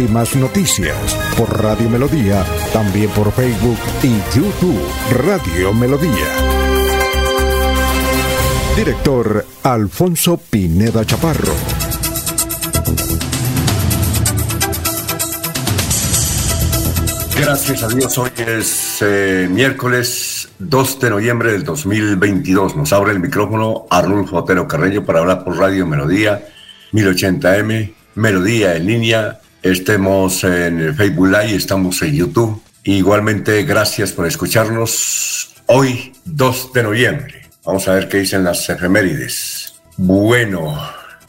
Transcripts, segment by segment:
Últimas noticias por Radio Melodía, también por Facebook y YouTube Radio Melodía. Director Alfonso Pineda Chaparro. Gracias a Dios, hoy es eh, miércoles 2 de noviembre del 2022. Nos abre el micrófono Arnulfo Otero Carreño para hablar por Radio Melodía 1080M, Melodía en línea Estemos en Facebook Live, estamos en YouTube. Igualmente, gracias por escucharnos hoy, 2 de noviembre. Vamos a ver qué dicen las efemérides. Bueno,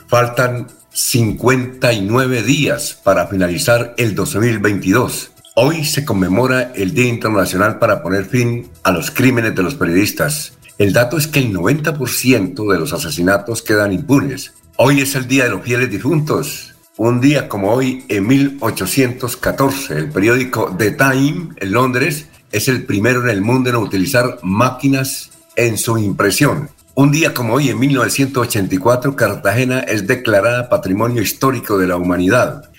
faltan 59 días para finalizar el 2022. Hoy se conmemora el Día Internacional para poner fin a los crímenes de los periodistas. El dato es que el 90% de los asesinatos quedan impunes. Hoy es el Día de los Fieles Difuntos. Un día como hoy, en 1814, el periódico The Time en Londres es el primero en el mundo en utilizar máquinas en su impresión. Un día como hoy, en 1984, Cartagena es declarada Patrimonio Histórico de la Humanidad.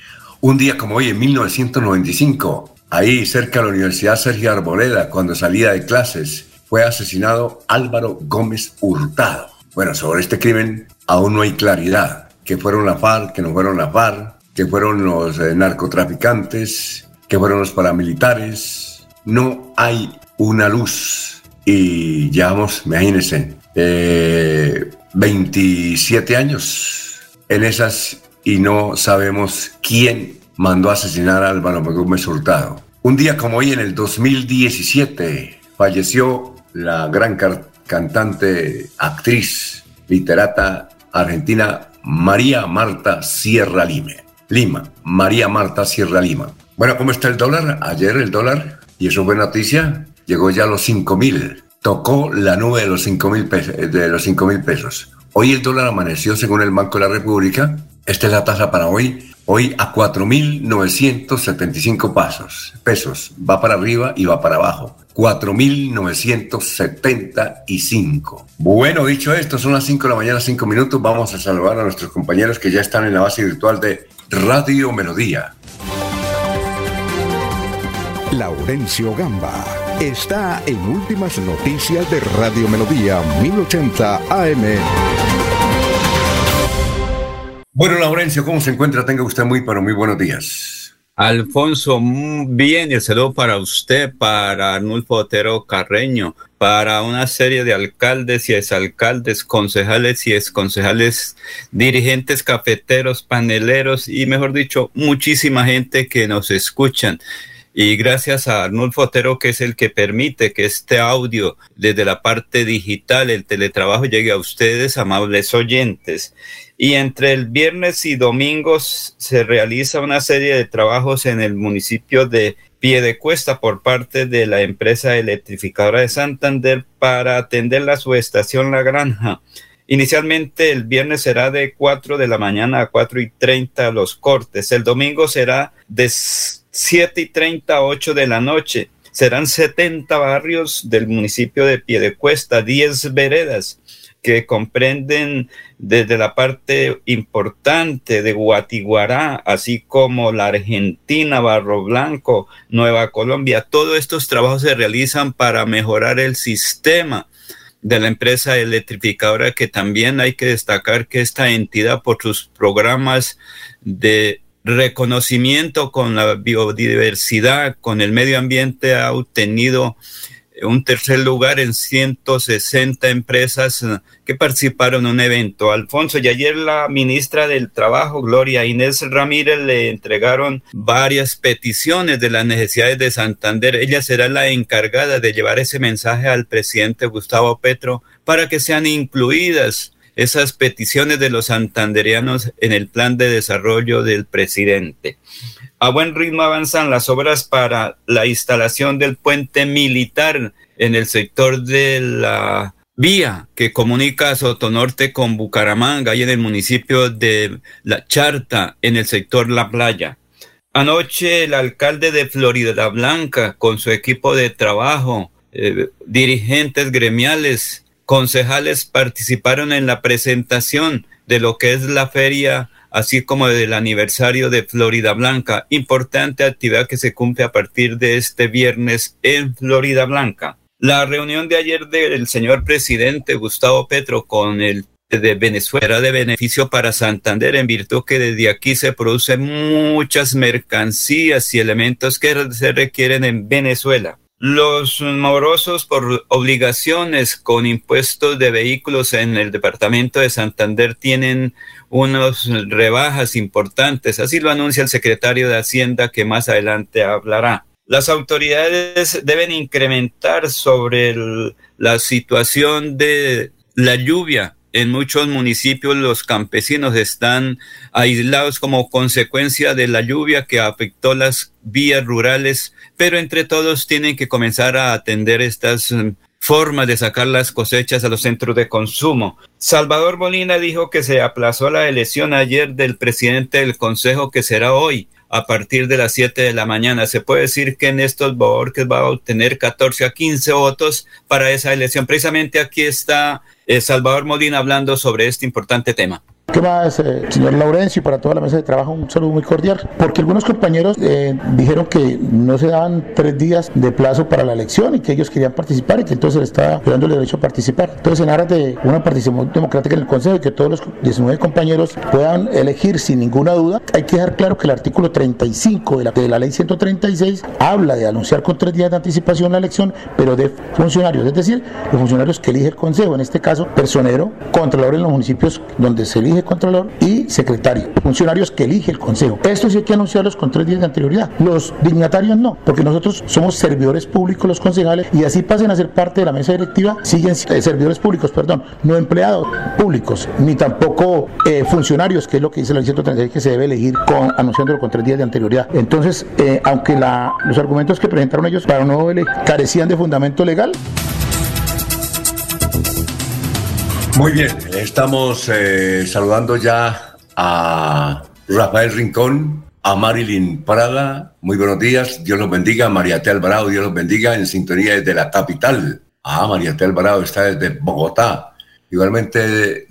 Un día como hoy, en 1995, ahí cerca de la Universidad Sergio Arboleda, cuando salía de clases, fue asesinado Álvaro Gómez Hurtado. Bueno, sobre este crimen aún no hay claridad que fueron la FARC, que no fueron la FARC, que fueron los eh, narcotraficantes, que fueron los paramilitares. No hay una luz. Y llevamos, imagínense, 27 eh, años en esas y no sabemos quién mandó a asesinar a Álvaro Gómez Hurtado. Un día como hoy, en el 2017, falleció la gran cantante, actriz, literata argentina María Marta Sierra Lima. Lima, María Marta Sierra Lima. Bueno, ¿cómo está el dólar? Ayer el dólar, y eso fue noticia, llegó ya a los 5 mil. Tocó la nube de los 5 mil pesos, de los 5 mil pesos. Hoy el dólar amaneció, según el Banco de la República, esta es la tasa para hoy, hoy a 4.975 pesos. pesos. Va para arriba y va para abajo. 4.975. Bueno, dicho esto, son las 5 de la mañana, 5 minutos. Vamos a saludar a nuestros compañeros que ya están en la base virtual de Radio Melodía. Laurencio Gamba está en Últimas Noticias de Radio Melodía 1080 AM. Bueno, Laurencio, ¿cómo se encuentra? Tenga usted muy, pero muy buenos días. Alfonso, bien, y el saludo para usted, para Arnulfo Otero Carreño, para una serie de alcaldes y exalcaldes, concejales y exconcejales, dirigentes cafeteros, paneleros y, mejor dicho, muchísima gente que nos escuchan. Y gracias a Arnulfo Otero, que es el que permite que este audio desde la parte digital, el teletrabajo, llegue a ustedes, amables oyentes. Y entre el viernes y domingos se realiza una serie de trabajos en el municipio de Piedecuesta por parte de la empresa electrificadora de Santander para atender la subestación La Granja. Inicialmente el viernes será de 4 de la mañana a 4 y 30 los cortes. El domingo será de 7 y 30 a 8 de la noche. Serán 70 barrios del municipio de Piedecuesta, 10 veredas que comprenden desde la parte importante de Guatiguará, así como la Argentina, Barro Blanco, Nueva Colombia. Todos estos trabajos se realizan para mejorar el sistema de la empresa electrificadora, que también hay que destacar que esta entidad, por sus programas de reconocimiento con la biodiversidad, con el medio ambiente, ha obtenido un tercer lugar en 160 empresas eh, que participaron en un evento. Alfonso, y ayer la ministra del Trabajo, Gloria Inés Ramírez, le entregaron varias peticiones de las necesidades de Santander. Ella será la encargada de llevar ese mensaje al presidente Gustavo Petro para que sean incluidas esas peticiones de los santanderianos en el plan de desarrollo del presidente. A buen ritmo avanzan las obras para la instalación del puente militar en el sector de la vía que comunica Sotonorte con Bucaramanga y en el municipio de La Charta, en el sector La Playa. Anoche el alcalde de Florida Blanca, con su equipo de trabajo, eh, dirigentes gremiales, concejales, participaron en la presentación de lo que es la feria así como del aniversario de Florida Blanca, importante actividad que se cumple a partir de este viernes en Florida Blanca. La reunión de ayer del señor presidente Gustavo Petro con el de Venezuela de beneficio para Santander en virtud que desde aquí se producen muchas mercancías y elementos que se requieren en Venezuela. Los morosos por obligaciones con impuestos de vehículos en el departamento de Santander tienen unas rebajas importantes, así lo anuncia el secretario de Hacienda que más adelante hablará. Las autoridades deben incrementar sobre la situación de la lluvia en muchos municipios los campesinos están aislados como consecuencia de la lluvia que afectó las vías rurales, pero entre todos tienen que comenzar a atender estas mm, formas de sacar las cosechas a los centros de consumo. Salvador Molina dijo que se aplazó la elección ayer del presidente del Consejo que será hoy a partir de las 7 de la mañana. Se puede decir que Néstor Borges va a obtener 14 a 15 votos para esa elección. Precisamente aquí está eh, Salvador Molina hablando sobre este importante tema. ¿Qué más, eh, señor Laurencio, y para toda la mesa de trabajo? Un saludo muy cordial. Porque algunos compañeros eh, dijeron que no se daban tres días de plazo para la elección y que ellos querían participar y que entonces se les estaba dando el derecho a participar. Entonces, en aras de una participación democrática en el Consejo y que todos los 19 compañeros puedan elegir sin ninguna duda, hay que dejar claro que el artículo 35 de la, de la ley 136 habla de anunciar con tres días de anticipación la elección, pero de funcionarios, es decir, los funcionarios que elige el Consejo, en este caso, personero, contralor en los municipios donde se elige Contralor y secretario, funcionarios que elige el Consejo. Esto sí hay que anunciarlos con tres días de anterioridad. Los dignatarios no, porque nosotros somos servidores públicos, los concejales, y así pasen a ser parte de la mesa directiva, siguen eh, servidores públicos, perdón, no empleados públicos, ni tampoco eh, funcionarios, que es lo que dice la ley 136 que se debe elegir con, anunciándolo con tres días de anterioridad. Entonces, eh, aunque la, los argumentos que presentaron ellos para no carecían de fundamento legal, Muy bien, estamos eh, saludando ya a Rafael Rincón, a Marilyn Prada. Muy buenos días, Dios los bendiga. María T. Alvarado, Dios los bendiga en sintonía desde la capital. Ah, María T. Alvarado está desde Bogotá. Igualmente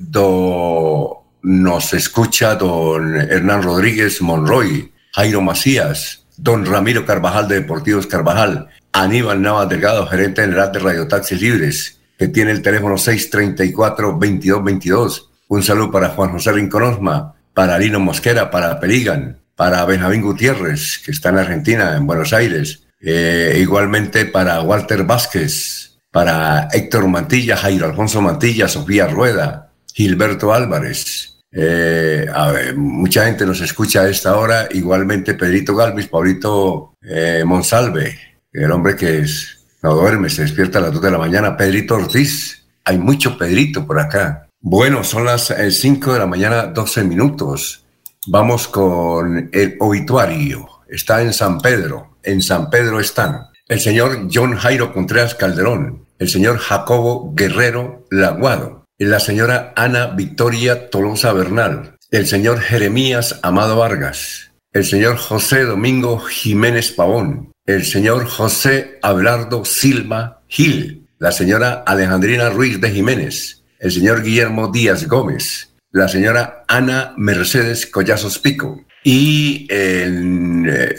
nos escucha don Hernán Rodríguez Monroy, Jairo Macías, don Ramiro Carvajal de Deportivos Carvajal, Aníbal Navas Delgado, gerente general de Radio Taxis Libres, que tiene el teléfono 634-2222. Un saludo para Juan José Rinconosma, para Lino Mosquera, para Peligan, para Benjamín Gutiérrez, que está en Argentina, en Buenos Aires. Eh, igualmente para Walter Vázquez, para Héctor Mantilla, Jairo Alfonso Mantilla, Sofía Rueda, Gilberto Álvarez. Eh, mucha gente nos escucha a esta hora, igualmente Pedrito Galvis, Paulito eh, Monsalve, el hombre que es no duerme, se despierta a las 2 de la mañana. Pedrito Ortiz, hay mucho Pedrito por acá. Bueno, son las 5 eh, de la mañana, 12 minutos. Vamos con el obituario. Está en San Pedro. En San Pedro están el señor John Jairo Contreras Calderón, el señor Jacobo Guerrero Laguado, la señora Ana Victoria Tolosa Bernal, el señor Jeremías Amado Vargas, el señor José Domingo Jiménez Pavón, el señor José Abelardo Silva Gil, la señora Alejandrina Ruiz de Jiménez, el señor Guillermo Díaz Gómez, la señora Ana Mercedes Collazos Pico. Y en eh,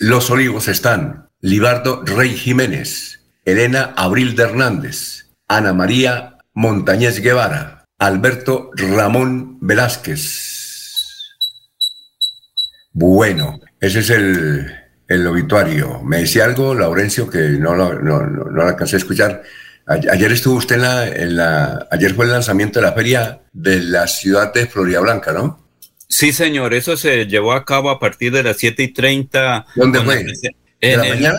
Los Olivos están Libardo Rey Jiménez, Elena Abril de Hernández, Ana María Montañez Guevara, Alberto Ramón Velázquez. Bueno, ese es el, el obituario. Me decía algo, Laurencio, que no lo, no, alcancé a escuchar. Ayer estuvo usted en la, Ayer fue el lanzamiento de la feria de la ciudad de Florida Blanca, ¿no? Sí, señor. Eso se llevó a cabo a partir de las 7 y 30. ¿Dónde fue? En la el mañana?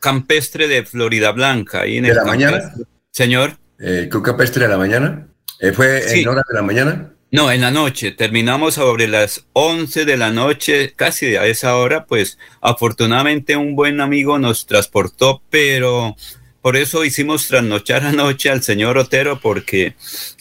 campestre de Florida Blanca. Ahí en ¿De la mañana? Señor. Eh, ¿Club campestre de la mañana? Eh, ¿Fue en horas de la mañana? No, en la noche. Terminamos sobre las 11 de la noche, casi a esa hora, pues afortunadamente un buen amigo nos transportó, pero por eso hicimos trasnochar anoche al señor Otero porque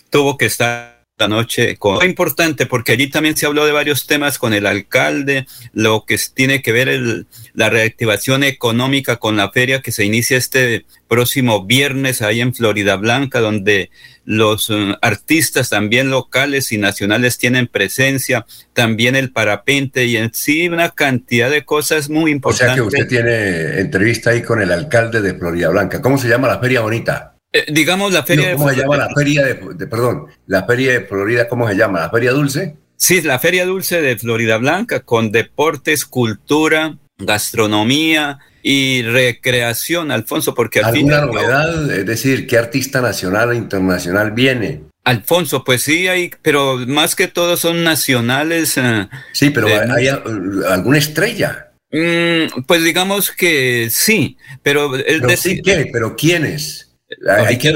tuvo que estar la noche. Con... Fue importante porque allí también se habló de varios temas con el alcalde, lo que tiene que ver el, la reactivación económica con la feria que se inicia este próximo viernes ahí en Florida Blanca, donde los uh, artistas también locales y nacionales tienen presencia, también el parapente y en sí una cantidad de cosas muy importantes. O sea que usted tiene entrevista ahí con el alcalde de Florida Blanca. ¿Cómo se llama la feria bonita? Eh, digamos la feria ¿Cómo se llama la feria de, perdón, la feria de Florida, cómo se llama? ¿La feria dulce? Sí, la feria dulce de Florida Blanca con deportes, cultura, gastronomía y recreación, Alfonso, porque al ¿Alguna novedad? Es decir, ¿qué artista nacional o internacional viene? Alfonso, pues sí hay, pero más que todo son nacionales. Eh, sí, pero hay, alguna estrella. Mm, pues digamos que sí, pero es decir, ¿qué? ¿Pero quiénes? Hay que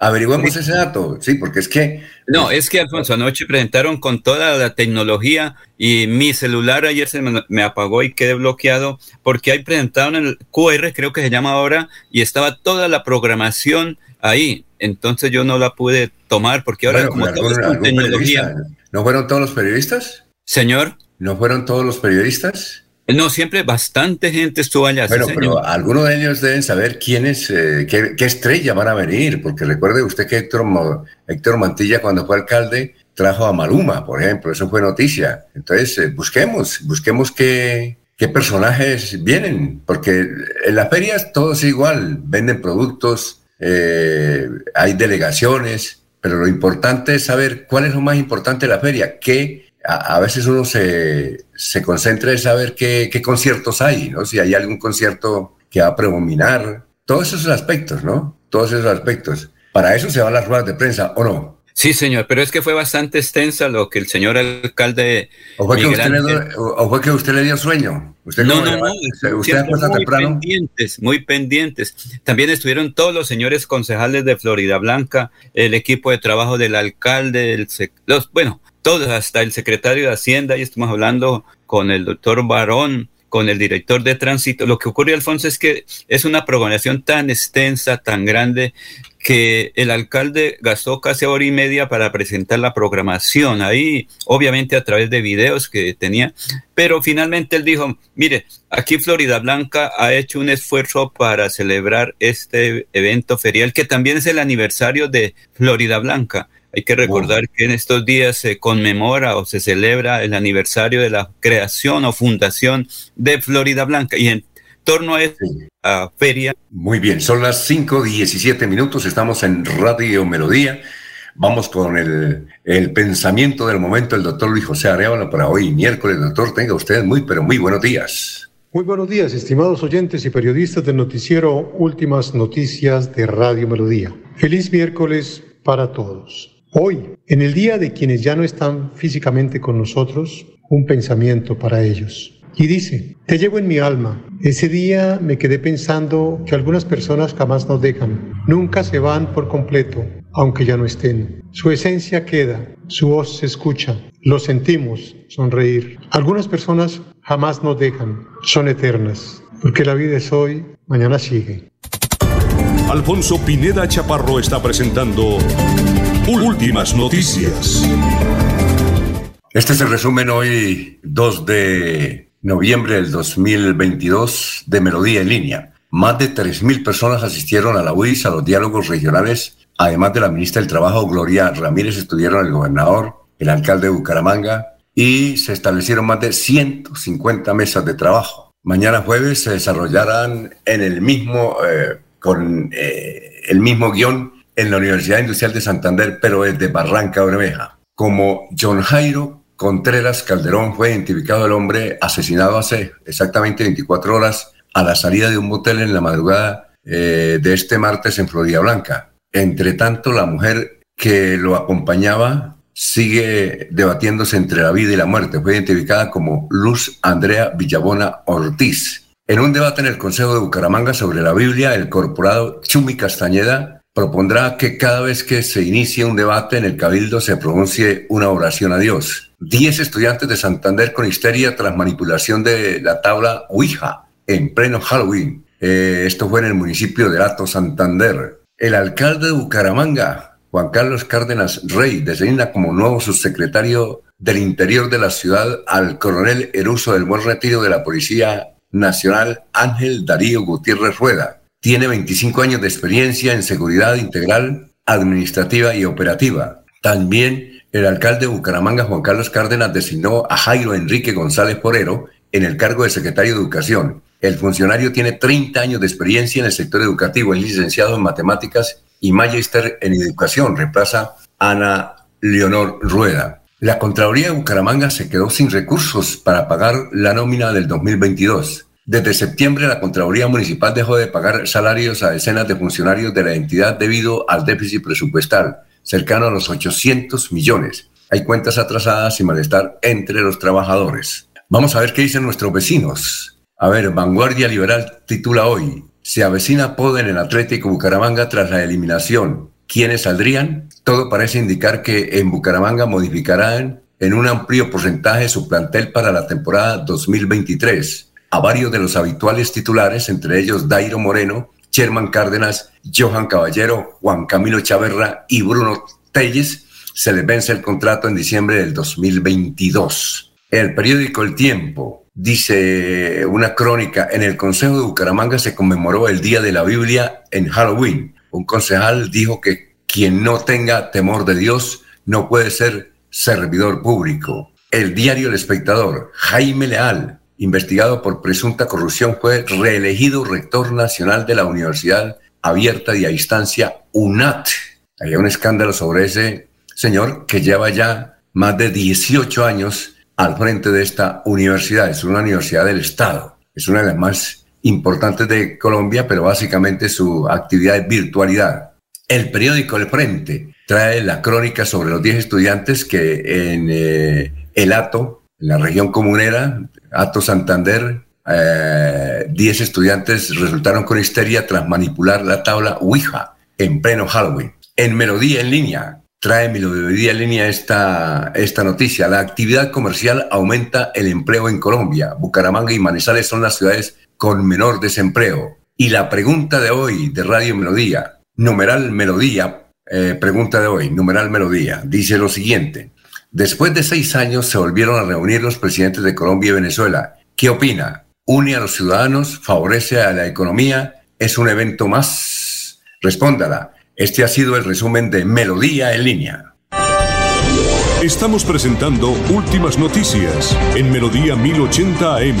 averiguemos ese dato, sí, porque es que... No, es que Alfonso, anoche presentaron con toda la tecnología y mi celular ayer se me, apagó y quedé bloqueado porque ahí presentaron el QR, creo que se llama ahora, y estaba toda la programación ahí. Entonces yo no la pude tomar porque ahora como todo es tecnología... ¿No fueron todos los periodistas? Señor. ¿No fueron todos los periodistas? No, siempre bastante gente estuvo allá. Bueno, pero algunos de ellos deben saber quiénes, eh, qué, qué, estrella van a venir, porque recuerde usted que Héctor, Héctor Mantilla cuando fue alcalde trajo a Maluma, por ejemplo, eso fue noticia. Entonces, eh, busquemos, busquemos qué, qué personajes vienen, porque en las ferias todo es igual, venden productos, eh, hay delegaciones, pero lo importante es saber cuál es lo más importante de la feria, qué a, veces uno se, se, concentra en saber qué, qué, conciertos hay, ¿no? Si hay algún concierto que va a predominar, todos esos aspectos, ¿no? Todos esos aspectos. Para eso se van las ruedas de prensa, ¿o no? Sí, señor, pero es que fue bastante extensa lo que el señor alcalde. ¿O fue, que usted, le, o fue que usted le dio sueño? ¿Usted no, no, no. Usted muy pendientes, muy pendientes. También estuvieron todos los señores concejales de Florida Blanca, el equipo de trabajo del alcalde, el, los, bueno, todos, hasta el secretario de Hacienda, y estamos hablando con el doctor Barón, con el director de tránsito. Lo que ocurre, Alfonso, es que es una programación tan extensa, tan grande, que el alcalde gastó casi hora y media para presentar la programación ahí, obviamente a través de videos que tenía, pero finalmente él dijo, mire, aquí Florida Blanca ha hecho un esfuerzo para celebrar este evento ferial, que también es el aniversario de Florida Blanca. Hay que recordar que en estos días se conmemora o se celebra el aniversario de la creación o fundación de Florida Blanca y en torno a esta feria. Muy bien, son las 5.17 minutos, estamos en Radio Melodía. Vamos con el, el, pensamiento del momento del doctor Luis José Arevalo para hoy, miércoles. Doctor, tenga usted muy, pero muy buenos días. Muy buenos días, estimados oyentes y periodistas del noticiero Últimas Noticias de Radio Melodía. Feliz miércoles para todos. Hoy, en el día de quienes ya no están físicamente con nosotros, un pensamiento para ellos. Y dice, te llevo en mi alma. Ese día me quedé pensando que algunas personas jamás nos dejan. Nunca se van por completo, aunque ya no estén. Su esencia queda, su voz se escucha, lo sentimos, sonreír. Algunas personas jamás nos dejan, son eternas, porque la vida es hoy, mañana sigue. Alfonso Pineda Chaparro está presentando Últimas noticias. Este es el resumen hoy 2 de noviembre del 2022 de Melodía en línea. Más de 3.000 personas asistieron a la UIS, a los diálogos regionales, además de la ministra del Trabajo, Gloria Ramírez, estuvieron el gobernador, el alcalde de Bucaramanga y se establecieron más de 150 mesas de trabajo. Mañana jueves se desarrollarán en el mismo, eh, con eh, el mismo guion en la Universidad Industrial de Santander, pero es de Barranca Bermeja. Como John Jairo Contreras Calderón fue identificado el hombre asesinado hace exactamente 24 horas a la salida de un motel en la madrugada eh, de este martes en Florida Blanca. Entre tanto, la mujer que lo acompañaba sigue debatiéndose entre la vida y la muerte. Fue identificada como Luz Andrea Villabona Ortiz. En un debate en el Consejo de Bucaramanga sobre la Biblia, el corporado Chumi Castañeda propondrá que cada vez que se inicie un debate en el Cabildo se pronuncie una oración a Dios. Diez estudiantes de Santander con histeria tras manipulación de la tabla Ouija en pleno Halloween. Eh, esto fue en el municipio de Alto Santander. El alcalde de Bucaramanga, Juan Carlos Cárdenas Rey, designa como nuevo subsecretario del interior de la ciudad al coronel Eruso del Buen Retiro de la Policía Nacional Ángel Darío Gutiérrez Rueda. Tiene 25 años de experiencia en seguridad integral, administrativa y operativa. También el alcalde de Bucaramanga, Juan Carlos Cárdenas, designó a Jairo Enrique González Porero en el cargo de secretario de Educación. El funcionario tiene 30 años de experiencia en el sector educativo, es licenciado en matemáticas y magíster en educación. Reemplaza Ana Leonor Rueda. La Contraloría de Bucaramanga se quedó sin recursos para pagar la nómina del 2022. Desde septiembre, la Contraloría Municipal dejó de pagar salarios a decenas de funcionarios de la entidad debido al déficit presupuestal, cercano a los 800 millones. Hay cuentas atrasadas y malestar entre los trabajadores. Vamos a ver qué dicen nuestros vecinos. A ver, Vanguardia Liberal titula hoy, se avecina poder en Atlético Bucaramanga tras la eliminación. ¿Quiénes saldrían? Todo parece indicar que en Bucaramanga modificarán en un amplio porcentaje su plantel para la temporada 2023. A varios de los habituales titulares, entre ellos Dairo Moreno, Sherman Cárdenas, Johan Caballero, Juan Camilo Chaverra y Bruno Telles, se les vence el contrato en diciembre del 2022. El periódico El Tiempo dice una crónica, en el Consejo de Bucaramanga se conmemoró el Día de la Biblia en Halloween. Un concejal dijo que quien no tenga temor de Dios no puede ser servidor público. El diario El Espectador, Jaime Leal, investigado por presunta corrupción, fue reelegido rector nacional de la Universidad Abierta y a Distancia, UNAT. Hay un escándalo sobre ese señor que lleva ya más de 18 años al frente de esta universidad. Es una universidad del Estado. Es una de las más importantes de Colombia, pero básicamente su actividad es virtualidad. El periódico El Frente trae la crónica sobre los 10 estudiantes que en eh, el Ato, en la región comunera, Ato Santander, 10 eh, estudiantes resultaron con histeria tras manipular la tabla Ouija en pleno Halloween. En Melodía en línea, trae Melodía en línea esta, esta noticia. La actividad comercial aumenta el empleo en Colombia. Bucaramanga y Manizales son las ciudades con menor desempleo. Y la pregunta de hoy de Radio Melodía, numeral Melodía, eh, pregunta de hoy, numeral Melodía, dice lo siguiente. Después de seis años se volvieron a reunir los presidentes de Colombia y Venezuela. ¿Qué opina? ¿Une a los ciudadanos? ¿Favorece a la economía? ¿Es un evento más? Respóndala. Este ha sido el resumen de Melodía en línea. Estamos presentando Últimas Noticias en Melodía 1080 AM.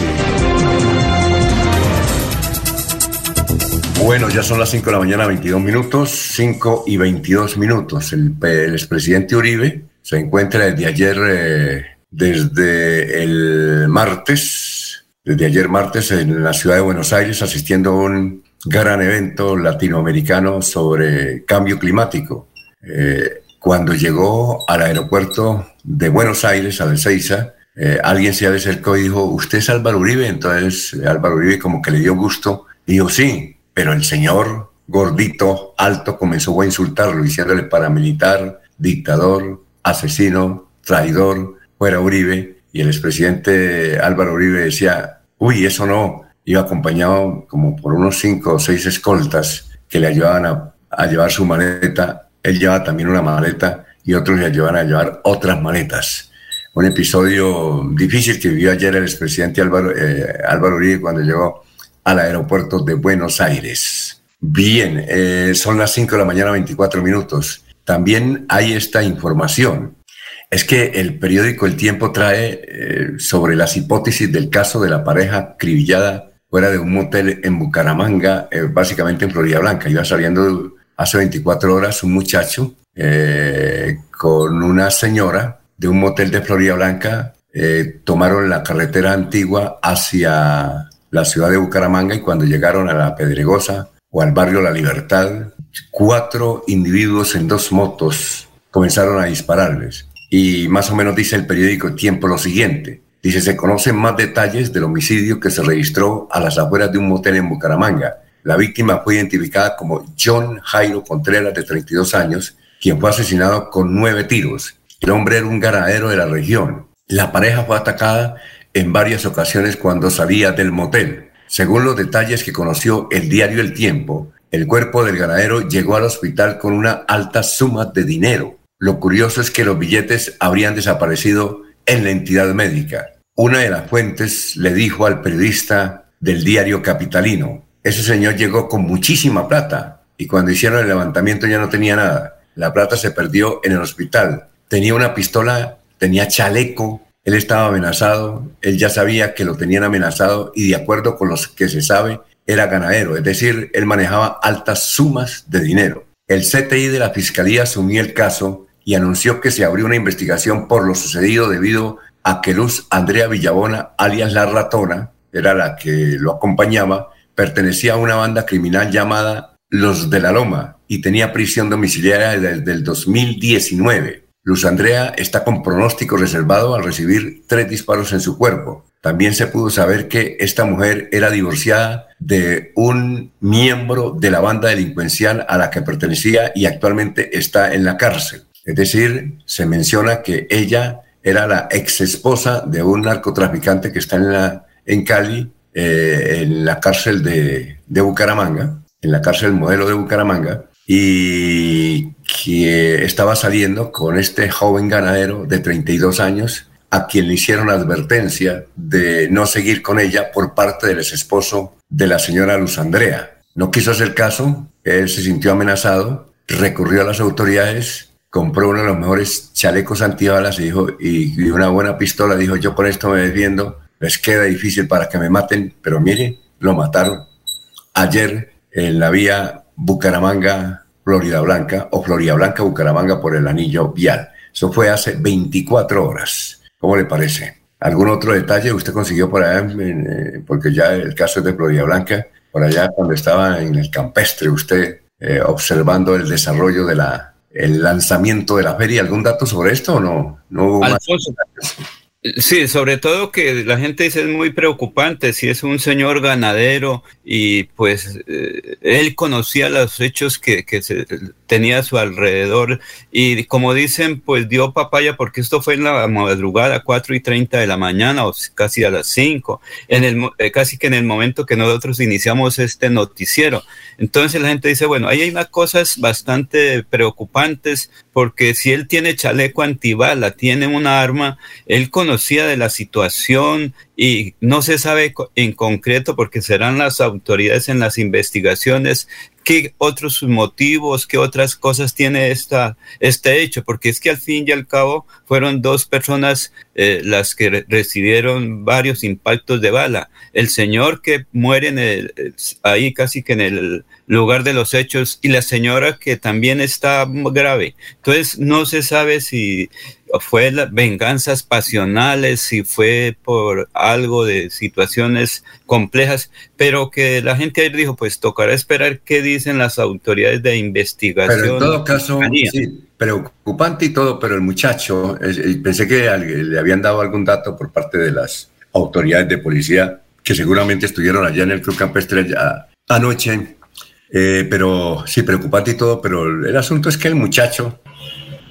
Bueno, ya son las 5 de la mañana, 22 minutos, 5 y 22 minutos. El, expresidente Uribe se encuentra desde ayer, eh, desde el martes, desde ayer martes en la ciudad de Buenos Aires, asistiendo a un gran evento latinoamericano sobre cambio climático. Eh, cuando llegó al aeropuerto de Buenos Aires, a Ezeiza, eh, alguien se acercó y dijo, ¿usted es Álvaro Uribe? Entonces Álvaro Uribe como que le dio gusto dijo, sí, pero el señor gordito, alto, comenzó a insultarlo, diciéndole paramilitar, dictador, asesino, traidor, fuera Uribe. Y el expresidente Álvaro Uribe decía, uy, eso no. Iba acompañado como por unos cinco o seis escoltas que le ayudaban a, llevar su maleta. Él llevaba también una maleta y otros le ayudaban a llevar otras maletas. Un episodio difícil que vivió ayer el expresidente Álvaro, eh, Álvaro Uribe cuando llegó al aeropuerto de Buenos Aires. Bien, eh, son las 5 de la mañana, 24 minutos. También hay esta información. Es que el periódico El Tiempo trae eh, sobre las hipótesis del caso de la pareja cribillada fuera de un motel en Bucaramanga, eh, básicamente en Florida Blanca. Iba saliendo hace 24 horas un muchacho con una señora de un motel de Florida Blanca. tomaron la carretera antigua hacia la ciudad de Bucaramanga y cuando llegaron a la Pedregosa o al barrio La Libertad, cuatro individuos en dos motos comenzaron a dispararles. Y más o menos dice el periódico Tiempo lo siguiente. Dice, se conocen más detalles del homicidio que se registró a las afueras de un motel en Bucaramanga. La víctima fue identificada como John Jairo Contreras, de 32 años, quien fue asesinado con nueve tiros. El hombre era un ganadero de la región. La pareja fue atacada en varias ocasiones cuando salía del motel. Según los detalles que conoció el diario El Tiempo, el cuerpo del ganadero llegó al hospital con una alta suma de dinero. Lo curioso es que los billetes habrían desaparecido en la entidad médica. Una de las fuentes le dijo al periodista del diario Capitalino, ese señor llegó con muchísima plata y cuando hicieron el levantamiento ya no tenía nada. La plata se perdió en el hospital. Tenía una pistola, tenía chaleco, él estaba amenazado, él ya sabía que lo tenían amenazado y de acuerdo con los que se sabe, era ganadero, es decir, él manejaba altas sumas de dinero. El CTI de la Fiscalía asumió el caso y anunció que se abrió una investigación por lo sucedido debido a que Luz Andrea Villabona, alias La Ratona, era la que lo acompañaba, pertenecía a una banda criminal llamada Los de la Loma y tenía prisión domiciliaria desde el 2019. Luz Andrea está con pronóstico reservado al recibir tres disparos en su cuerpo. También se pudo saber que esta mujer era divorciada de un miembro de la banda delincuencial a la que pertenecía y actualmente está en la cárcel. Es decir, se menciona que ella era la ex esposa de un narcotraficante que está en, la, en Cali, eh, en la cárcel de, de Bucaramanga, en la cárcel modelo de Bucaramanga, y que estaba saliendo con este joven ganadero de 32 años a quien le hicieron advertencia de no seguir con ella por parte del ex esposo de la señora Luz Andrea. No quiso hacer caso, él se sintió amenazado, recurrió a las autoridades, compró uno de los mejores chalecos antibalas y, dijo, y una buena pistola, dijo yo con esto me defiendo, les queda difícil para que me maten, pero mire, lo mataron ayer en la vía Bucaramanga, Florida Blanca, o Florida Blanca, Bucaramanga por el anillo vial. Eso fue hace 24 horas. ¿Cómo le parece? ¿Algún otro detalle usted consiguió por allá? Eh, porque ya el caso es de Florida Blanca, por allá cuando estaba en el campestre usted eh, observando el desarrollo de la el lanzamiento de la feria. ¿Algún dato sobre esto o no? ¿No hubo Alfonso, Sí, sobre todo que la gente dice es muy preocupante si es un señor ganadero y pues eh, él conocía los hechos que, que se tenía a su alrededor. Y como dicen pues dio papaya porque esto fue en la madrugada 4 y 30 de la mañana o casi a las 5, en el, eh, casi que en el momento que nosotros iniciamos este noticiero. Entonces la gente dice, bueno, ahí hay unas cosas bastante preocupantes porque si él tiene chaleco antibala, tiene una arma, él conocía de la situación y no se sabe en concreto porque serán las autoridades en las investigaciones qué otros motivos, qué otras cosas tiene esta, este hecho, porque es que al fin y al cabo fueron dos personas eh, las que recibieron varios impactos de bala. El señor que muere en el, ahí casi que en el lugar de los hechos y la señora que también está grave. Entonces no se sabe si fue las venganzas pasionales, si fue por algo de situaciones complejas, pero que la gente dijo, pues tocará esperar qué dicen las autoridades de investigación. Pero en todo caso, sí, preocupante y todo, pero el muchacho, pensé que le habían dado algún dato por parte de las autoridades de policía que seguramente estuvieron allá en el Club Campestre anoche, eh, pero sí, preocupante y todo, pero el asunto es que el muchacho,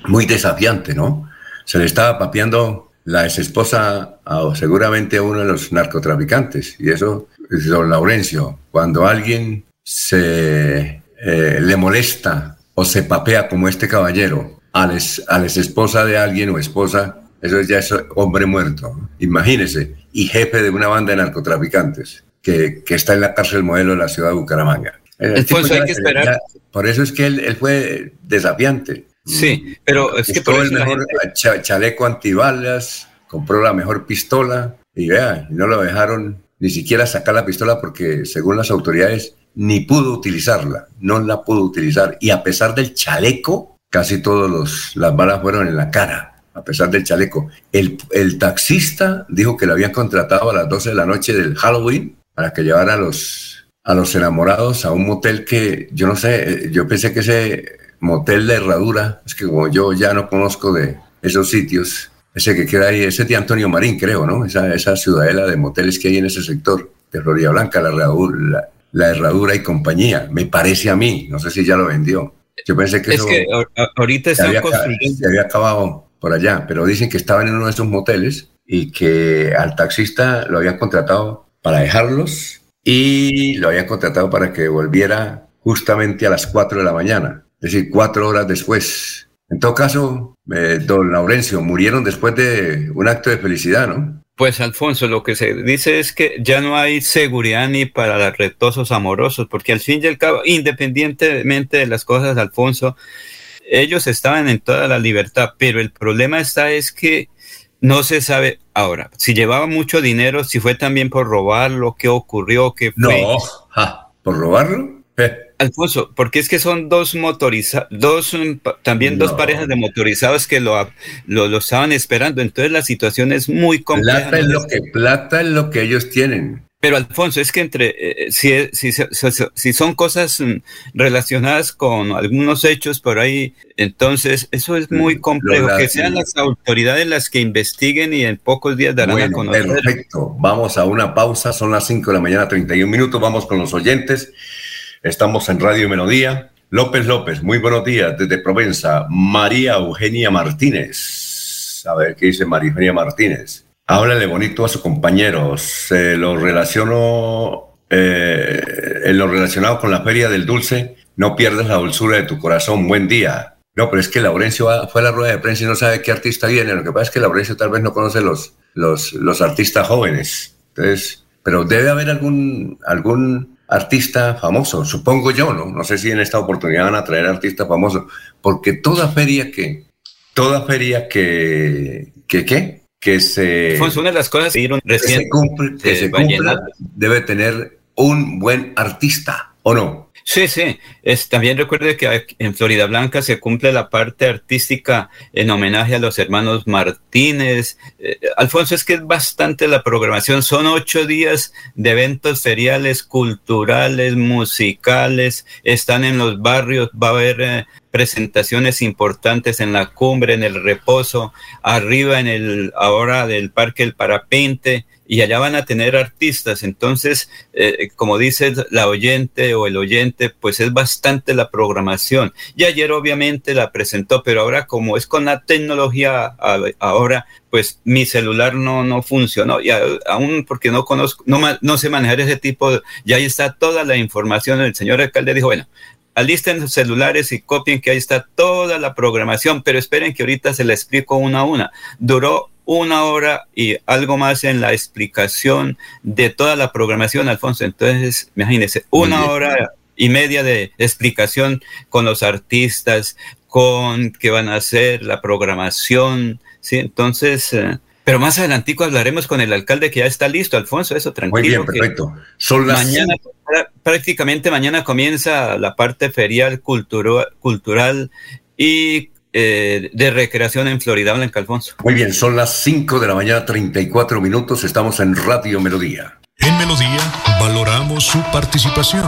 muy desafiante, ¿no? Se le estaba papeando la ex esposa a, seguramente a uno de los narcotraficantes. Y eso es don Laurencio. Cuando alguien se eh, le molesta o se papea como este caballero a la ex esposa de alguien o esposa, eso ya es hombre muerto. Imagínese. Y jefe de una banda de narcotraficantes que, que está en la cárcel modelo de la ciudad de Bucaramanga. hay que esperar. por eso es que él, él fue desafiante. Sí, pero es que por el mejor chaleco antibalas, compró la mejor pistola y vea, no lo dejaron ni siquiera sacar la pistola porque según las autoridades ni pudo utilizarla, no la pudo utilizar y a pesar del chaleco, casi todas las balas fueron en la cara. A pesar del chaleco, el, el taxista dijo que lo habían contratado a las 12 de la noche del Halloween para que llevara a los, a los enamorados a un motel que yo no sé, eh, yo pensé que ese motel de Herradura, es que como yo ya no conozco de esos sitios, ese que queda ahí, ese de Antonio Marín, creo, ¿no? Esa, esa ciudadela de moteles que hay en ese sector de Florida Blanca, la Herradura, la herradura y compañía, me parece a mí, no sé si ya lo vendió. Yo pensé que es que ahorita se había, se había acabado por allá, pero dicen que estaban en uno de esos moteles y que al taxista lo habían contratado para dejarlos y lo habían contratado para que volviera justamente a las 4 de la mañana, es decir, cuatro horas después. En todo caso, eh, don Laurencio, murieron después de un acto de felicidad, ¿no? Pues Alfonso, lo que se dice es que ya no hay seguridad ni para los retosos amorosos, porque al fin y al cabo, independientemente de las cosas, Alfonso, ellos estaban en toda la libertad, pero el problema está es que no se sabe ahora si llevaba mucho dinero, si fue también por robarlo, qué ocurrió, qué fue. No, por robarlo. Eh. Alfonso, porque es que son dos motorizados, dos, mm, también dos parejas de motorizados que lo, lo, estaban esperando. Entonces la situación es muy compleja. Plata es lo que, plata es lo que ellos tienen. Pero Alfonso, es que entre eh, si, si, si, son cosas mm, relacionadas con algunos hechos por ahí, entonces eso es muy complejo. que sean las autoridades las que investiguen y en pocos días darán a conocer. Perfecto. Vamos a una pausa. Son las 5 de la mañana, 31 minutos. Vamos con los oyentes. Estamos en Radio Melodía. López López, muy buenos días desde Provenza. María Eugenia Martínez. A ver, ¿qué dice María Eugenia Martínez? Háblale bonito a su compañero. Se lo relaciono eh, en lo relacionado con la Feria del Dulce. No pierdas la dulzura de tu corazón. Buen día. No, pero es que Laurencio fue a la rueda de prensa y no sabe qué artista viene. Lo que pasa es que Laurencio tal vez no conoce los, los, los artistas jóvenes. Entonces, pero debe haber algún, algún artista famoso, supongo yo, ¿no? No sé si en esta oportunidad van a traer artistas famosos, porque toda feria que, toda feria que, que, ¿qué? Que se... Fue una de las cosas que, recién, se cumple, que se cumpla, debe tener un buen artista, ¿o no? Sí, sí. Es, también recuerde que en Florida Blanca se cumple la parte artística en homenaje a los hermanos Martínez. Eh, Alfonso, es que es bastante la programación. Son ocho días de eventos feriales, culturales, musicales. Están en los barrios. Va a haber eh, presentaciones importantes en la cumbre, en el reposo, arriba en el ahora del Parque El Parapente y allá van a tener artistas. Entonces, eh, como dice la oyente o el oyente, pues es bastante la programación. Y ayer obviamente la presentó, pero ahora como es con la tecnología ahora, pues mi celular no, no funcionó. Y aún porque no conozco, no, no sé manejar ese tipo, de, y ahí está toda la información. El señor alcalde dijo, bueno, alisten los celulares y copien que ahí está toda la programación, pero esperen que ahorita se la explico una a una. Duró una hora y algo más en la explicación de toda la programación, Alfonso. Entonces, imagínense, una hora y media de explicación con los artistas, con qué van a hacer, la programación, ¿sí? Entonces, eh, pero más adelantico hablaremos con el alcalde que ya está listo, Alfonso, eso tranquilo. Muy bien, perfecto. Son Mañana, prácticamente mañana comienza la parte ferial cultural y eh, de recreación en Florida Blanca, Alfonso. Muy bien, son las 5 de la mañana, 34 minutos, estamos en Radio Melodía. En Melodía valoramos su participación.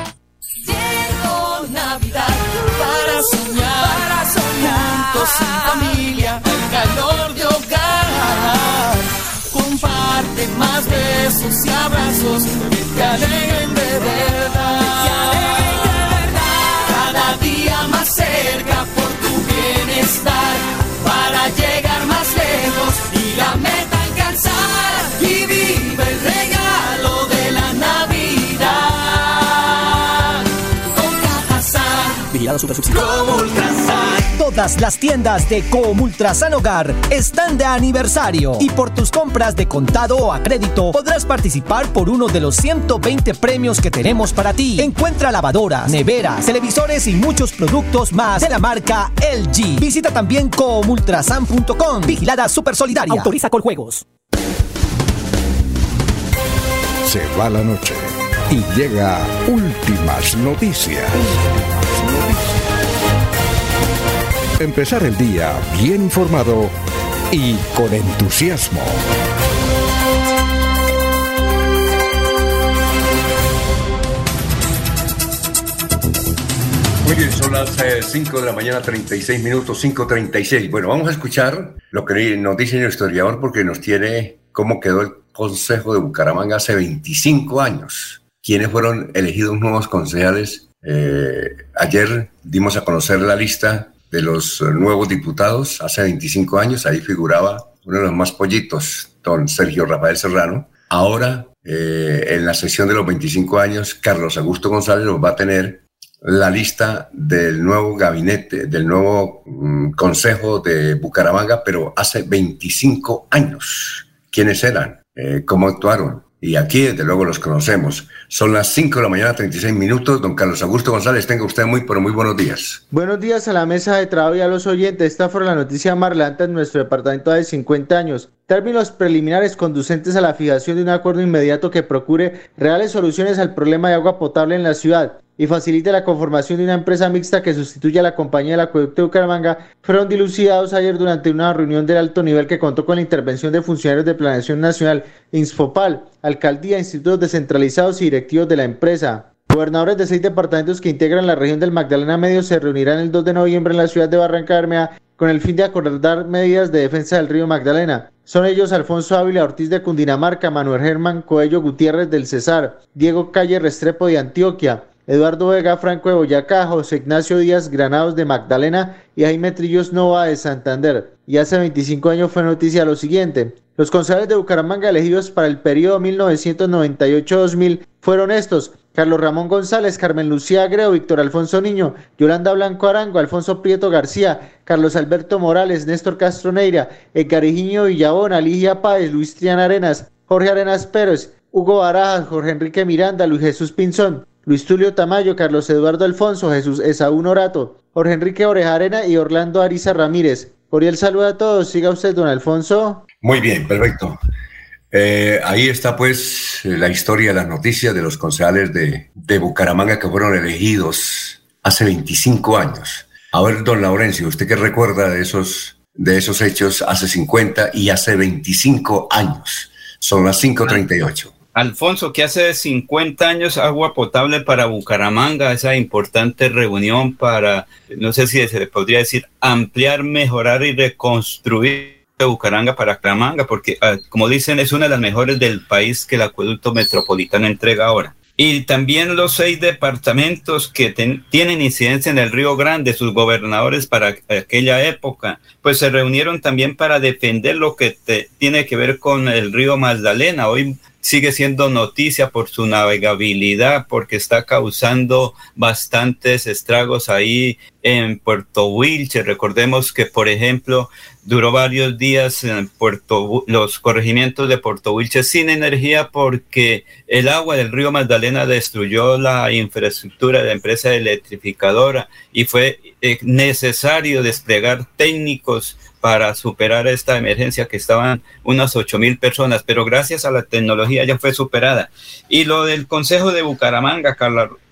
Calor de hogar. Comparte más besos y abrazos que te alegren de verdad. Cada día más cerca para Vigilado Super Como Ultrasan. Todas las tiendas de Comultrasan Hogar están de aniversario y por tus compras de contado o a crédito podrás participar por uno de los 120 premios que tenemos para ti. Encuentra lavadoras, neveras, televisores y muchos productos más de la marca LG. Visita también comultrasan.com. Vigilada Super Solidaria. Autoriza con juegos. Se va la noche Y llega Últimas Noticias. Empezar el día bien informado y con entusiasmo. Muy bien, son las 5 de la mañana, 36 minutos, 5.36. Bueno, vamos a escuchar lo que nos dice el historiador porque nos tiene cómo quedó el Consejo de Bucaramanga hace 25 años. ¿Quiénes fueron elegidos nuevos concejales? Eh, ayer dimos a conocer la lista de los nuevos diputados hace 25 años. Ahí figuraba uno de los más pollitos, don Sergio Rafael Serrano. Ahora, eh, en la sesión de los 25 años, Carlos Augusto González los va a tener la lista del nuevo gabinete, del nuevo mm, consejo de Bucaramanga, pero hace 25 años. ¿Quiénes eran? Eh, ¿Cómo actuaron? Y aquí, desde luego, los conocemos. Son las 5 de la mañana, 36 minutos. Don Carlos Augusto González, tenga usted muy, pero muy buenos días. Buenos días a la mesa de trabajo y a los oyentes. Esta fue la noticia más relevante en nuestro departamento de 50 años. Términos preliminares conducentes a la fijación de un acuerdo inmediato que procure reales soluciones al problema de agua potable en la ciudad y facilite la conformación de una empresa mixta que sustituya a la compañía del acueducto de Bucaramanga, fueron dilucidados ayer durante una reunión de alto nivel que contó con la intervención de funcionarios de Planeación Nacional, Inspopal, Alcaldía, institutos descentralizados y directivos de la empresa. Gobernadores de seis departamentos que integran la región del Magdalena Medio se reunirán el 2 de noviembre en la ciudad de Barranca Bermeja con el fin de acordar medidas de defensa del río Magdalena. Son ellos Alfonso Ávila Ortiz de Cundinamarca, Manuel Germán Coello Gutiérrez del Cesar, Diego Calle Restrepo de Antioquia, Eduardo Vega Franco de Boyacá, José Ignacio Díaz Granados de Magdalena y Jaime Trillos Nova de Santander. Y hace 25 años fue noticia lo siguiente. Los concejales de Bucaramanga elegidos para el periodo 1998-2000 fueron estos. Carlos Ramón González, Carmen Lucía Agreo, Víctor Alfonso Niño, Yolanda Blanco Arango, Alfonso Prieto García, Carlos Alberto Morales, Néstor Castro Neira, Edgarijiño Villabona, Ligia Páez, Luis Triana Arenas, Jorge Arenas Pérez, Hugo Barajas, Jorge Enrique Miranda, Luis Jesús Pinzón, Luis Tulio Tamayo, Carlos Eduardo Alfonso, Jesús Esaú Norato, Jorge Enrique Orejarena y Orlando Ariza Ramírez. Cordial saludo a todos. Siga usted, don Alfonso. Muy bien, perfecto. Eh, ahí está pues la historia, las noticias de los concejales de, de, Bucaramanga que fueron elegidos hace 25 años. A ver, don Laurencio, ¿usted qué recuerda de esos, de esos hechos hace 50 y hace 25 años? Son las 5.38. Alfonso, que hace 50 años agua potable para Bucaramanga, esa importante reunión para, no sé si se le podría decir, ampliar, mejorar y reconstruir Bucaramanga para Bucaramanga, porque ah, como dicen es una de las mejores del país que el acueducto metropolitano entrega ahora. Y también los seis departamentos que tienen incidencia en el Río Grande, sus gobernadores para aquella época, pues se reunieron también para defender lo que tiene que ver con el río Magdalena. Hoy sigue siendo noticia por su navegabilidad, porque está causando bastantes estragos ahí en Puerto Wilche. Recordemos que, por ejemplo, duró varios días en Puerto, los corregimientos de Puerto Wilche sin energía porque el agua del río Magdalena destruyó la infraestructura de la empresa electrificadora y fue eh, necesario desplegar técnicos para superar esta emergencia que estaban unas ocho mil personas, pero gracias a la tecnología ya fue superada. Y lo del Consejo de Bucaramanga,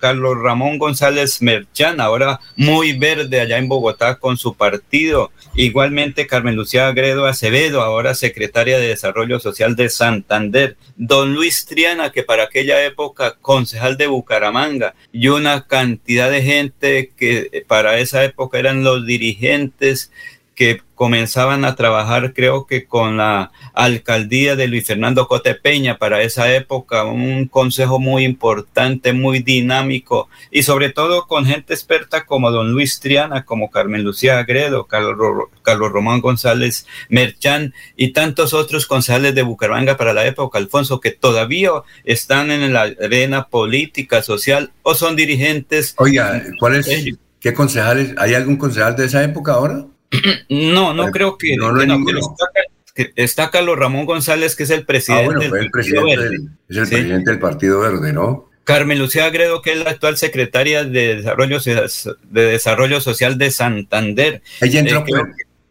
Carlos Ramón González Merchán, ahora muy verde allá en Bogotá con su partido. Igualmente Carmen Lucía Agredo Acevedo, ahora secretaria de Desarrollo Social de Santander. Don Luis Triana, que para aquella época concejal de Bucaramanga, y una cantidad de gente que para esa época eran los dirigentes que comenzaban a trabajar, creo que con la alcaldía de Luis Fernando Cote Peña para esa época, un consejo muy importante, muy dinámico y sobre todo con gente experta como don Luis Triana, como Carmen Lucía Agredo, Carlos, Carlos Román González Merchán y tantos otros concejales de Bucaramanga para la época, Alfonso, que todavía están en la arena política, social o son dirigentes. Oiga, ¿cuál es? ¿Qué concejales? ¿Hay algún concejal de esa época ahora? No, no creo que, no, está, Carlos Ramón González, que es el presidente, del, el presidente Verde. es el presidente del Partido Verde, ¿no? Carmen Lucía Agredo, que es la actual secretaria de Desarrollo, de Desarrollo Social de Santander. Ella entró, eh,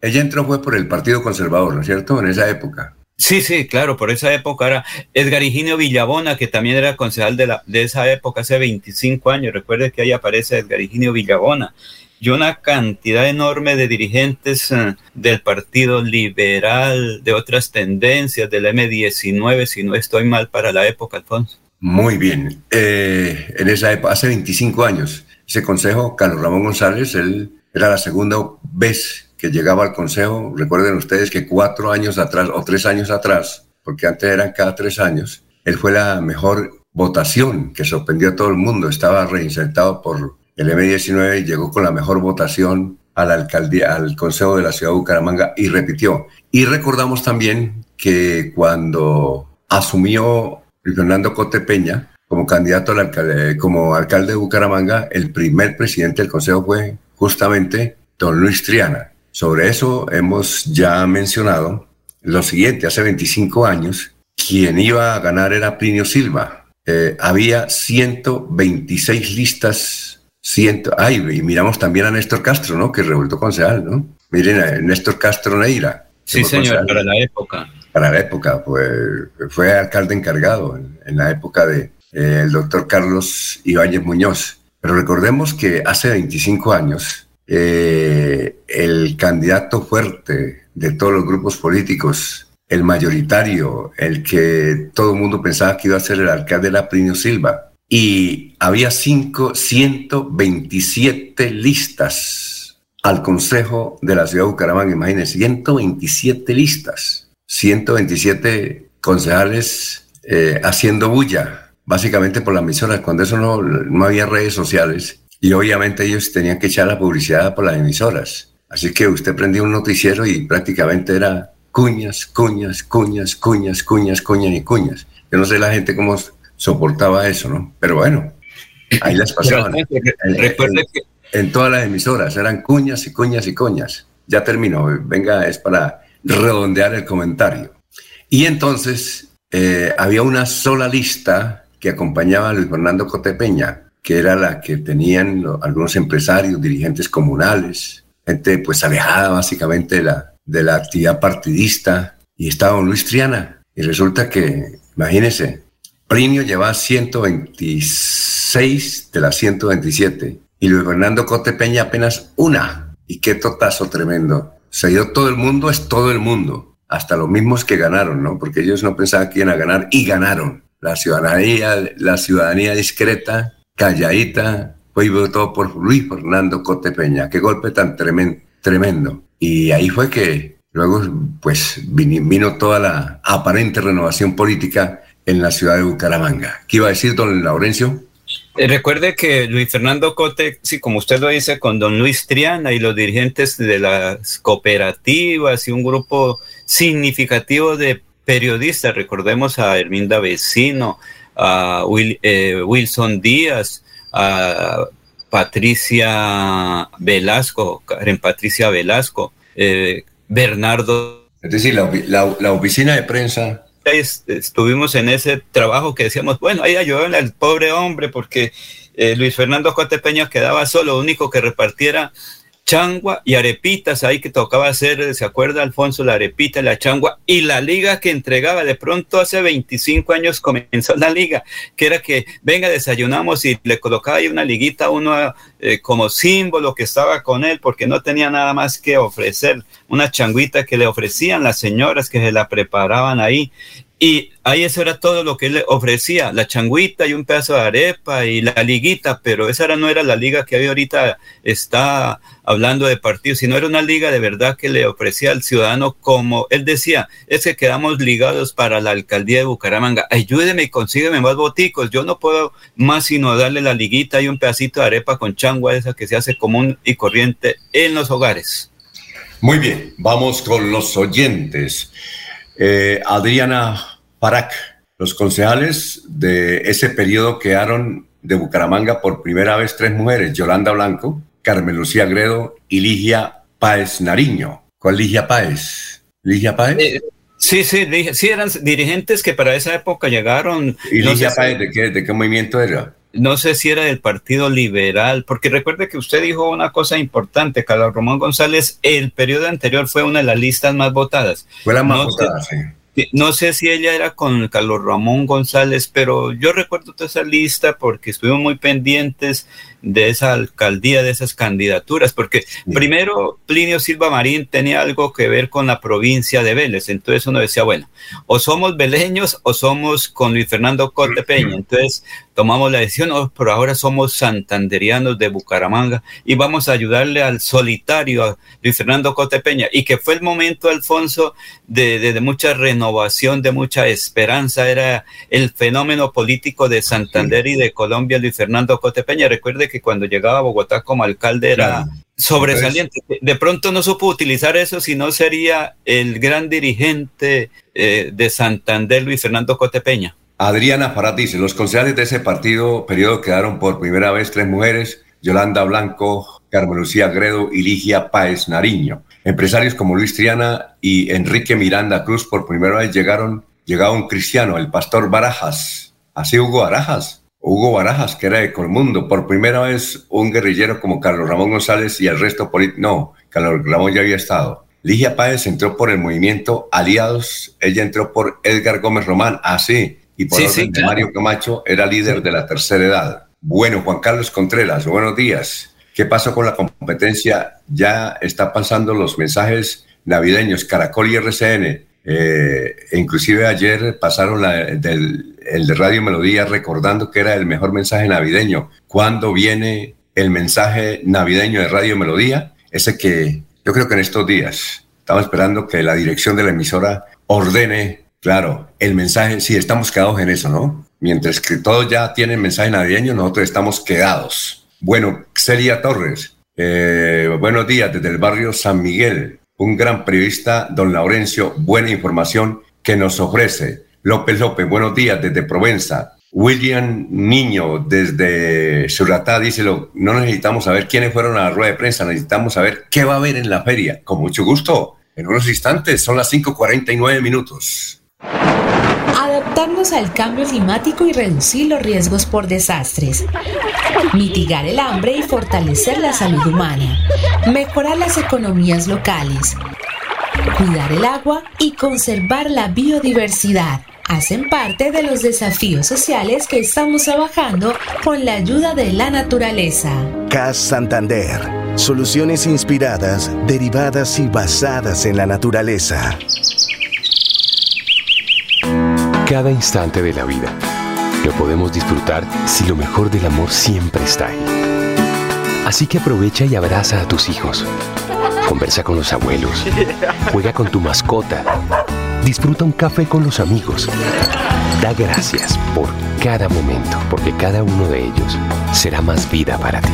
ella entró fue por el Partido Conservador, ¿no es cierto? En esa época. Sí, sí, claro, por esa época era Edgar Higinio Villabona, que también era concejal de, la, de esa época, hace 25 años. Recuerde que ahí aparece Edgar Higinio Villabona y una cantidad enorme de dirigentes uh, del Partido Liberal, de otras tendencias, del M19, si no estoy mal para la época, Alfonso. Muy bien. Eh, en esa época, hace 25 años, ese consejo, Carlos Ramón González, él era la segunda vez que llegaba al Consejo. Recuerden ustedes que cuatro años atrás o tres años atrás, porque antes eran cada tres años, él fue la mejor votación que sorprendió a todo el mundo. Estaba reinsertado por el M19 y llegó con la mejor votación a la alcaldía, al Consejo de la Ciudad de Bucaramanga y repitió. Y recordamos también que cuando asumió Fernando Cote Peña como candidato al alcalde, como alcalde de Bucaramanga, el primer presidente del Consejo fue justamente don Luis Triana. Sobre eso hemos ya mencionado lo siguiente, hace 25 años, quien iba a ganar era Plinio Silva. Eh, había 126 listas, ciento, ay, y miramos también a Néstor Castro, ¿no? Que revoltó concejal, ¿no? Miren, a Néstor Castro Neira. Sí, señor, para la época. Para la época, pues fue alcalde encargado en, la época de eh, el doctor Carlos Ibáñez Muñoz. Pero recordemos que hace 25 años eh, el candidato fuerte de todos los grupos políticos, el mayoritario, el que todo el mundo pensaba que iba a ser el alcalde era Plinio Silva. Y había cinco, 127 listas al Consejo de la Ciudad de Bucaramanga. Imagínense, 127 listas, 127 concejales eh, haciendo bulla, básicamente por la emisora. Cuando eso no, no había redes sociales, y obviamente ellos tenían que echar la publicidad por las emisoras. Así que usted prendía un noticiero y prácticamente era cuñas, cuñas, cuñas, cuñas, cuñas, cuñas y cuñas. Yo no sé la gente cómo soportaba eso, ¿no? Pero bueno, ahí las pasaban. Recuerde que... En todas las emisoras eran cuñas y cuñas y cuñas. Ya terminó, venga, es para redondear el comentario. Y entonces eh, había una sola lista que acompañaba a Luis Fernando Cotepeña, que era la que tenían algunos empresarios, dirigentes comunales, gente pues alejada básicamente de la, de la actividad partidista, y estaba Luis Triana. Y resulta que, imagínense, Plinio llevaba 126 de las 127 y Luis Fernando Cote Peña apenas una. Y qué totazo tremendo. Se dio todo el mundo, es todo el mundo. Hasta los mismos que ganaron, ¿no? Porque ellos no pensaban que iban a ganar y ganaron. La ciudadanía, la ciudadanía discreta calladita, fue votó por Luis Fernando Cote Peña. Qué golpe tan tremendo. Y ahí fue que luego pues vino, toda la aparente renovación política en la ciudad de Bucaramanga. ¿Qué iba a decir don Laurencio? Eh, recuerde que Luis Fernando Cote, sí, como usted lo dice, con don Luis Triana y los dirigentes de las cooperativas y un grupo significativo de periodistas, recordemos a Herminda Vecino, a eh, Wilson Díaz, a Patricia Velasco, Karen Patricia Velasco, eh, Bernardo. Es decir, la, oficina de prensa. Estuvimos en ese trabajo que decíamos, bueno, ahí ayudaron al pobre hombre porque eh, Luis Fernando Cotepeña quedaba solo, lo único que repartiera changua y arepitas ahí que tocaba hacer, ¿se acuerda Alfonso? La arepita, la changua y la liga que entregaba. De pronto hace 25 años comenzó la liga, que era que venga, desayunamos y le colocaba ahí una liguita a uno eh, como símbolo que estaba con él porque no tenía nada más que ofrecer, una changuita que le ofrecían las señoras que se la preparaban ahí y ahí eso era todo lo que él ofrecía, la changuita y un pedazo de arepa y la liguita, pero esa no era la liga que hoy ahorita está hablando de partidos, sino era una liga de verdad que le ofrecía al ciudadano como él decía, es que quedamos ligados para la alcaldía de Bucaramanga, ayúdeme y consígueme más boticos, yo no puedo más sino darle la liguita y un pedacito de arepa con changua esa que se hace común y corriente en los hogares. Muy bien, vamos con los oyentes. Eh, Adriana Parac, los concejales de ese periodo quedaron de Bucaramanga por primera vez tres mujeres, Yolanda Blanco, Carmen Lucía Gredo y Ligia Páez Nariño. ¿Cuál Ligia Páez? ¿Ligia Páez? Eh, sí, sí, sí, eran dirigentes que para esa época llegaron. ¿Y Ligia Páez de qué, de qué movimiento era? No sé si era del Partido Liberal, porque recuerde que usted dijo una cosa importante, Carlos Román González, el periodo anterior fue una de las listas más votadas. Fue la más votada, sí. no sé si ella era con Carlos Ramón González, pero yo recuerdo toda esa lista porque estuvimos muy pendientes de esa alcaldía, de esas candidaturas, porque primero Plinio Silva Marín tenía algo que ver con la provincia de Vélez, entonces uno decía, bueno, o somos veleños o somos con Luis Fernando Corte Peña, entonces tomamos la decisión, oh, pero ahora somos santanderianos de Bucaramanga y vamos a ayudarle al solitario, a Luis Fernando Corte Peña, y que fue el momento, Alfonso, de, de, de mucha renovación, de mucha esperanza, era el fenómeno político de Santander y de Colombia, Luis Fernando Cote Peña, recuerde que cuando llegaba a Bogotá como alcalde era sobresaliente. De pronto no supo utilizar eso, si no sería el gran dirigente eh, de Santander, Luis Fernando Cotepeña. Adriana dice, los concejales de ese partido periodo quedaron por primera vez tres mujeres, Yolanda Blanco, Carmen Lucía Gredo y Ligia Páez Nariño. Empresarios como Luis Triana y Enrique Miranda Cruz por primera vez llegaron, llegaba un cristiano, el pastor Barajas, así Hugo Barajas, Hugo Barajas, que era de Colmundo, por primera vez un guerrillero como Carlos Ramón González y el resto político. No, Carlos Ramón ya había estado. Ligia Páez entró por el movimiento Aliados, ella entró por Edgar Gómez Román, así, y por sí, Mario Camacho era líder de la tercera edad. Bueno, Juan Carlos Contreras, buenos días. ¿Qué pasó con la competencia? Ya está pasando los mensajes navideños, Caracol y RCN. Eh, inclusive ayer pasaron la, del el de Radio Melodía recordando que era el mejor mensaje navideño. ¿Cuándo viene el mensaje navideño de Radio Melodía? Ese que yo creo que en estos días estamos esperando que la dirección de la emisora ordene, claro, el mensaje. Sí, estamos quedados en eso, ¿no? Mientras que todos ya tienen mensaje navideño, nosotros estamos quedados. Bueno, Celia Torres, eh, buenos días desde el barrio San Miguel. Un gran periodista, don Laurencio, buena información que nos ofrece. López López, buenos días desde Provenza. William Niño desde Suratá dice, no necesitamos saber quiénes fueron a la rueda de prensa, necesitamos saber qué va a haber en la feria. Con mucho gusto, en unos instantes, son las 5.49 minutos. Adaptarnos al cambio climático y reducir los riesgos por desastres. Mitigar el hambre y fortalecer la salud humana. Mejorar las economías locales. Cuidar el agua y conservar la biodiversidad hacen parte de los desafíos sociales que estamos trabajando con la ayuda de la naturaleza. CAS Santander. Soluciones inspiradas, derivadas y basadas en la naturaleza. Cada instante de la vida lo podemos disfrutar si lo mejor del amor siempre está ahí. Así que aprovecha y abraza a tus hijos. Conversa con los abuelos. Juega con tu mascota Disfruta un café con los amigos. Da gracias por cada momento, porque cada uno de ellos será más vida para ti.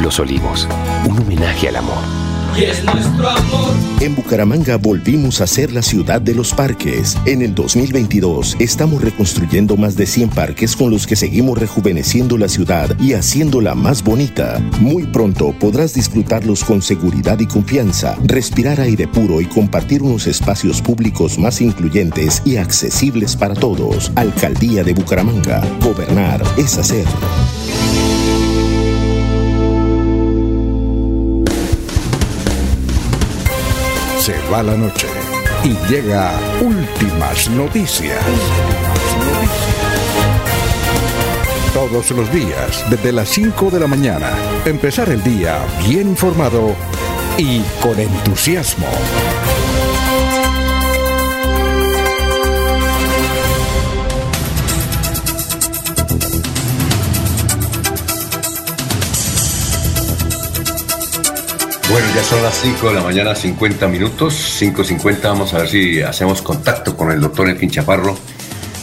Los Olivos, un homenaje al amor En Bucaramanga volvimos a ser la ciudad de los parques. En el 2022 estamos reconstruyendo más de 100 parques con los que seguimos rejuveneciendo la ciudad y haciéndola más bonita. Muy pronto podrás disfrutarlos con seguridad y confianza, respirar aire puro y compartir unos espacios públicos más incluyentes y accesibles para todos. Alcaldía de Bucaramanga. Gobernar es hacer. Se va la noche y llega últimas noticias. Todos los días, desde las 5 de la mañana, empezar el día bien informado y con entusiasmo. Bueno, ya son las 5 de la mañana, 50 minutos, 5.50. Vamos a ver si hacemos contacto con el doctor Elkin Chaparro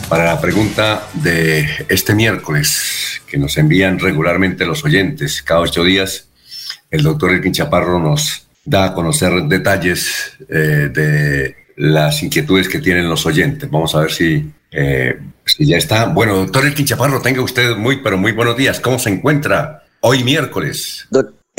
para la pregunta de este miércoles que nos envían regularmente los oyentes. Cada ocho días el doctor Elkin Chaparro nos da a conocer detalles eh, de las inquietudes que tienen los oyentes. Vamos a ver si, eh, si ya está. Bueno, doctor Elkin Chaparro, tenga usted muy, pero muy buenos días. ¿Cómo se encuentra hoy miércoles?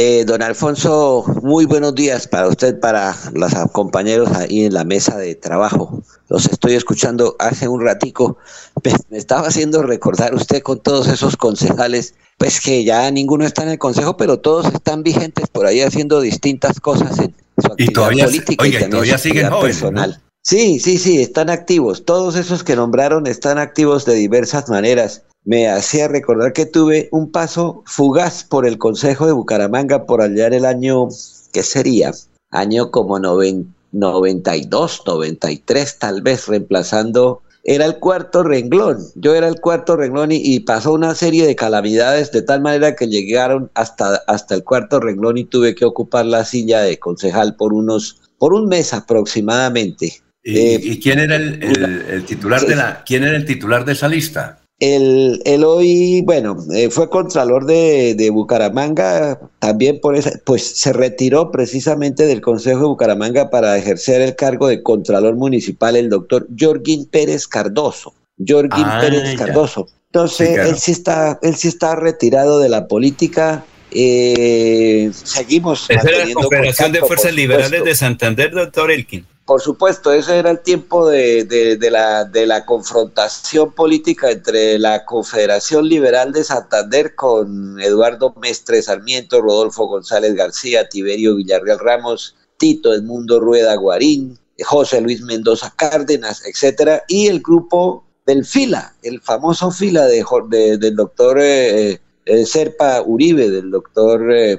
Eh, don Alfonso, muy buenos días para usted, para los compañeros ahí en la mesa de trabajo. Los estoy escuchando hace un ratico. me estaba haciendo recordar usted con todos esos concejales, pues que ya ninguno está en el consejo, pero todos están vigentes por ahí haciendo distintas cosas en su actividad política y, todavía siguen jóvenes, personal. Sí, sí, sí, están activos. Todos esos que nombraron están activos de diversas maneras. Me hacía recordar que tuve un paso fugaz por el Consejo de Bucaramanga por allá en el año, ¿qué sería? Año como 92, 93 tal vez, reemplazando era el cuarto renglón. Yo era el cuarto renglón y, pasó una serie de calamidades de tal manera que llegaron hasta, hasta el cuarto renglón y tuve que ocupar la silla de concejal por unos, por un mes aproximadamente. ¿Y, eh, quién era el, titular de la, quién era el titular de esa lista? El, el hoy, bueno, eh, fue contralor de, de, Bucaramanga, también por esa, pues se retiró precisamente del Consejo de Bucaramanga para ejercer el cargo de contralor municipal el doctor Jorgin Pérez Cardoso. Jorgin ah, Pérez Cardoso. Entonces, él sí está, él sí está retirado de la política. Eh, seguimos. Esa era la Confederación de Fuerzas Liberales de Santander, doctor Elkin. Por supuesto, ese era el tiempo de, la, de la confrontación política entre la Confederación Liberal de Santander con Eduardo Mestre Sarmiento, Rodolfo González García, Tiberio Villarreal Ramos, Tito Edmundo Rueda Guarín, José Luis Mendoza Cárdenas, etcétera, y el grupo del FILA, el famoso FILA de, del doctor eh, eh, Serpa Uribe, del doctor eh,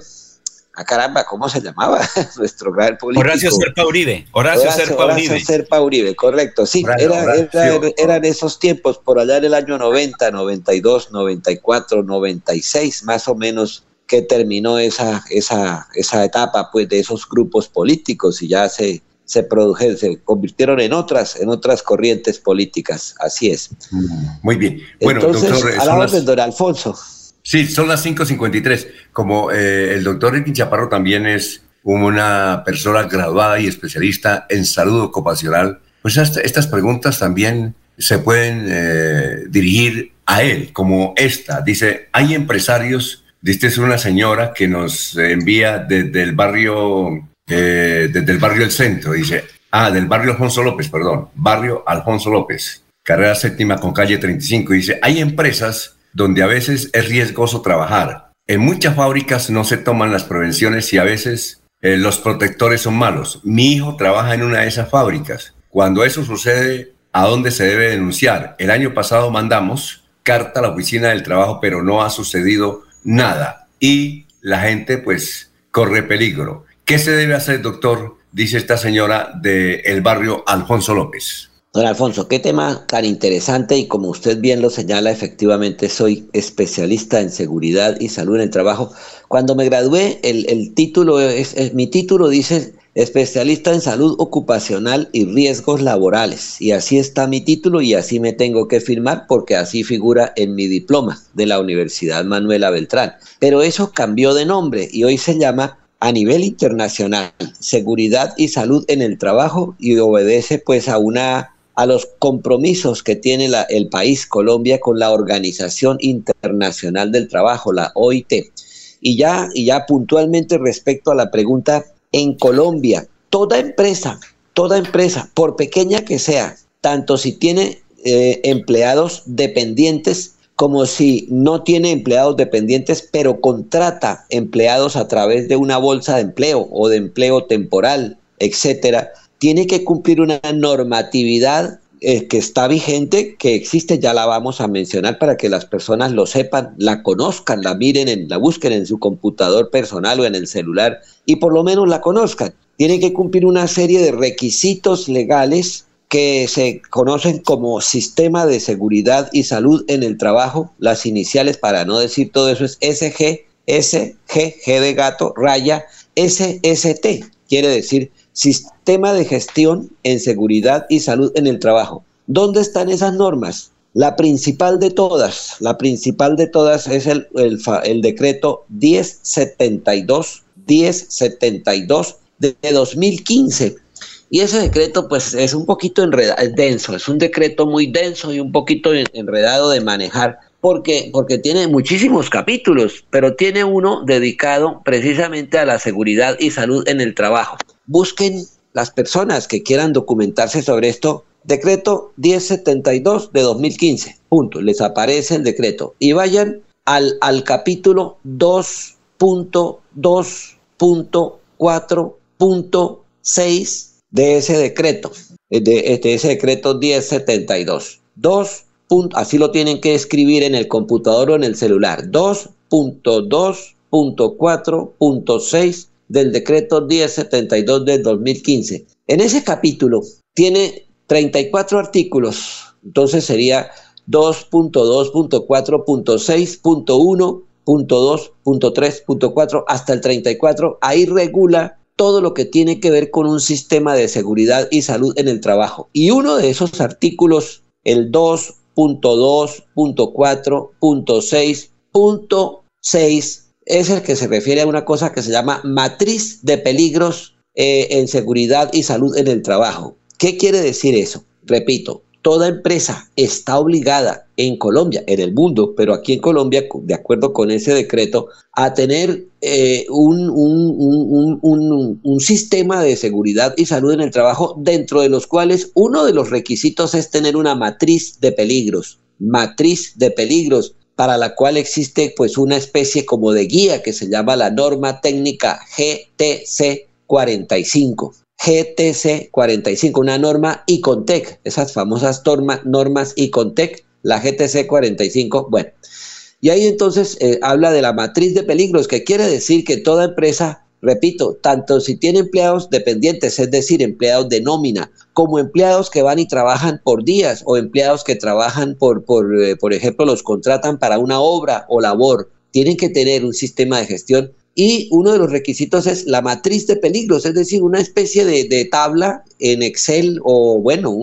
Ah, caramba, ¿cómo se llamaba? Nuestro gran político. Horacio Serpa Uribe. Horacio, Serpa Uribe. Horacio Serpa Uribe, correcto. Sí, eran esos tiempos, por allá en el año 90, 92, 94, 96, más o menos, que terminó esa, esa, esa etapa pues, de esos grupos políticos y ya se, se produjeron, se convirtieron en otras, en otras corrientes políticas. Así es. Muy bien. Bueno, Entonces, doctor, a la orden, don Alfonso. Sí, son las 5.53. Como eh, el doctor Ricky Chaparro también es una persona graduada y especialista en salud ocupacional, pues estas preguntas también se pueden eh, dirigir a él, como esta. Dice, hay empresarios, dice es una señora que nos envía desde el barrio, eh, desde el barrio del centro, dice, ah, del barrio Alfonso López, perdón, barrio Alfonso López, carrera séptima con calle 35, dice, hay empresas donde a veces es riesgoso trabajar. En muchas fábricas no se toman las prevenciones y a veces eh, los protectores son malos. Mi hijo trabaja en una de esas fábricas. Cuando eso sucede, ¿a dónde se debe denunciar? El año pasado mandamos carta a la oficina del trabajo, pero no ha sucedido nada. Y la gente pues corre peligro. ¿Qué se debe hacer, doctor? Dice esta señora del barrio Alfonso López. Don Alfonso, qué tema tan interesante y como usted bien lo señala, efectivamente soy especialista en seguridad y salud en el trabajo. Cuando me gradué, el, título es, mi título dice especialista en salud ocupacional y riesgos laborales. Y así está mi título y así me tengo que firmar porque así figura en mi diploma de la Universidad Manuela Beltrán. Pero eso cambió de nombre y hoy se llama a nivel internacional, seguridad y salud en el trabajo y obedece pues a una a los compromisos que tiene el país Colombia con la Organización Internacional del Trabajo, la OIT. Y ya, y ya puntualmente respecto a la pregunta, en Colombia, toda empresa, toda empresa, por pequeña que sea, tanto si tiene eh, empleados dependientes como si no tiene empleados dependientes, pero contrata empleados a través de una bolsa de empleo o de empleo temporal, etcétera, tiene que cumplir una normatividad eh, que está vigente, que existe, ya la vamos a mencionar para que las personas lo sepan, la conozcan, la miren, en, la busquen en su computador personal o en el celular y por lo menos la conozcan. Tiene que cumplir una serie de requisitos legales que se conocen como Sistema de Seguridad y Salud en el Trabajo. Las iniciales, para no decir todo eso, es SG, SG, G de gato, raya, SST. Quiere decir Sistema de gestión en seguridad y salud en el trabajo. ¿Dónde están esas normas? La principal de todas, la principal de todas es el, decreto 1072, 1072 de, 2015. Y ese decreto pues es un poquito enredado, es denso, es un decreto muy denso y un poquito enredado de manejar porque, porque tiene muchísimos capítulos, pero tiene uno dedicado precisamente a la seguridad y salud en el trabajo busquen las personas que quieran documentarse sobre esto, decreto 1072 de 2015, punto, les aparece el decreto y vayan al, al capítulo 2.2.4.6 de ese decreto, de, de ese decreto 1072. 2. Así lo tienen que escribir en el computador o en el celular. 2.2.4.6 del decreto 1072 del 2015. En ese capítulo tiene 34 artículos, entonces sería 2.2.4.6.1.2.3.4 hasta el 34. Ahí regula todo lo que tiene que ver con un sistema de seguridad y salud en el trabajo. Y uno de esos artículos, el 2.2.4.6.6, es el que se refiere a una cosa que se llama matriz de peligros eh, en seguridad y salud en el trabajo. ¿Qué quiere decir eso? Repito, toda empresa está obligada en Colombia, en el mundo, pero aquí en Colombia, de acuerdo con ese decreto, a tener eh, un, sistema de seguridad y salud en el trabajo, dentro de los cuales uno de los requisitos es tener una matriz de peligros, matriz de peligros, para la cual existe pues una especie como de guía que se llama la norma técnica GTC 45. GTC 45, una norma ICONTEC, esas famosas normas ICONTEC, la GTC 45, bueno. Y ahí entonces eh, habla de la matriz de peligros, que quiere decir que toda empresa, repito, tanto si tiene empleados dependientes, es decir, empleados de nómina, como empleados que van y trabajan por días o empleados que trabajan por, por, eh, por ejemplo, los contratan para una obra o labor, tienen que tener un sistema de gestión y uno de los requisitos es la matriz de peligros, es decir, una especie de, tabla en Excel o, bueno,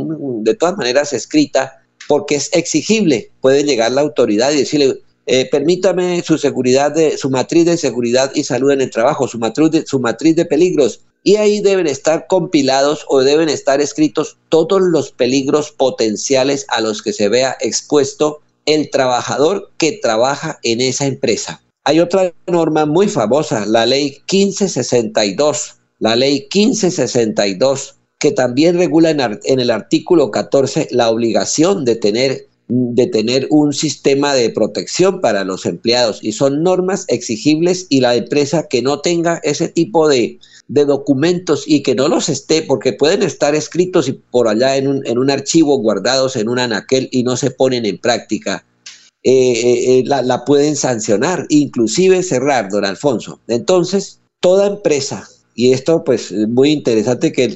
de todas maneras escrita, porque es exigible. Puede llegar la autoridad y decirle, eh, permítame su seguridad, su matriz de seguridad y salud en el trabajo, su matriz, de, su matriz de peligros. Y ahí deben estar compilados o deben estar escritos todos los peligros potenciales a los que se vea expuesto el trabajador que trabaja en esa empresa. Hay otra norma muy famosa, la ley 1562, la ley 1562, que también regula en, el artículo 14 la obligación de tener, de tener un sistema de protección para los empleados y son normas exigibles y la empresa que no tenga ese tipo de, documentos y que no los esté, porque pueden estar escritos y por allá en un, en un archivo guardados en un anaquel y no se ponen en práctica eh, eh, eh, la, pueden sancionar, inclusive cerrar, don Alfonso. Entonces, toda empresa, y esto pues muy interesante que,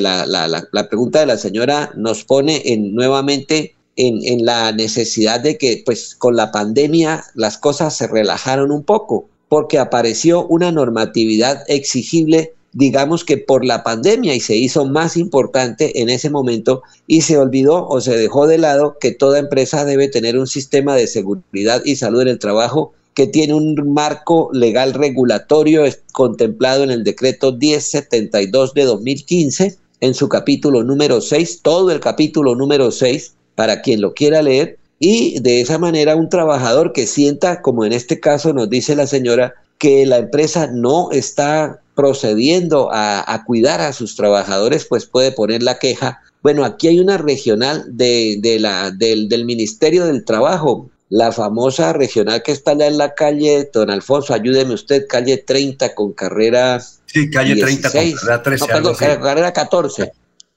la, pregunta de la señora nos pone en, nuevamente en, en, la necesidad de que pues con la pandemia las cosas se relajaron un poco, porque apareció una normatividad exigible digamos que por la pandemia y se hizo más importante en ese momento y se olvidó o se dejó de lado que toda empresa debe tener un sistema de seguridad y salud en el trabajo que tiene un marco legal regulatorio contemplado en el decreto 1072 de 2015 en su capítulo número 6, todo el capítulo número 6 para quien lo quiera leer y de esa manera un trabajador que sienta, como en este caso nos dice la señora, que la empresa no está procediendo a, cuidar a sus trabajadores, pues puede poner la queja. Bueno, aquí hay una regional de, la, del, del, Ministerio del Trabajo, la famosa regional que está allá en la calle, don Alfonso, ayúdeme usted, calle 30 con carrera. Sí, calle 30 con carrera 13. No, perdón, carrera 14.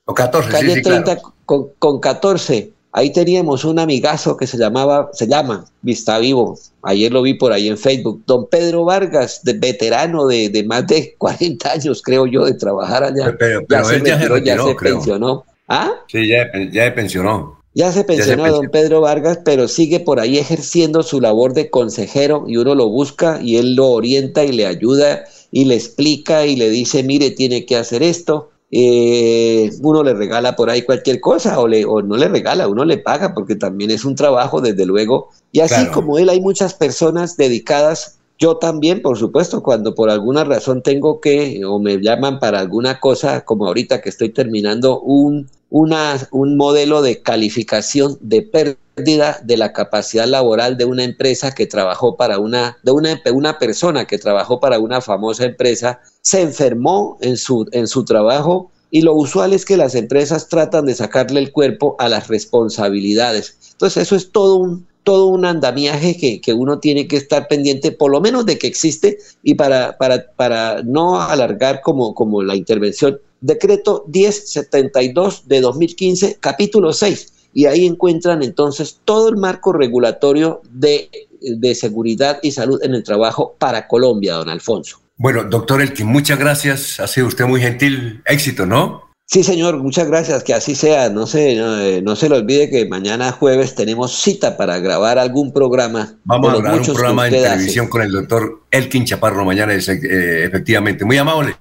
O 14, calle sí, 30 con, con 14. Ahí teníamos un amigazo que se llamaba, se llama Vista Vivo. Ayer lo vi por ahí en Facebook. Don Pedro Vargas, de veterano de, más de 40 años, creo yo, de trabajar allá. Pero, ya, se ya, se pensionó. ¿Ah? Sí, ya, ya se pensionó. Ya se pensionó don Pedro Vargas, pero sigue por ahí ejerciendo su labor de consejero y uno lo busca y él lo orienta y le ayuda y le explica y le dice, mire, tiene que hacer esto eh, uno le regala por ahí cualquier cosa o, le, o no le regala, uno le paga porque también es un trabajo, desde luego. Y así como él, hay muchas personas dedicadas. Yo también, por supuesto, cuando por alguna razón tengo que o me llaman para alguna cosa, como ahorita que estoy terminando un, una, un modelo de calificación de pérdida de la capacidad laboral de una empresa que trabajó para una, de una, una persona que trabajó para una famosa empresa se enfermó en su, en su trabajo y lo usual es que las empresas tratan de sacarle el cuerpo a las responsabilidades. Entonces eso es todo un, todo un andamiaje que, que, uno tiene que estar pendiente, por lo menos de que existe, y para, para, para no alargar como, como la intervención, decreto 1072 de 2015, capítulo 6, y ahí encuentran entonces todo el marco regulatorio de, de seguridad y salud en el trabajo para Colombia, don Alfonso. Bueno, doctor Elkin, muchas gracias. Ha sido usted muy gentil. Éxito, ¿no? Sí, señor, muchas gracias, que así sea. No se, no, no se le olvide que mañana jueves tenemos cita para grabar algún programa. Vamos a grabar un programa de televisión con el doctor Elkin Chaparro mañana, eh, efectivamente. Muy amable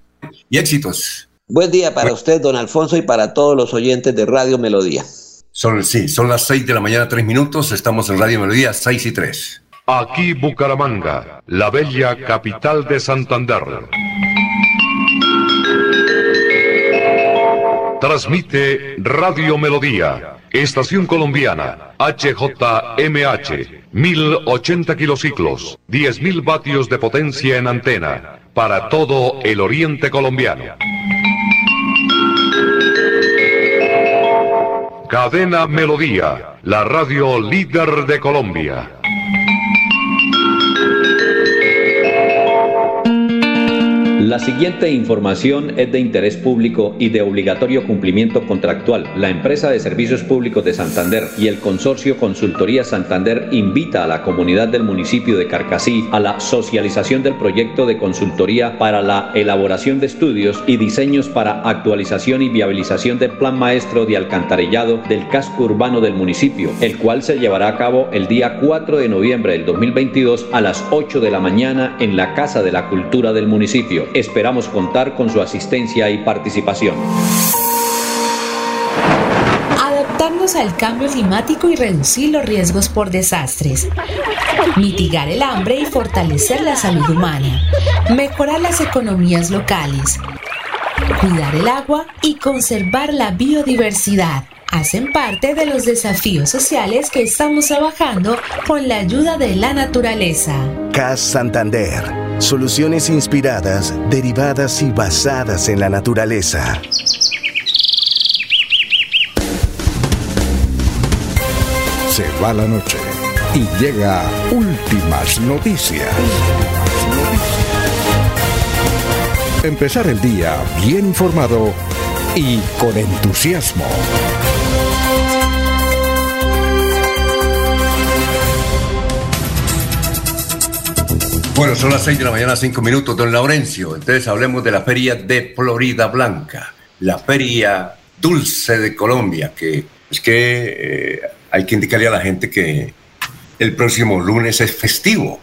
y éxitos. Buen día para usted, don Alfonso, y para todos los oyentes de Radio Melodía. Son, sí, son las seis de la mañana, tres minutos. Estamos en Radio Melodía, seis y tres. Aquí Bucaramanga, la bella capital de Santander. Transmite Radio Melodía, Estación Colombiana, HJMH, 1080 kilociclos, 10.000 vatios de potencia en antena, para todo el oriente colombiano. Cadena Melodía, la radio líder de Colombia. La siguiente información es de interés público y de obligatorio cumplimiento contractual. La empresa de servicios públicos de Santander y el consorcio Consultoría Santander invita a la comunidad del municipio de Carcasí a la socialización del proyecto de consultoría para la elaboración de estudios y diseños para actualización y viabilización del plan maestro de alcantarillado del casco urbano del municipio, el cual se llevará a cabo el día 4 de noviembre del 2022 a las 8 de la mañana en la Casa de la Cultura del municipio. Esperamos contar con su asistencia y participación. Adaptarnos al cambio climático y reducir los riesgos por desastres. Mitigar el hambre y fortalecer la salud humana. Mejorar las economías locales. Cuidar el agua y conservar la biodiversidad hacen parte de los desafíos sociales que estamos trabajando con la ayuda de la naturaleza. CAS Santander Soluciones inspiradas, derivadas y basadas en la naturaleza. Se va la noche y llega últimas noticias. Empezar el día bien informado y con entusiasmo. Bueno, son las 6 de la mañana, 5 minutos, don Laurencio. Entonces hablemos de la feria de Florida Blanca, la feria dulce de Colombia, que es que eh, hay que indicarle a la gente que el próximo lunes es festivo.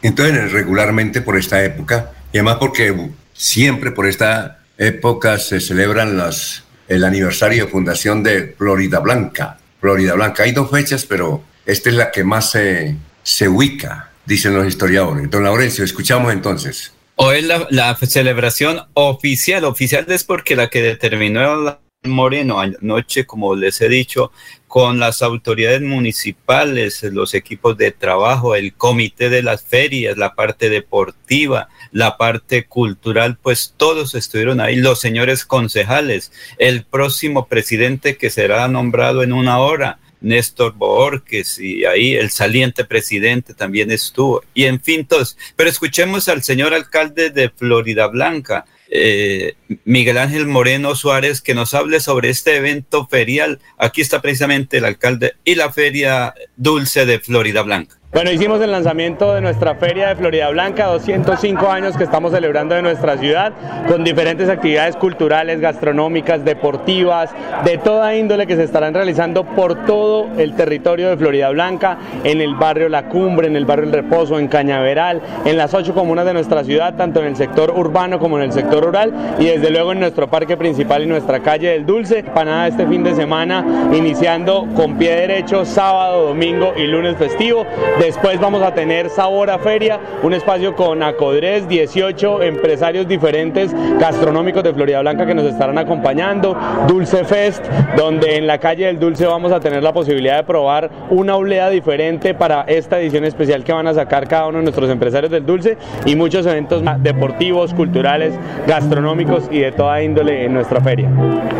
Entonces, regularmente por esta época, y además porque siempre por esta época se celebran las, el aniversario de fundación de Florida Blanca. Florida Blanca. Hay dos fechas, pero esta es la que más se, se ubica dicen los historiadores. Don Laurencio, escuchamos entonces. Hoy es la, celebración oficial, oficial es porque la que determinó Moreno anoche, como les he dicho, con las autoridades municipales, los equipos de trabajo, el comité de las ferias, la parte deportiva, la parte cultural, pues todos estuvieron ahí, los señores concejales, el próximo presidente que será nombrado en una hora, Néstor Borges y ahí el saliente presidente también estuvo. Y en fin, todos. Pero escuchemos al señor alcalde de Florida Blanca, eh, Miguel Ángel Moreno Suárez, que nos hable sobre este evento ferial. Aquí está precisamente el alcalde y la feria dulce de Florida Blanca. Bueno, hicimos el lanzamiento de nuestra feria de Florida Blanca, 205 años que estamos celebrando en nuestra ciudad, con diferentes actividades culturales, gastronómicas, deportivas, de toda índole que se estarán realizando por todo el territorio de Florida Blanca, en el barrio La Cumbre, en el barrio El Reposo, en Cañaveral, en las ocho comunas de nuestra ciudad, tanto en el sector urbano como en el sector rural, y desde luego en nuestro parque principal y nuestra calle del Dulce. Panada este fin de semana, iniciando con pie derecho, sábado, domingo y lunes festivo Después vamos a tener Sabor a Feria, un espacio con Acodres, 18 empresarios diferentes gastronómicos de Florida Blanca que nos estarán acompañando. Dulce Fest, donde en la calle del Dulce vamos a tener la posibilidad de probar una olea diferente para esta edición especial que van a sacar cada uno de nuestros empresarios del Dulce y muchos eventos deportivos, culturales, gastronómicos y de toda índole en nuestra feria.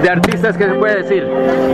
¿De artistas qué se puede decir?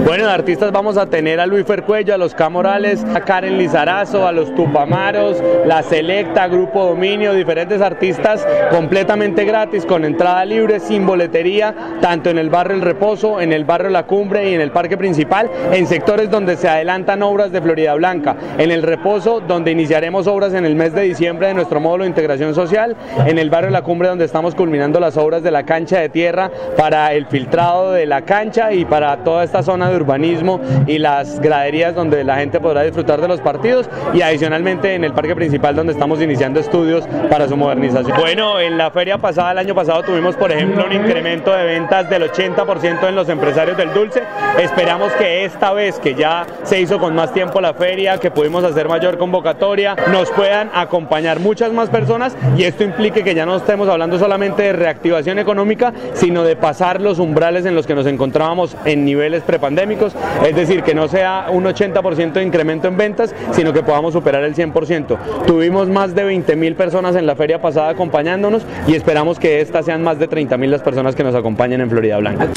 Bueno, de artistas vamos a tener a Luis Fercuello, a los Camorales, a Karen Lizarazo, a los Tupamaros, La Selecta, Grupo Dominio, diferentes artistas completamente gratis, con entrada libre, sin boletería, tanto en el barrio El Reposo, en el barrio La Cumbre y en el parque principal, en sectores donde se adelantan obras de Florida Blanca, en el Reposo, donde iniciaremos obras en el mes de diciembre de nuestro módulo de integración social, en el barrio La Cumbre, donde estamos culminando las obras de la cancha de tierra para el filtrado de la cancha y para toda esta zona de urbanismo y las graderías donde la gente podrá disfrutar de los partidos. Y adicionalmente en el parque principal donde estamos iniciando estudios para su modernización. Bueno, en la feria pasada, el año pasado, tuvimos por ejemplo un incremento de ventas del 80% en los empresarios del dulce. Esperamos que esta vez que ya se hizo con más tiempo la feria, que pudimos hacer mayor convocatoria, nos puedan acompañar muchas más personas y esto implique que ya no estemos hablando solamente de reactivación económica, sino de pasar los umbrales en los que nos encontrábamos en niveles prepandémicos, es decir, que no sea un 80% de incremento en ventas, sino que podamos superar el 100%. Tuvimos más de 20 mil personas en la feria pasada acompañándonos y esperamos que estas sean más de 30 mil las personas que nos acompañen en Florida Blanca.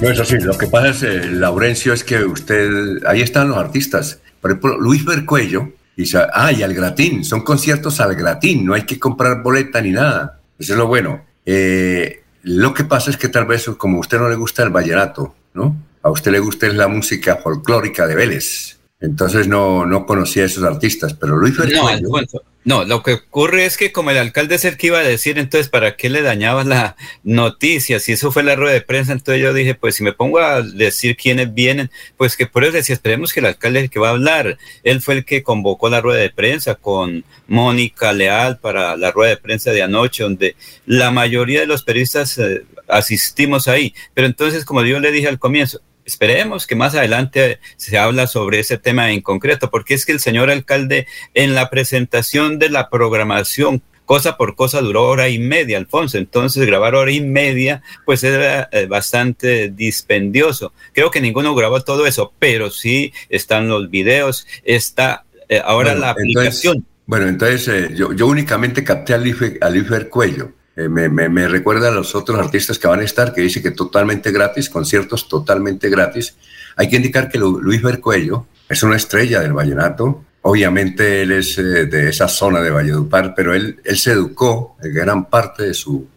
No es así, lo que pasa es, eh, Laurencio, es que usted, ahí están los artistas. Por ejemplo, Luis Bercuello, y, ah, y al gratín, son conciertos al gratín, no hay que comprar boleta ni nada. Eso es lo bueno. Eh, lo que pasa es que tal vez, como a usted no le gusta el vallenato, ¿no? A usted le gusta la música folclórica de Vélez. Entonces no, no conocía a esos artistas, pero Luis Bercuello... No, lo que ocurre es que como el alcalde es el que iba a decir, entonces, ¿para qué le dañabas la noticia? Si eso fue la rueda de prensa, entonces yo dije, pues si me pongo a decir quiénes vienen, pues que por eso decía, esperemos que el alcalde es el que va a hablar. Él fue el que convocó la rueda de prensa con Mónica Leal para la rueda de prensa de anoche, donde la mayoría de los periodistas eh, asistimos ahí. Pero entonces, como yo le dije al comienzo, esperemos que más adelante se habla sobre ese tema en concreto, porque es que el señor alcalde en la presentación de la programación cosa por cosa duró hora y media, Alfonso. Entonces, grabar hora y media, pues era eh, bastante dispendioso. Creo que ninguno grabó todo eso, pero sí están los videos, está eh, ahora la aplicación. bueno, entonces eh, yo, yo, únicamente capté al Ifer Cuello. Eh, me, recuerda a los otros artistas que van a estar, que dice que totalmente gratis, conciertos totalmente gratis. Hay que indicar que Luis Bercuello es una estrella del vallenato. Obviamente él es eh, de esa zona de Valledupar, pero él, él se educó, en gran parte de su,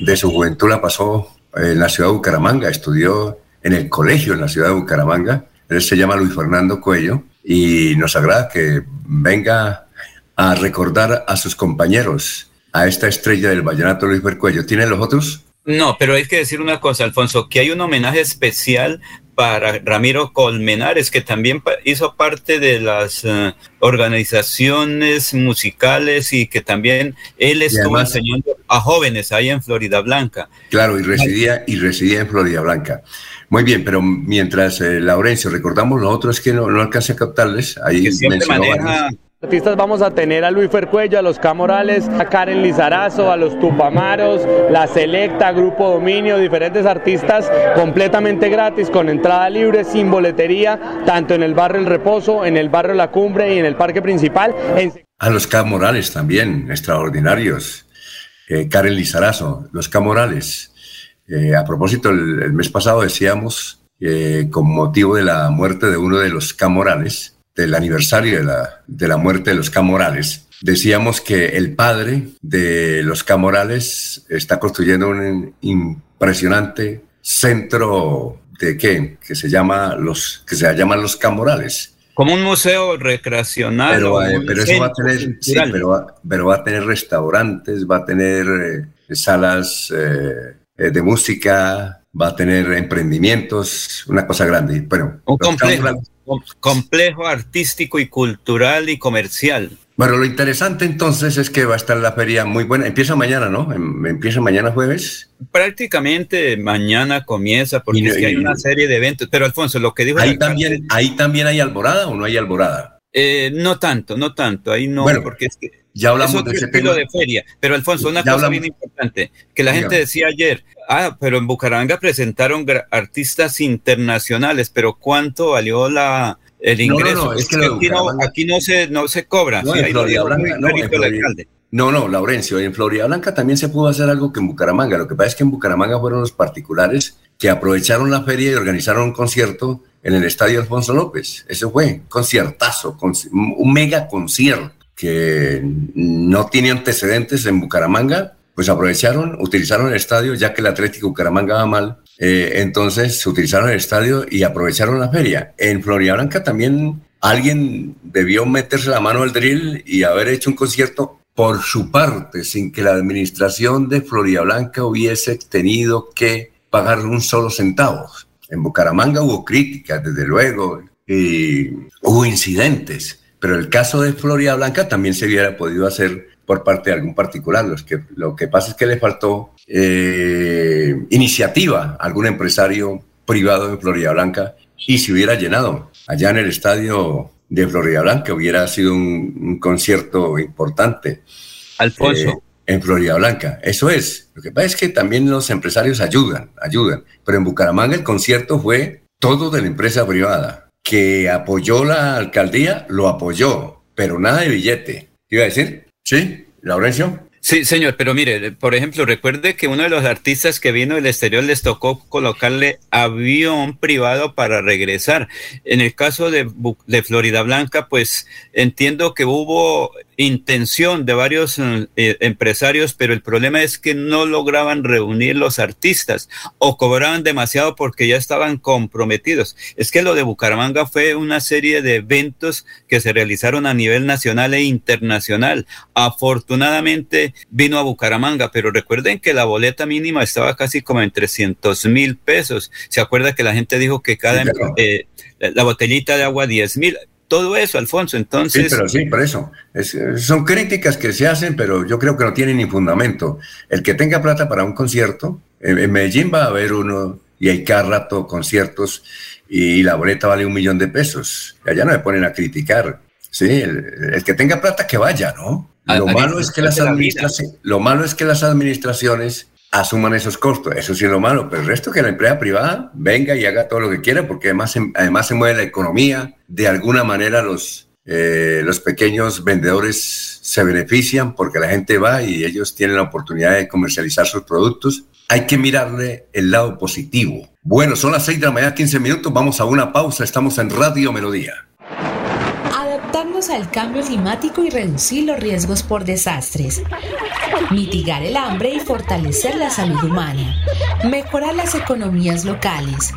de su juventud la pasó en la ciudad de Bucaramanga, estudió en el colegio en la ciudad de Bucaramanga. Él se llama Luis Fernando Cuello y nos agrada que venga a recordar a sus compañeros a esta estrella del vallenato Luis Bercuello. ¿Tienen los otros? No, pero hay que decir una cosa, Alfonso, que hay un homenaje especial para Ramiro Colmenares, que también hizo parte de las eh, organizaciones musicales y que también él estuvo enseñando a jóvenes ahí en Florida Blanca. Claro, y residía, y residía en Florida Blanca. Muy bien, pero mientras eh, Laurencio, recordamos lo otro es que no, no alcancé a captarles. Ahí que siempre maneja, artistas vamos a tener a Luis Fercuello, a los Camorales, a Karen Lizarazo, a los Tupamaros, La Selecta, Grupo Dominio, diferentes artistas completamente gratis, con entrada libre, sin boletería, tanto en el barrio El Reposo, en el barrio La Cumbre y en el parque principal. A los Camorales también, extraordinarios. Eh, Karen Lizarazo, los Camorales. Eh, a propósito, el, mes pasado decíamos, eh, con motivo de la muerte de uno de los Camorales, del aniversario de la, de la muerte de los Camorales, decíamos que el padre de los Camorales está construyendo un impresionante centro de qué, que se llama los que se llaman los Camorales. Como un museo recreacional. Pero, eh, eso va a tener, sí, pero, va a tener restaurantes, va a tener eh, salas eh, de música, va a tener emprendimientos, una cosa grande. Bueno, un complejo complejo artístico y cultural y comercial. Bueno, lo interesante entonces es que va a estar la feria muy buena. Empieza mañana, ¿no? Em, empieza mañana jueves. Prácticamente mañana comienza porque es que hay una serie de eventos. Pero Alfonso, lo que dijo... Ahí, también, ahí también hay alborada o no hay alborada. Eh, no tanto, no tanto. Ahí no, bueno, porque es que ya hablamos de ese estilo de feria. Pero Alfonso, una cosa bien importante que la gente decía ayer, ah, pero en Bucaramanga presentaron artistas internacionales, pero ¿cuánto valió la el ingreso? No, no, es que, aquí, no, aquí, no, se no se cobra. No, en Florida Blanca, no, no, no, Laurencio, en Florida Blanca también se pudo hacer algo que en Bucaramanga. Lo que pasa es que en Bucaramanga fueron los particulares que aprovecharon la feria y organizaron un concierto en el Estadio Alfonso López. Eso fue, conciertazo, un mega concierto que no tiene antecedentes en Bucaramanga, pues aprovecharon, utilizaron el estadio, ya que el Atlético Bucaramanga va mal, eh, entonces utilizaron el estadio y aprovecharon la feria. En Blanca también alguien debió meterse la mano al drill y haber hecho un concierto por su parte, sin que la administración de Blanca hubiese tenido que pagar un solo centavo. En Bucaramanga hubo críticas, desde luego, y hubo incidentes pero el caso de Floria Blanca también se hubiera podido hacer por parte de algún particular. Lo que, lo que pasa es que le faltó eh, iniciativa a algún empresario privado de Florida Blanca y se hubiera llenado. Allá en el estadio de Florida Blanca hubiera sido un, concierto importante. Alfonso. Eh, en Florida Blanca, eso es. Lo que pasa es que también los empresarios ayudan, ayudan. Pero en Bucaramanga el concierto fue todo de la empresa privada que apoyó la alcaldía, lo apoyó, pero nada de billete. ¿Qué iba a decir? ¿Sí? ¿Laurencio? Sí, señor, pero mire, por ejemplo, recuerde que uno de los artistas que vino del exterior les tocó colocarle avión privado para regresar. En el caso de, de Florida Blanca, pues entiendo que hubo intención de varios eh, eh, empresarios, pero el problema es que no lograban reunir los artistas o cobraban demasiado porque ya estaban comprometidos. Es que lo de Bucaramanga fue una serie de eventos que se realizaron a nivel nacional e internacional. Afortunadamente vino a Bucaramanga, pero recuerden que la boleta mínima estaba casi como en 300 mil pesos. ¿Se acuerda que la gente dijo que cada... Eh, la botellita de agua 10 mil todo eso, Alfonso. Entonces. Sí, pero sí, por eso. son críticas que se hacen, pero yo creo que no tienen ni fundamento. El que tenga plata para un concierto, en, Medellín va a haber uno y hay cada rato conciertos y la boleta vale un millón de pesos. Allá no me ponen a criticar. Sí, el, que tenga plata que vaya, ¿no? Lo malo, es que las lo malo es que las administraciones asuman esos costos. Eso sí es lo malo, pero el resto que la empresa privada venga y haga todo lo que quiera, porque además, además se mueve la economía. De alguna manera los, eh, los pequeños vendedores se benefician porque la gente va y ellos tienen la oportunidad de comercializar sus productos. Hay que mirarle el lado positivo. Bueno, son las 6 de la mañana, 15 minutos. Vamos a una pausa. Estamos en Radio Melodía al cambio climático y reducir los riesgos por desastres, mitigar el hambre y fortalecer la salud humana, mejorar las economías locales,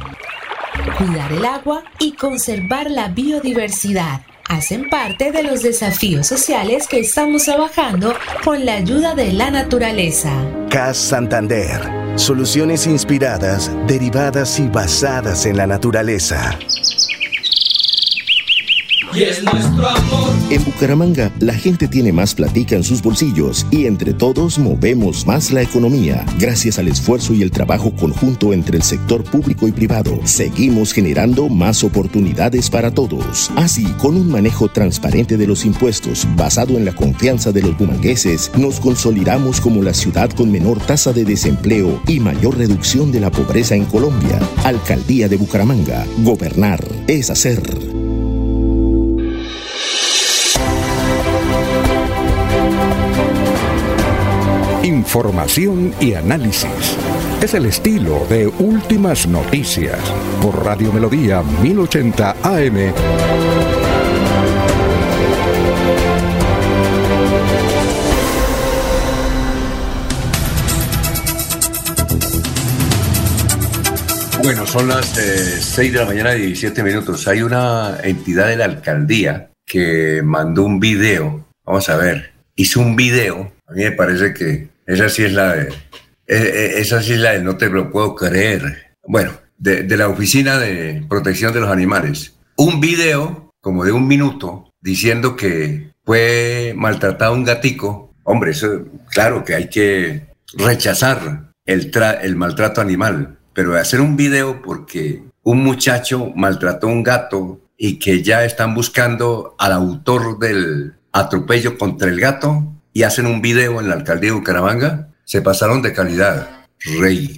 cuidar el agua y conservar la biodiversidad hacen parte de los desafíos sociales que estamos trabajando con la ayuda de la naturaleza. CAS Santander. Soluciones inspiradas, derivadas y basadas en la naturaleza y es nuestro amor. En Bucaramanga, la gente tiene más platica en sus bolsillos y entre todos movemos más la economía. Gracias al esfuerzo y el trabajo conjunto entre el sector público y privado, seguimos generando más oportunidades para todos. Así, con un manejo transparente de los impuestos basado en la confianza de los bumangueses, nos consolidamos como la ciudad con menor tasa de desempleo y mayor reducción de la pobreza en Colombia. Alcaldía de Bucaramanga. Gobernar es hacer. Información y análisis. Es el estilo de Últimas Noticias por Radio Melodía 1080 AM. Bueno, son las 6 eh, de la mañana y 17 minutos. Hay una entidad de la alcaldía que mandó un video. Vamos a ver, hizo un video. A mí me parece que esa sí es la de, eh, eh, esa sí es la de no te lo puedo creer. Bueno, de, la Oficina de Protección de los Animales. Un video como de un minuto diciendo que fue maltratado un gatico. Hombre, eso, claro que hay que rechazar el, el maltrato animal, pero hacer un video porque un muchacho maltrató un gato y que ya están buscando al autor del atropello contra el gato, y hacen un video en la alcaldía de Bucaramanga, se pasaron de calidad.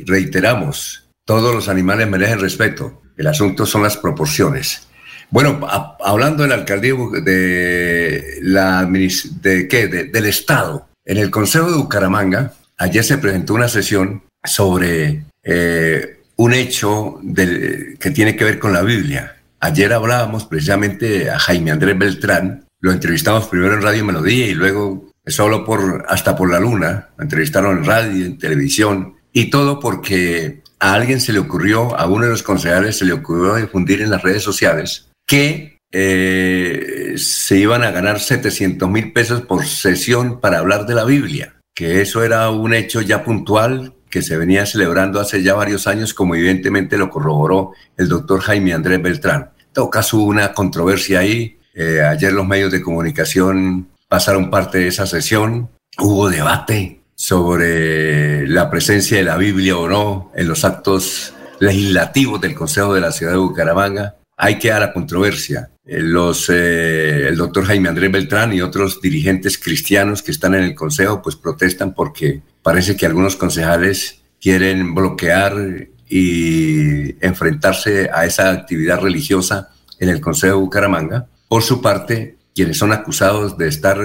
reiteramos, todos los animales merecen respeto. El asunto son las proporciones. Bueno, hablando de la alcaldía de la de qué, del Estado, en el Consejo de Bucaramanga, ayer se presentó una sesión sobre eh, un hecho que tiene que ver con la Biblia. Ayer hablábamos precisamente a Jaime Andrés Beltrán, lo entrevistamos primero en Radio Melodía y luego solo por hasta por la luna, lo entrevistaron en radio, en televisión y todo porque a alguien se le ocurrió, a uno de los concejales se le ocurrió difundir en las redes sociales que eh, se iban a ganar 700 mil pesos por sesión para hablar de la Biblia, que eso era un hecho ya puntual que se venía celebrando hace ya varios años, como evidentemente lo corroboró el doctor Jaime Andrés Beltrán. En todo caso, una controversia ahí. Eh, ayer los medios de comunicación pasaron parte de esa sesión. Hubo debate sobre la presencia de la Biblia o no en los actos legislativos del Consejo de la Ciudad de Bucaramanga. Hay que dar la controversia. Eh, los, eh, el doctor Jaime Andrés Beltrán y otros dirigentes cristianos que están en el Consejo pues protestan porque parece que algunos concejales quieren bloquear y enfrentarse a esa actividad religiosa en el Consejo de Bucaramanga. Por su parte, quienes son acusados de estar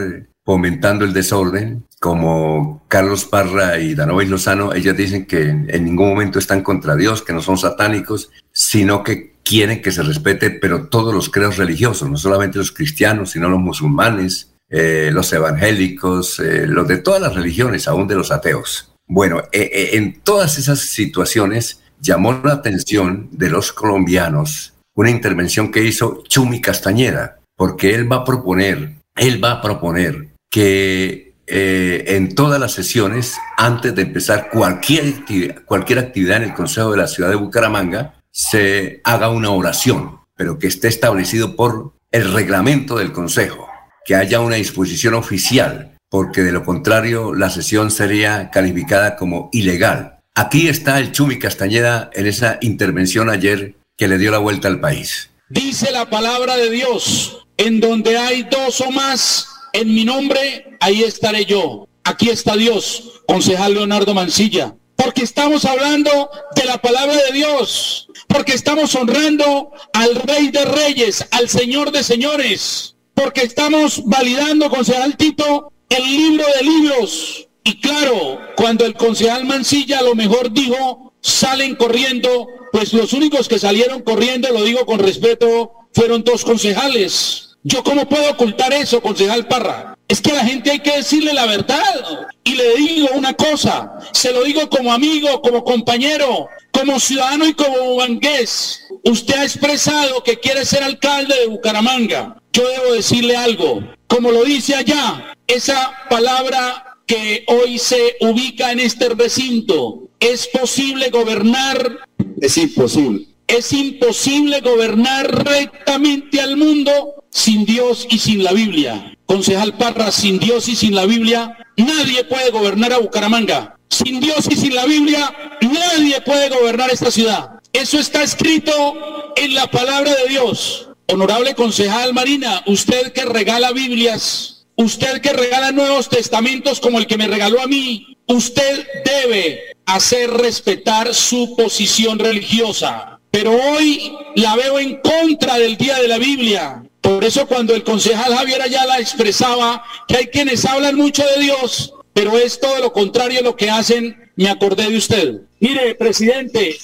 fomentando el desorden, como Carlos Parra y Danovis Lozano, ellas dicen que en ningún momento están contra Dios, que no son satánicos, sino que quieren que se respete, pero todos los credos religiosos, no solamente los cristianos, sino los musulmanes, eh, los evangélicos, eh, los de todas las religiones, aún de los ateos. Bueno, eh, en todas esas situaciones llamó la atención de los colombianos una intervención que hizo Chumi Castañeda, porque él va a proponer, él va a proponer que eh, en todas las sesiones, antes de empezar cualquier actividad, cualquier actividad en el Consejo de la Ciudad de Bucaramanga, se haga una oración, pero que esté establecido por el reglamento del Consejo, que haya una disposición oficial, porque de lo contrario la sesión sería calificada como ilegal. Aquí está el Chumi Castañeda en esa intervención ayer que le dio la vuelta al país. Dice la palabra de Dios, en donde hay dos o más en mi nombre, ahí estaré yo. Aquí está Dios, concejal Leonardo Mancilla. Porque estamos hablando de la palabra de Dios. Porque estamos honrando al Rey de Reyes, al Señor de Señores. Porque estamos validando, concejal Tito, el libro de libros. Y claro, cuando el concejal Mancilla a lo mejor dijo, salen corriendo, pues los únicos que salieron corriendo, lo digo con respeto, fueron dos concejales ¿Yo cómo puedo ocultar eso, concejal Parra? Es que a la gente hay que decirle la verdad. Y le digo una cosa, se lo digo como amigo, como compañero, como ciudadano y como bangués. Usted ha expresado que quiere ser alcalde de Bucaramanga. Yo debo decirle algo. Como lo dice allá, esa palabra que hoy se ubica en este recinto, ¿es posible gobernar? Es imposible. Es imposible gobernar rectamente al mundo sin Dios y sin la Biblia. Concejal Parra, sin Dios y sin la Biblia, nadie puede gobernar a Bucaramanga. Sin Dios y sin la Biblia, nadie puede gobernar esta ciudad. Eso está escrito en la palabra de Dios. Honorable concejal Marina, usted que regala Biblias, usted que regala nuevos testamentos como el que me regaló a mí, usted debe hacer respetar su posición religiosa. Pero hoy la veo en contra del día de la Biblia. Por eso cuando el concejal Javier Ayala expresaba que hay quienes hablan mucho de Dios, pero es todo lo contrario lo que hacen, me acordé de usted. Mire, presidente,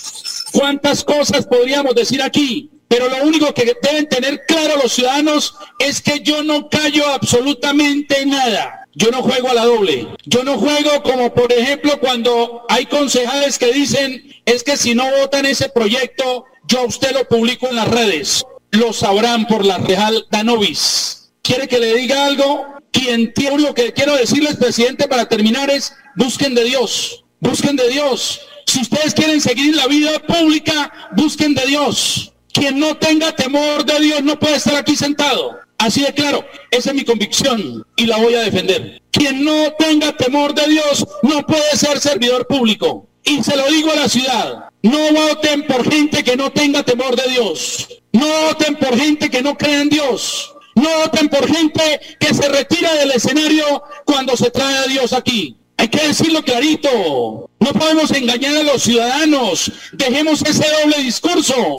cuántas cosas podríamos decir aquí, pero lo único que deben tener claro los ciudadanos es que yo no callo absolutamente nada. Yo no juego a la doble. Yo no juego como por ejemplo cuando hay concejales que dicen es que si no votan ese proyecto, yo a usted lo publico en las redes lo sabrán por la Real Danovis. ¿Quiere que le diga algo? Quien tiene lo que quiero decirles, presidente, para terminar es, busquen de Dios, busquen de Dios. Si ustedes quieren seguir la vida pública, busquen de Dios. Quien no tenga temor de Dios no puede estar aquí sentado. Así de claro, esa es mi convicción y la voy a defender. Quien no tenga temor de Dios no puede ser servidor público. Y se lo digo a la ciudad, no voten por gente que no tenga temor de Dios. No voten por gente que no cree en Dios. No voten por gente que se retira del escenario cuando se trae a Dios aquí. Hay que decirlo clarito. No podemos engañar a los ciudadanos. Dejemos ese doble discurso.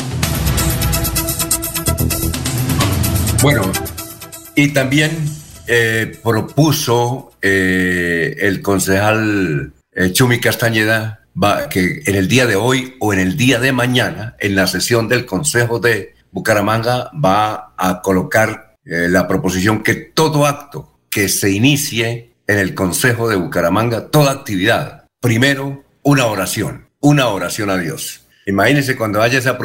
Bueno, y también eh, propuso eh, el concejal eh, Chumi Castañeda que en el día de hoy o en el día de mañana, en la sesión del Consejo de Bucaramanga, va a colocar la proposición que todo acto que se inicie en el Consejo de Bucaramanga, toda actividad, primero una oración, una oración a Dios. Imagínense cuando haya esa,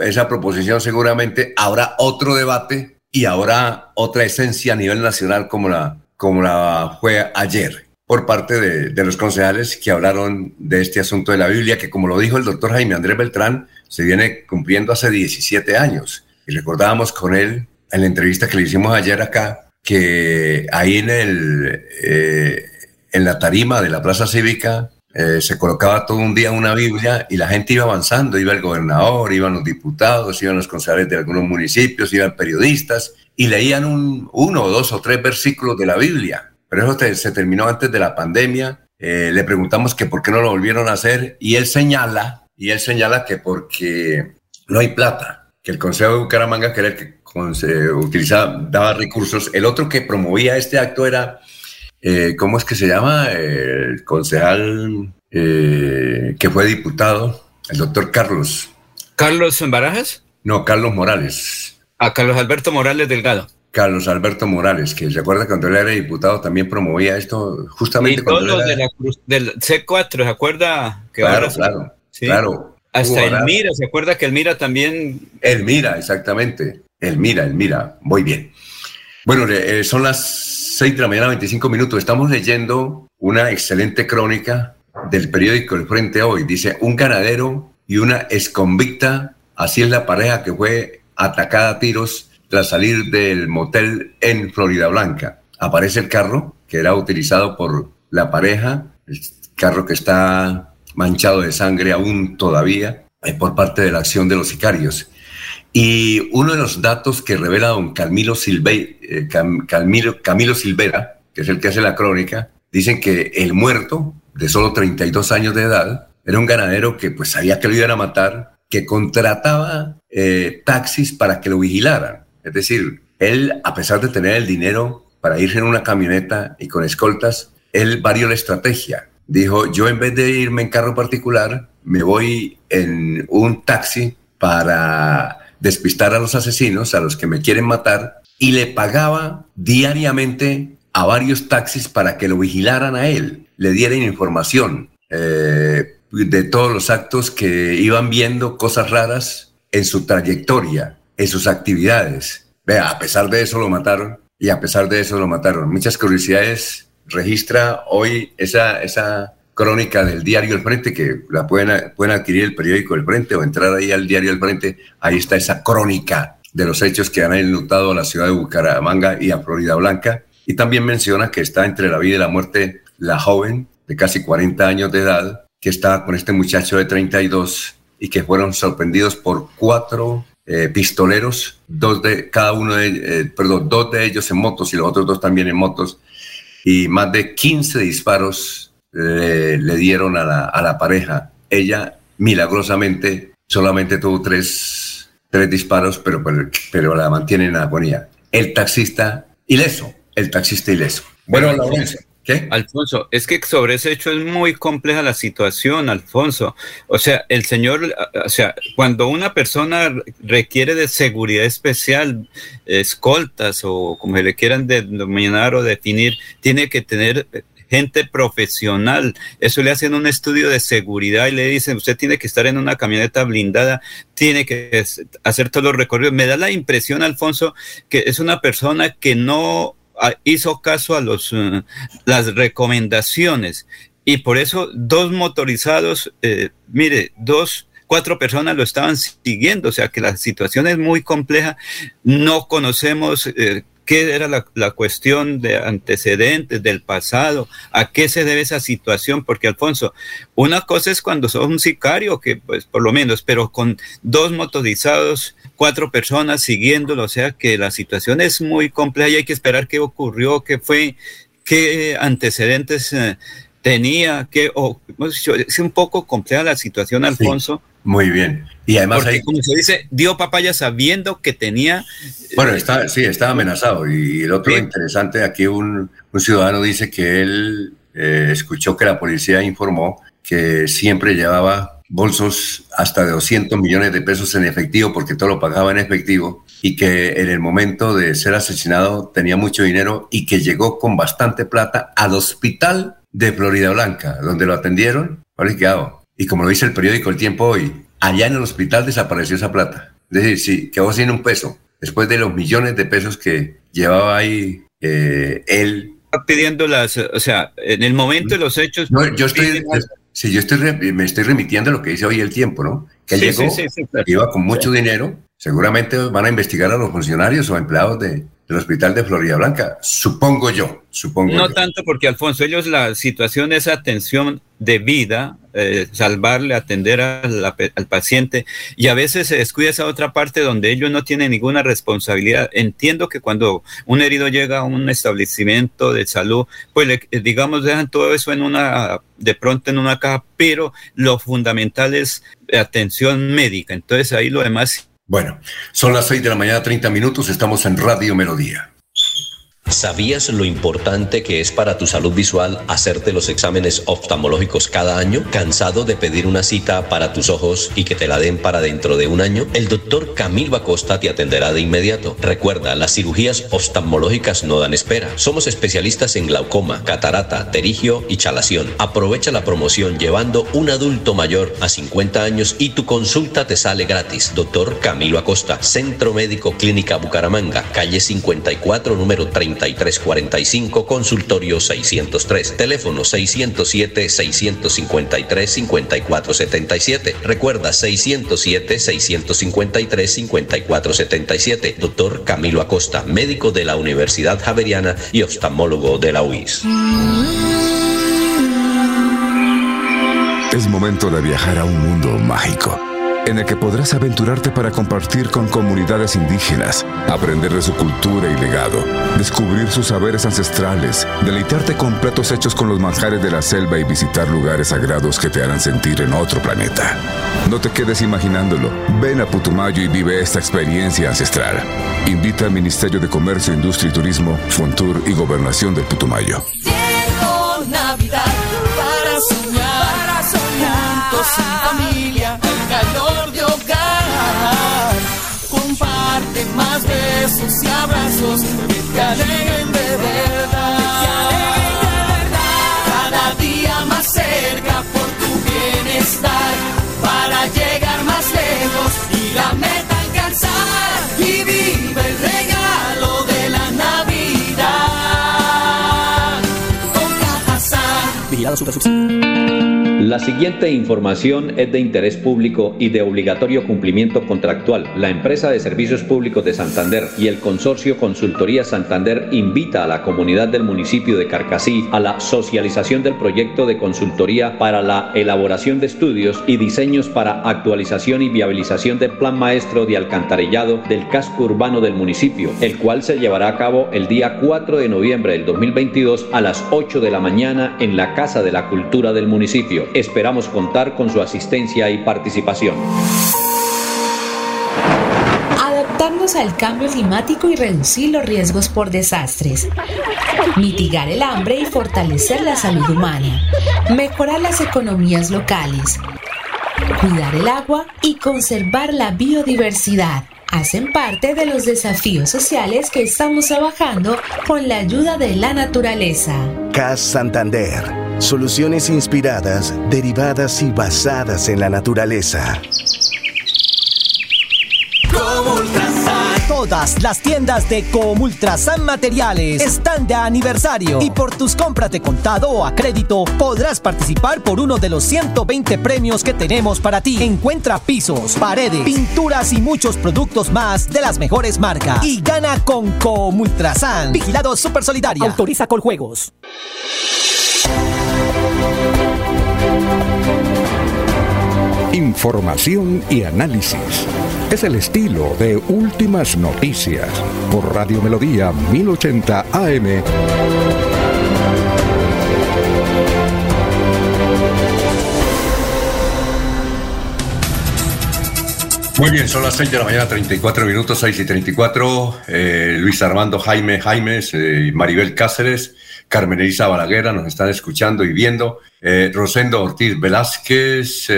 esa proposición, seguramente habrá otro debate y habrá otra esencia a nivel nacional como la, como la fue ayer por parte de, de, los concejales que hablaron de este asunto de la Biblia, que como lo dijo el doctor Jaime Andrés Beltrán, se viene cumpliendo hace 17 años. Y recordábamos con él en la entrevista que le hicimos ayer acá, que ahí en, el, eh, en la tarima de la Plaza Cívica eh, se colocaba todo un día una Biblia y la gente iba avanzando, iba el gobernador, iban los diputados, iban los concejales de algunos municipios, iban periodistas y leían un, uno, dos o tres versículos de la Biblia. Pero eso se terminó antes de la pandemia. Eh, le preguntamos que por qué no lo volvieron a hacer y él señala, y él señala que porque no hay plata, que el Consejo de Bucaramanga, que era que se utilizaba, daba recursos. El otro que promovía este acto era, eh, ¿cómo es que se llama? El concejal eh, que fue diputado, el doctor Carlos. ¿Carlos Barajas? No, Carlos Morales. A Carlos Alberto Morales Delgado. Carlos Alberto Morales, que se acuerda cuando él era diputado también promovía esto justamente y todos los de la del C4, ¿se acuerda? Que claro, claro, claro. Hasta Elmira, ¿se acuerda que Elmira también? Elmira, exactamente. Elmira, Elmira, muy bien. Bueno, eh, son las 6 de la mañana, 25 minutos. Estamos leyendo una excelente crónica del periódico El Frente Hoy. Dice, un ganadero y una exconvicta, así es la pareja que fue atacada a tiros tras salir del motel en Florida Blanca. Aparece el carro que era utilizado por la pareja, el carro que está manchado de sangre aún todavía eh, por parte de la acción de los sicarios. Y uno de los datos que revela don Camilo, Silve, eh, Camilo Silvera, que es el que hace la crónica, dicen que el muerto, de solo 32 años de edad, era un ganadero que pues sabía que lo iban a matar, que contrataba eh, taxis para que lo vigilaran. Es decir, él, a pesar de tener el dinero para irse en una camioneta y con escoltas, él varió la estrategia. Dijo, yo en vez de irme en carro particular, me voy en un taxi para despistar a los asesinos, a los que me quieren matar, y le pagaba diariamente a varios taxis para que lo vigilaran a él, le dieran información eh, de todos los actos que iban viendo, cosas raras en su trayectoria en sus actividades. Vea, a pesar de eso lo mataron y a pesar de eso lo mataron. Muchas curiosidades registra hoy esa, esa crónica del diario El Frente, que la pueden, pueden adquirir el periódico El Frente o entrar ahí al diario El Frente. Ahí está esa crónica de los hechos que han enlutado a la ciudad de Bucaramanga y a Florida Blanca. Y también menciona que está entre la vida y la muerte la joven de casi 40 años de edad que está con este muchacho de 32 y que fueron sorprendidos por cuatro eh, pistoleros, dos de cada uno de, eh, perdón, dos de ellos en motos y los otros dos también en motos, y más de 15 disparos le dieron a la, a la, pareja. Ella, milagrosamente, solamente tuvo tres, tres disparos, pero, pero, la mantiene en agonía. El taxista ileso, el taxista ileso. Bueno, Laurencia. ¿Qué? Alfonso, es que sobre ese hecho es muy compleja la situación, Alfonso. O sea, el señor, o sea, cuando una persona requiere de seguridad especial, escoltas o como se le quieran denominar o definir, tiene que tener gente profesional. Eso le hacen un estudio de seguridad y le dicen, usted tiene que estar en una camioneta blindada, tiene que hacer todos los recorridos. Me da la impresión, Alfonso, que es una persona que no hizo caso a los, eh, las recomendaciones y por eso dos motorizados, eh, mire, dos, cuatro personas lo estaban siguiendo, o sea que la situación es muy compleja, no conocemos eh, qué era la, la, cuestión de antecedentes del pasado, a qué se debe esa situación, porque Alfonso, una cosa es cuando sos un sicario, que pues por lo menos, pero con dos motorizados, cuatro personas siguiéndolo, o sea que la situación es muy compleja y hay que esperar qué ocurrió, qué fue, qué antecedentes eh, tenía, qué, o, es un poco compleja la situación, Alfonso. Muy bien. Y además Porque, como se dice, dio papaya sabiendo que tenía... Eh, bueno, está, sí, estaba amenazado. Y el otro interesante, aquí un, un, ciudadano dice que él eh, escuchó que la policía informó que siempre llevaba bolsos hasta de 200 millones de pesos en efectivo, porque todo lo pagaba en efectivo, y que en el momento de ser asesinado tenía mucho dinero y que llegó con bastante plata al hospital de Florida Blanca, donde lo atendieron, y como lo dice el periódico El Tiempo hoy, allá en el hospital desapareció esa plata. Es decir, sí, quedó sin un peso, después de los millones de pesos que llevaba ahí eh, él. Pidiendo las, o sea, en el momento de los hechos. No, yo estoy, Sí, yo estoy me estoy remitiendo a lo que dice hoy el tiempo, ¿no? Que llegó, iba con mucho dinero, seguramente van a investigar a los funcionarios o empleados de, del hospital de Florida Blanca, supongo yo, supongo No tanto porque, Alfonso, ellos la situación es atención de vida, eh, salvarle, atender al paciente, y a veces se descuida esa otra parte donde ellos no tienen ninguna responsabilidad. Entiendo que cuando un herido llega a un establecimiento de salud, pues digamos, dejan todo eso en una, de pronto en una caja, pero lo fundamental es atención médica. Entonces ahí lo demás bueno, son las 6 de la mañana, 30 minutos, estamos en Radio Melodía. ¿Sabías lo importante que es para tu salud visual hacerte los exámenes oftalmológicos cada año? ¿Cansado de pedir una cita para tus ojos y que te la den para dentro de un año? El doctor Camilo Acosta te atenderá de inmediato. Recuerda, las cirugías oftalmológicas no dan espera. Somos especialistas en glaucoma, catarata, terigio y chalación. Aprovecha la promoción llevando un adulto mayor a 50 años y tu consulta te sale gratis. Doctor Camilo Acosta, Centro Médico Clínica Bucaramanga, calle 54, número 30 3345, consultorio 603, teléfono 607-653-5477. Recuerda 607-653-5477. Doctor Camilo Acosta, médico de la Universidad Javeriana y oftalmólogo de la UIS. Es momento de viajar a un mundo mágico en el que podrás aventurarte para compartir con comunidades indígenas, aprender de su cultura y legado, descubrir sus saberes ancestrales, deleitarte con platos hechos con los manjares de la selva y visitar lugares sagrados que te harán sentir en otro planeta. No te quedes imaginándolo. Ven a Putumayo y vive esta experiencia ancestral. Invita al Ministerio de Comercio, Industria y Turismo, Fontur y Gobernación de Putumayo. Navidad y abrazos que te de verdad. Cada día más cerca por tu bienestar, para llegar más lejos y la meta alcanzar. Y vive el regalo de la Navidad. Con Cajazán. Vigilado Super la siguiente información es de interés público y de obligatorio cumplimiento contractual. La empresa de servicios públicos de Santander y el consorcio Consultoría Santander invita a la comunidad del municipio de Carcasí a la socialización del proyecto de consultoría para la elaboración de estudios y diseños para actualización y viabilización del plan maestro de alcantarillado del casco urbano del municipio, el cual se llevará a cabo el día 4 de noviembre del 2022 a las 8 de la mañana en la Casa de la Cultura del municipio. Esperamos contar con su asistencia y participación. Adaptarnos al cambio climático y reducir los riesgos por desastres. Mitigar el hambre y fortalecer la salud humana. Mejorar las economías locales. Cuidar el agua y conservar la biodiversidad hacen parte de los desafíos sociales que estamos trabajando con la ayuda de la naturaleza. CAS Santander Soluciones inspiradas, derivadas y basadas en la naturaleza. Todas las tiendas de Comultrasan Materiales están de aniversario y por tus compras de contado o a crédito podrás participar por uno de los 120 premios que tenemos para ti. Encuentra pisos, paredes, pinturas y muchos productos más de las mejores marcas y gana con Comultrasan. Vigilado Super Solidaria. Autoriza con juegos. Información y análisis. Es el estilo de Últimas Noticias por Radio Melodía 1080 AM. Muy bien, son las 6 de la mañana, 34 minutos, 6 y 34. Eh, Luis Armando Jaime Jaimes, eh, Maribel Cáceres, Carmen Elisa Balaguera nos están escuchando y viendo. Eh, Rosendo Ortiz Velázquez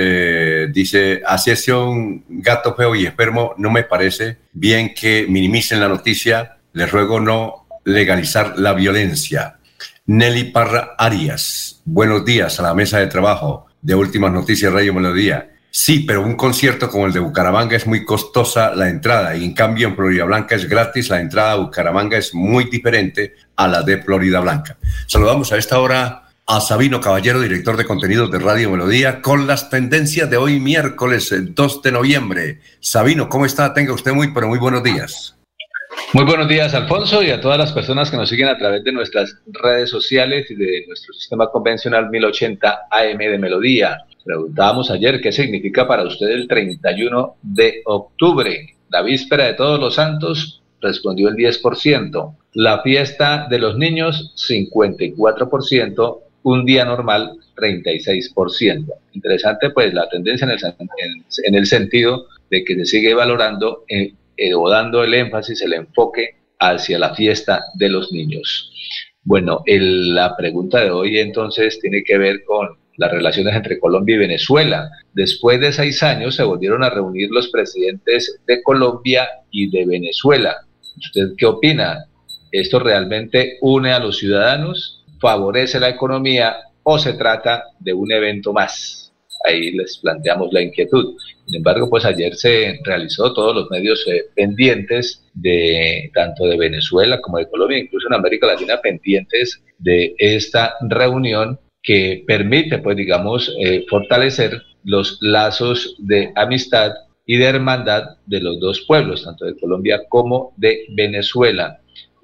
dice, así es un gato feo y enfermo, no me parece bien que minimicen la noticia. Les ruego no legalizar la violencia. Nelly Parra Arias, buenos días a la mesa de trabajo de Últimas Noticias Radio Melodía. Sí, pero un concierto como el de Bucaramanga es muy costosa la entrada y en cambio en Florida Blanca es gratis. La entrada a Bucaramanga es muy diferente a la de Florida Blanca. Saludamos a esta hora a Sabino Caballero, director de contenidos de Radio Melodía, con las tendencias de hoy miércoles 2 de noviembre. Sabino, ¿cómo está? Tenga usted muy, pero muy buenos días. Muy buenos días, Alfonso, y a todas las personas que nos siguen a través de nuestras redes sociales y de nuestro sistema convencional 1080 AM de Melodía. Preguntábamos ayer qué significa para usted el 31 de octubre, la víspera de todos los santos, respondió el 10%, la fiesta de los niños 54%, un día normal 36%. Interesante pues la tendencia en el, en, el sentido de que se sigue valorando eh, eh, o dando el énfasis, el enfoque hacia la fiesta de los niños. Bueno, la pregunta de hoy entonces tiene que ver con las relaciones entre Colombia y Venezuela. Después de seis años se volvieron a reunir los presidentes de Colombia y de Venezuela. ¿Usted qué opina? ¿Esto realmente une a los ciudadanos, favorece la economía o se trata de un evento más? Ahí les planteamos la inquietud. Sin embargo, pues ayer se realizó todos los medios eh, pendientes de tanto de Venezuela como de Colombia, incluso en América Latina pendientes de esta reunión que permite, pues digamos, eh, fortalecer los lazos de amistad y de hermandad de los dos pueblos, tanto de Colombia como de Venezuela.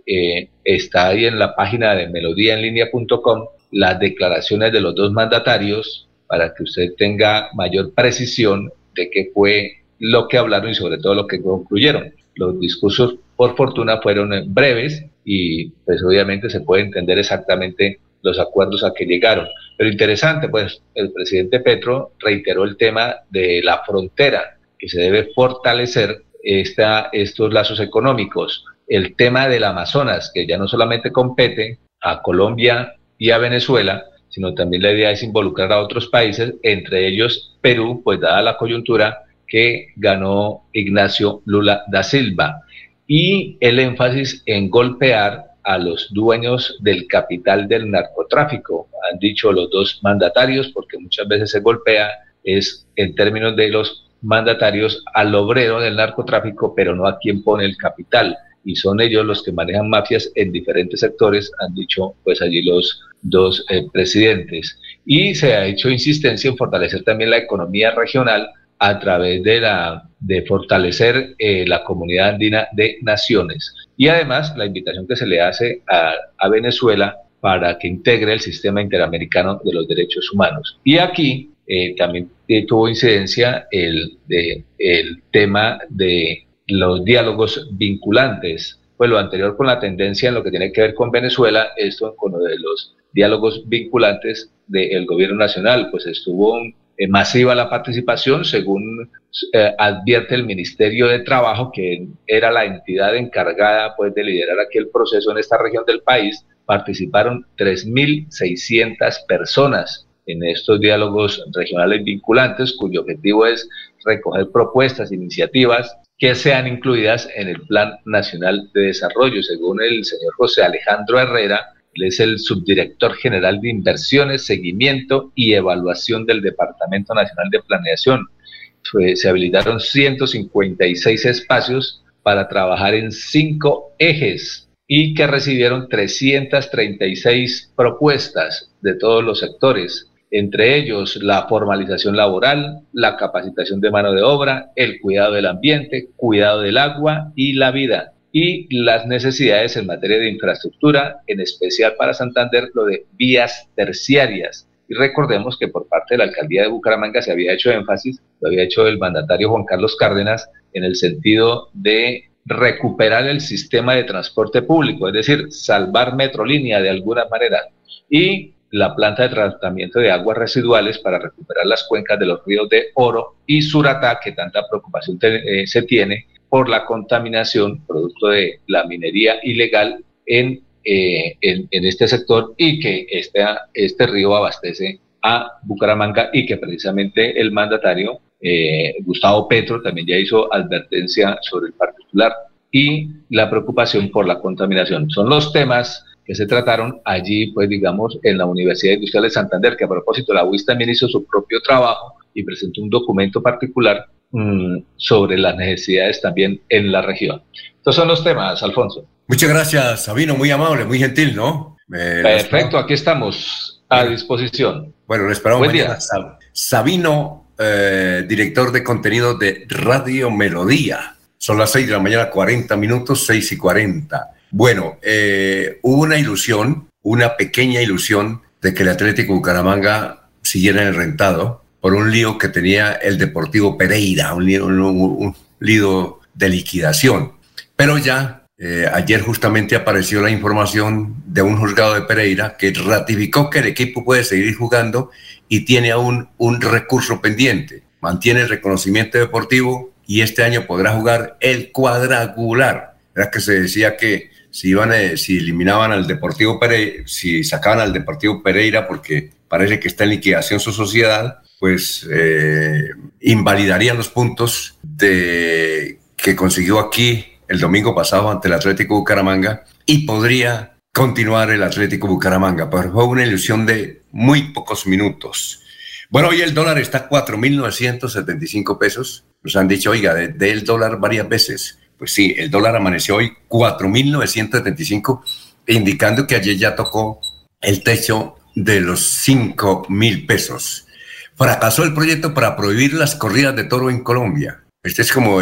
Eh, está ahí en la página de melodíaenlínea.com las declaraciones de los dos mandatarios para que usted tenga mayor precisión de qué fue lo que hablaron y sobre todo lo que concluyeron. Los discursos, por fortuna, fueron breves y pues obviamente se puede entender exactamente los acuerdos a que llegaron. Pero interesante, pues el presidente Petro reiteró el tema de la frontera, que se debe fortalecer esta, estos lazos económicos. El tema del Amazonas, que ya no solamente compete a Colombia y a Venezuela, sino también la idea es involucrar a otros países, entre ellos Perú, pues dada la coyuntura que ganó Ignacio Lula da Silva. Y el énfasis en golpear a los dueños del capital del narcotráfico, han dicho los dos mandatarios, porque muchas veces se golpea, es en términos de los mandatarios al obrero del narcotráfico, pero no a quien pone el capital. Y son ellos los que manejan mafias en diferentes sectores, han dicho pues allí los dos eh, presidentes. Y se ha hecho insistencia en fortalecer también la economía regional a través de, la, de fortalecer eh, la comunidad andina de naciones. Y además la invitación que se le hace a, Venezuela para que integre el sistema interamericano de los derechos humanos. Y aquí eh, también tuvo incidencia el, de, el tema de los diálogos vinculantes. Pues lo anterior con la tendencia en lo que tiene que ver con Venezuela, esto con lo de los diálogos vinculantes del gobierno nacional, pues estuvo un, eh, masiva la participación, según eh, advierte el Ministerio de Trabajo, que era la entidad encargada pues, de liderar aquí el proceso en esta región del país, participaron 3.600 personas en estos diálogos regionales vinculantes, cuyo objetivo es recoger propuestas, iniciativas que sean incluidas en el Plan Nacional de Desarrollo. Según el señor José Alejandro Herrera, es el subdirector general de inversiones, seguimiento y evaluación del Departamento Nacional de Planeación. se habilitaron 156 espacios para trabajar en cinco ejes y que recibieron 336 propuestas de todos los sectores, entre ellos la formalización laboral, la capacitación de mano de obra, el cuidado del ambiente, cuidado del agua y la vida y las necesidades en materia de infraestructura, en especial para Santander, lo de vías terciarias. Y recordemos que por parte de la alcaldía de Bucaramanga se había hecho énfasis, lo había hecho el mandatario Juan Carlos Cárdenas, en el sentido de recuperar el sistema de transporte público, es decir, salvar Metrolínea de alguna manera. Y la planta de tratamiento de aguas residuales para recuperar las cuencas de los ríos de Oro y Suratá, que tanta preocupación eh, se tiene por la contaminación producto de la minería ilegal en, eh, en, este sector y que este, este río abastece a Bucaramanga y que precisamente el mandatario eh, Gustavo Petro también ya hizo advertencia sobre el particular y la preocupación por la contaminación. Son los temas que se trataron allí, pues digamos, en la Universidad Industrial de Santander, que a propósito la UIS también hizo su propio trabajo y presentó un documento particular sobre las necesidades también en la región. Estos son los temas, Alfonso. Muchas gracias, Sabino, muy amable, muy gentil, ¿no? Perfecto, aquí estamos a disposición. Bueno, le esperamos Buen día. Sabino, eh, director de contenido de Radio Melodía. Son las 6 de la mañana, 40 minutos, 6 y 40. Bueno, eh, hubo una ilusión, una pequeña ilusión de que el Atlético Bucaramanga siguiera en el rentado por un lío que tenía el Deportivo Pereira, un lío, de liquidación. Pero ya eh, ayer justamente apareció la información de un juzgado de Pereira que ratificó que el equipo puede seguir jugando y tiene aún un recurso pendiente. Mantiene el reconocimiento deportivo y este año podrá jugar el cuadrangular. Era que se decía que si iban, eh, si eliminaban al Deportivo Pereira, si sacaban al Deportivo Pereira porque parece que está en liquidación su sociedad, pues eh, invalidarían los puntos de, que consiguió aquí el domingo pasado ante el Atlético Bucaramanga y podría continuar el Atlético Bucaramanga, pero fue una ilusión de muy pocos minutos. Bueno, hoy el dólar está a 4.975 pesos. Nos han dicho, oiga, del de dólar varias veces. Pues sí, el dólar amaneció hoy 4.975, indicando que ayer ya tocó el techo de los 5.000 pesos. Fracasó el proyecto para prohibir las corridas de toro en Colombia. Esta es como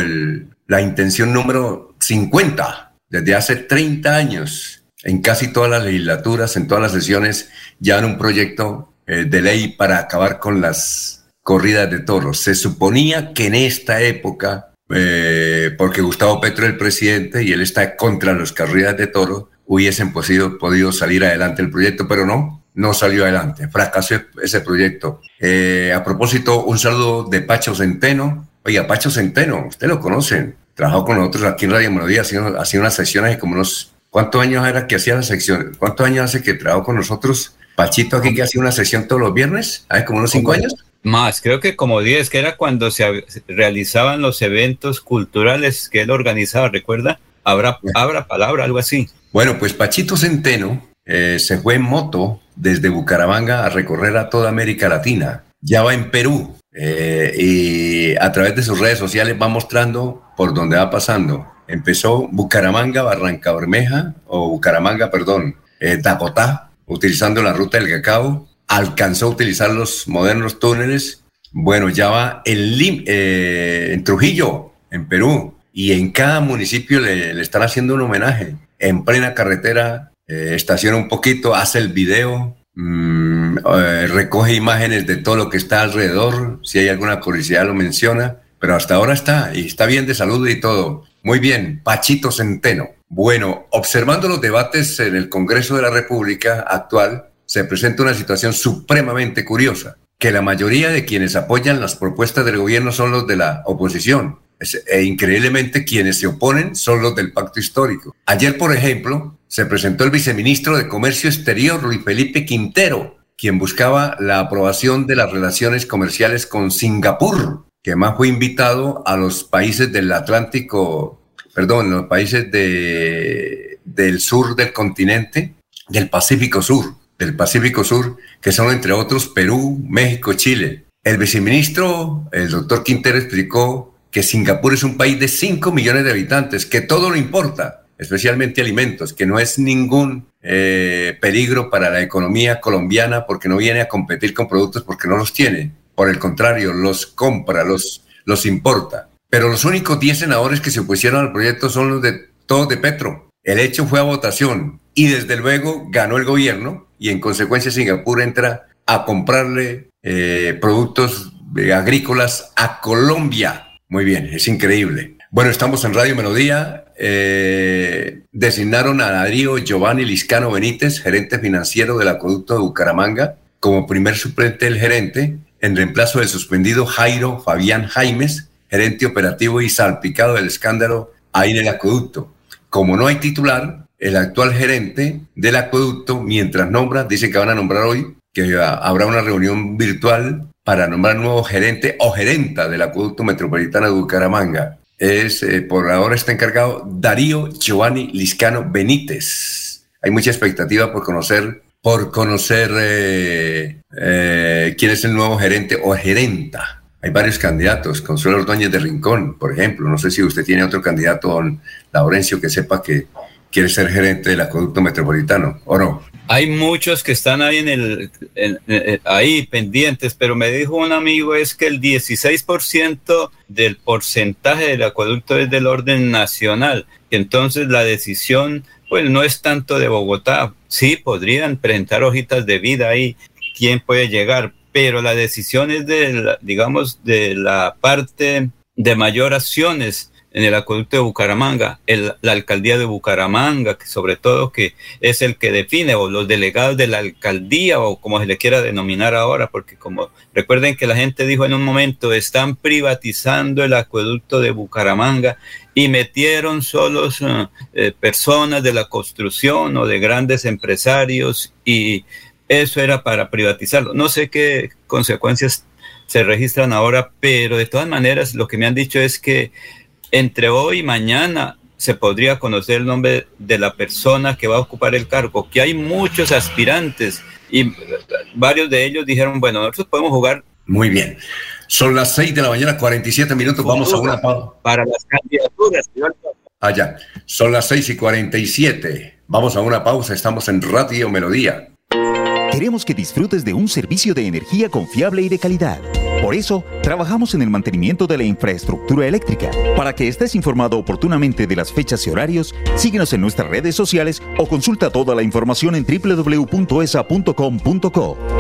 la intención número 50 desde hace 30 años. En casi todas las legislaturas, en todas las sesiones, ya un proyecto eh, de ley para acabar con las corridas de toros. Se suponía que en esta época eh, porque Gustavo Petro es el presidente y él está contra las carreras de toro, hubiesen podido salir adelante el proyecto, pero no, no salió adelante, fracasó ese proyecto. Eh, a propósito, un saludo de Pacho Centeno. Oiga, Pacho Centeno, usted lo conocen, trabajó con nosotros aquí en Radio Melodía, hacía unas sesiones como unos... ¿Cuántos años era que hacía las secciones? ¿Cuántos años hace que trabajó con nosotros? Pachito aquí que hacía una sesión todos los viernes, ¿hace como unos cinco años? Más, creo que como 10, que era cuando se realizaban los eventos culturales que él organizaba, ¿recuerda? Abra, abra palabra, algo así. Bueno, pues Pachito Centeno eh, se fue en moto desde Bucaramanga a recorrer a toda América Latina. Ya va en Perú eh, y a través de sus redes sociales va mostrando por dónde va pasando. Empezó Bucaramanga, Barranca Bermeja, o Bucaramanga, perdón, eh, utilizando la ruta del cacao, alcanzó a utilizar los modernos túneles. Bueno, ya va en, eh, en Trujillo, en Perú, y en cada municipio le, están haciendo un homenaje. En plena carretera, eh, estaciona un poquito, hace el video, mm, eh, recoge imágenes de todo lo que está alrededor. Si hay alguna curiosidad, lo menciona. Pero hasta ahora está, y está bien de salud y todo. Muy bien, Pachito Centeno. Bueno, observando los debates en el Congreso de la República actual, se presenta una situación supremamente curiosa, que la mayoría de quienes apoyan las propuestas del gobierno son los de la oposición, e increíblemente quienes se oponen son los del pacto histórico. Ayer, por ejemplo, se presentó el viceministro de Comercio Exterior, Luis Felipe Quintero, quien buscaba la aprobación de las relaciones comerciales con Singapur, que más fue invitado a los países del Atlántico, perdón, los países de, del sur del continente, del Pacífico Sur del Pacífico Sur, que son entre otros Perú, México, Chile. El viceministro, el doctor Quintero, explicó que Singapur es un país de 5 millones de habitantes, que todo lo importa, especialmente alimentos, que no es ningún eh, peligro para la economía colombiana porque no viene a competir con productos porque no los tiene. Por el contrario, los compra, los, los importa. Pero los únicos 10 senadores que se opusieron al proyecto son los de todos de Petro. El hecho fue a votación y desde luego ganó el gobierno y en consecuencia Singapur entra a comprarle eh, productos agrícolas a Colombia. Muy bien, es increíble. Bueno, estamos en Radio Melodía, eh, designaron a Darío Giovanni Liscano Benítez, gerente financiero del acueducto de Bucaramanga, como primer suplente del gerente, en reemplazo del suspendido Jairo Fabián Jaimes, gerente operativo y salpicado del escándalo ahí en el acueducto. Como no hay titular, el actual gerente del acueducto, mientras nombra, dicen que van a nombrar hoy, que habrá una reunión virtual para nombrar nuevo gerente o gerenta del acueducto metropolitano de Bucaramanga. Es, eh, por ahora está encargado Darío Giovanni Liscano Benítez. Hay mucha expectativa por conocer, por conocer eh, eh, quién es el nuevo gerente o gerenta. Hay varios candidatos, Consuelo Ordóñez de Rincón, por ejemplo. No sé si usted tiene otro candidato, don Laurencio, que sepa que quiere ser gerente del acueducto metropolitano, ¿o no? Hay muchos que están ahí en el ahí pendientes, pero me dijo un amigo es que el 16% del porcentaje del acueducto es del orden nacional. Entonces la decisión pues no es tanto de Bogotá. Sí, podrían presentar hojitas de vida ahí quién puede llegar, pero la decisión es de digamos de la parte de mayor acciones en el acueducto de Bucaramanga, la alcaldía de Bucaramanga, que sobre todo que es el que define, o los delegados de la alcaldía, o como se le quiera denominar ahora, porque como recuerden que la gente dijo en un momento, están privatizando el acueducto de Bucaramanga y metieron solos eh, eh, personas de la construcción o de grandes empresarios y eso era para privatizarlo. No sé qué consecuencias se registran ahora, pero de todas maneras lo que me han dicho es que entre hoy y mañana se podría conocer el nombre de la persona que va a ocupar el cargo, que hay muchos aspirantes y varios de ellos dijeron, bueno, nosotros podemos jugar. Muy bien. Son las 6 de la mañana, 47 minutos, vamos a una pausa. Para las candidaturas. Allá, ah, son las 6 y 47. Vamos a una pausa, estamos en Radio Melodía. Queremos que disfrutes de un servicio de energía confiable y de calidad. Por eso, trabajamos en el mantenimiento de la infraestructura eléctrica. Para que estés informado oportunamente de las fechas y horarios, síguenos en nuestras redes sociales o consulta toda la información en www.esa.com.co.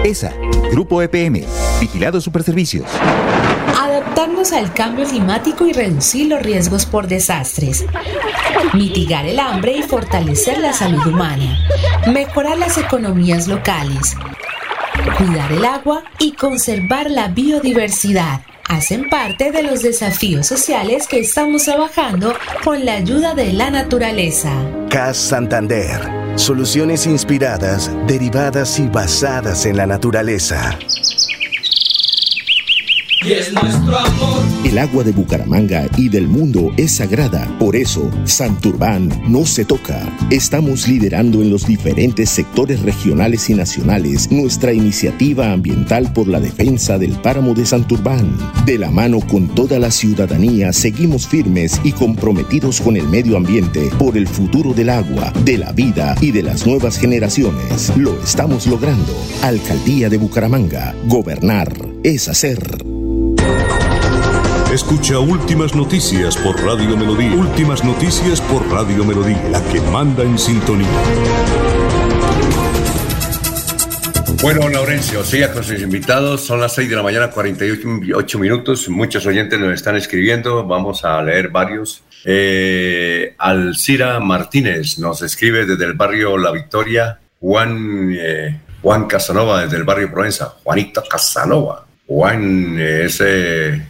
ESA, Grupo EPM, Vigilado Superservicios. Adaptarnos al cambio climático y reducir los riesgos por desastres. Mitigar el hambre y fortalecer la salud humana. Mejorar las economías locales cuidar el agua y conservar la biodiversidad hacen parte de los desafíos sociales que estamos trabajando con la ayuda de la naturaleza. CAS Santander. Soluciones inspiradas, derivadas y basadas en la naturaleza es nuestro amor. El agua de Bucaramanga y del mundo es sagrada, por eso Santurbán no se toca. Estamos liderando en los diferentes sectores regionales y nacionales nuestra iniciativa ambiental por la defensa del páramo de Santurbán. De la mano con toda la ciudadanía seguimos firmes y comprometidos con el medio ambiente por el futuro del agua, de la vida y de las nuevas generaciones. Lo estamos logrando. Alcaldía de Bucaramanga. Gobernar es hacer. Escucha Últimas Noticias por Radio Melodía. Últimas Noticias por Radio Melodía, la que manda en sintonía. Bueno, Laurencio, siga con sus invitados. Son las 6 de la mañana, 48 minutos. Muchos oyentes nos están escribiendo. Vamos a leer varios. Eh, Alcira Martínez nos escribe desde el barrio La Victoria. Juan, eh, Juan Casanova desde el barrio Provenza. Juanito Casanova. Juan es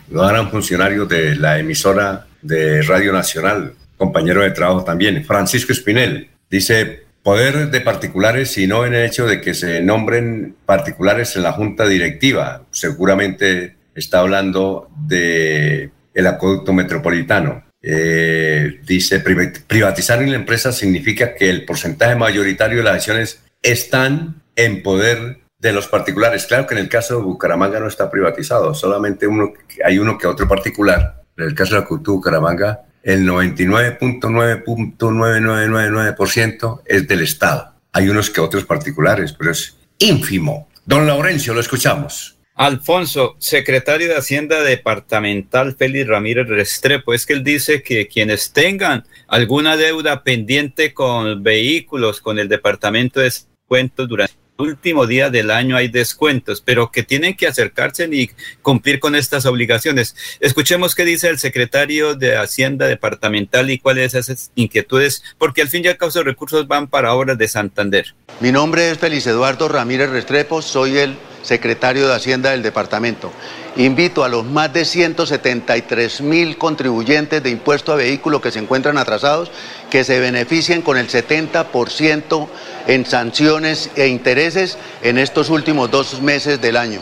gran funcionario de la emisora de Radio Nacional, compañero de trabajo también. Francisco Espinel dice, poder de particulares, sino en el hecho de que se nombren particulares en la junta directiva. Seguramente está hablando de el acueducto metropolitano. Eh, dice, privatizar en la empresa significa que el porcentaje mayoritario de las acciones están en poder de los particulares. Claro que en el caso de Bucaramanga no está privatizado, solamente uno, hay uno que otro particular. En el caso de la cultura Bucaramanga, el 99.9.9999% es del Estado. Hay unos que otros particulares, pero es ínfimo. Don Laurencio, lo escuchamos. Alfonso, secretario de Hacienda Departamental Félix Ramírez Restrepo, es que él dice que quienes tengan alguna deuda pendiente con vehículos, con el Departamento de Cuentos durante último día del año hay descuentos, pero que tienen que acercarse y cumplir con estas obligaciones. Escuchemos qué dice el secretario de Hacienda Departamental y cuáles esas inquietudes, porque al fin y al cabo los recursos van para obras de Santander. Mi nombre es Feliz Eduardo Ramírez Restrepo, soy el secretario de Hacienda del departamento. Invito a los más de 173 mil contribuyentes de impuesto a vehículo que se encuentran atrasados que se beneficien con el 70% en sanciones e intereses en estos últimos dos meses del año.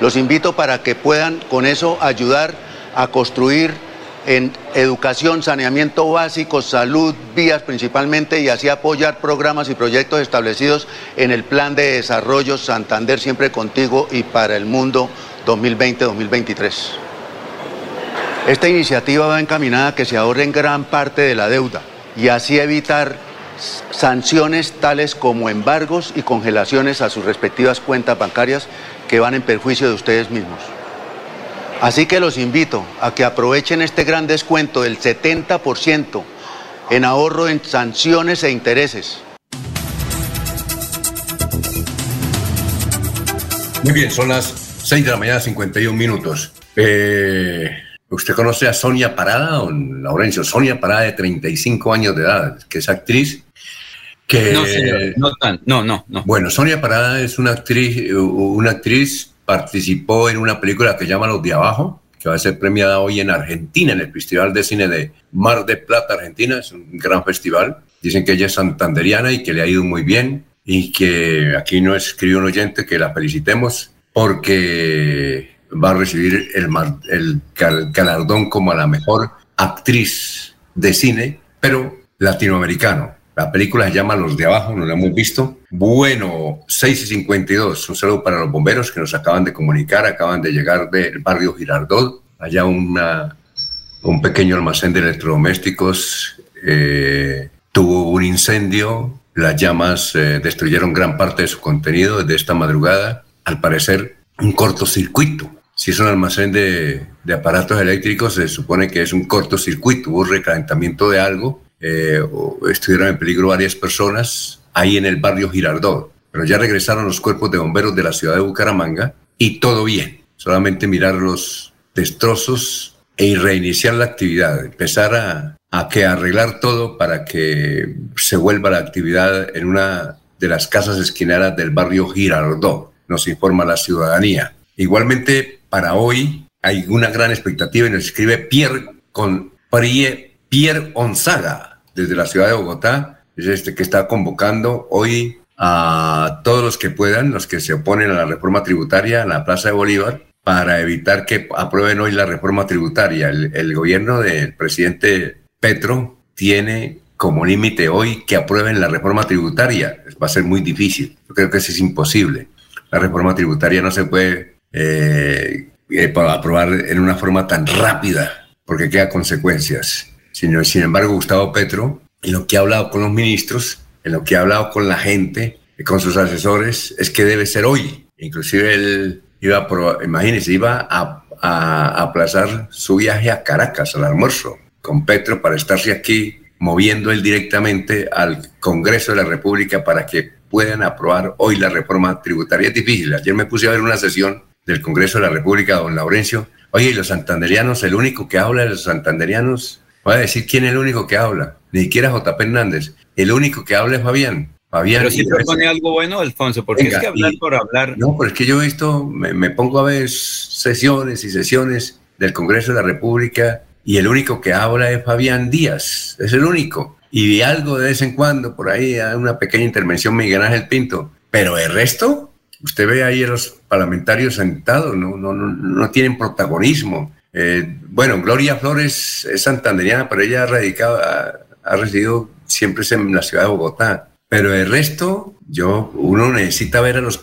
Los invito para que puedan con eso ayudar a construir en educación, saneamiento básico, salud, vías principalmente y así apoyar programas y proyectos establecidos en el Plan de Desarrollo Santander siempre contigo y para el mundo 2020-2023. Esta iniciativa va encaminada a que se ahorren gran parte de la deuda y así evitar sanciones tales como embargos y congelaciones a sus respectivas cuentas bancarias que van en perjuicio de ustedes mismos. Así que los invito a que aprovechen este gran descuento del 70% en ahorro en sanciones e intereses. Muy bien, son las 6 de la mañana, 51 minutos. Eh, ¿Usted conoce a Sonia Parada, don Laurencio? Sonia Parada, de 35 años de edad, que es actriz. Que, no, señor, no, tan, no, no, no. Bueno, Sonia Parada es una actriz, una actriz participó en una película que se llama Los de Abajo, que va a ser premiada hoy en Argentina, en el Festival de Cine de Mar de Plata, Argentina. Es un gran festival. Dicen que ella es santanderiana y que le ha ido muy bien y que aquí no escribió un oyente que la felicitemos porque va a recibir el, el galardón como a la mejor actriz de cine, pero latinoamericano. La película se llama Los de Abajo, no la hemos visto. Bueno, 6 y 52. Un saludo para los bomberos que nos acaban de comunicar, acaban de llegar del barrio Girardot. Allá una, un pequeño almacén de electrodomésticos eh, tuvo un incendio. Las llamas eh, destruyeron gran parte de su contenido desde esta madrugada. Al parecer, un cortocircuito. Si es un almacén de, de aparatos eléctricos, se supone que es un cortocircuito. Hubo recalentamiento de algo eh, estuvieron en peligro varias personas ahí en el barrio Girardot. Pero ya regresaron los cuerpos de bomberos de la ciudad de Bucaramanga y todo bien. Solamente mirar los destrozos e reiniciar la actividad, empezar a, a que arreglar todo para que se vuelva la actividad en una de las casas esquinadas del barrio Girardot, nos informa la ciudadanía. Igualmente, para hoy hay una gran expectativa y nos escribe Pierre con Pierre Onzaga, desde la ciudad de Bogotá, es este que está convocando hoy a todos los que puedan, los que se oponen a la reforma tributaria en la Plaza de Bolívar, para evitar que aprueben hoy la reforma tributaria. El, gobierno del presidente Petro tiene como límite hoy que aprueben la reforma tributaria. Va a ser muy difícil. Yo creo que eso es imposible. La reforma tributaria no se puede eh, eh, aprobar en una forma tan rápida porque queda consecuencias. Sin, embargo, Gustavo Petro, en lo que ha hablado con los ministros, en lo que ha hablado con la gente, con sus asesores, es que debe ser hoy. Inclusive él iba a, iba a, aplazar su viaje a Caracas, al almuerzo, con Petro para estarse aquí moviendo él directamente al Congreso de la República para que puedan aprobar hoy la reforma tributaria. Es difícil. Ayer me puse a ver una sesión del Congreso de la República, don Laurencio. Oye, los santanderianos, el único que habla de los santanderianos Voy a decir quién es el único que habla. Ni siquiera JP Hernández. El único que habla es Fabián. Fabián pero si propone algo bueno, Alfonso, porque es que hablar por hablar. No, pero es que yo he visto, me, pongo a ver sesiones y sesiones del Congreso de la República y el único que habla es Fabián Díaz. Es el único. Y algo de vez en cuando, por ahí, una pequeña intervención Miguel Ángel Pinto. Pero el resto, usted ve ahí a los parlamentarios sentados, no, no, no, no tienen protagonismo. Eh, bueno, Gloria Flores es santanderiana, pero ella ha radicado, residido siempre en la ciudad de Bogotá. Pero el resto, yo, uno necesita ver a los,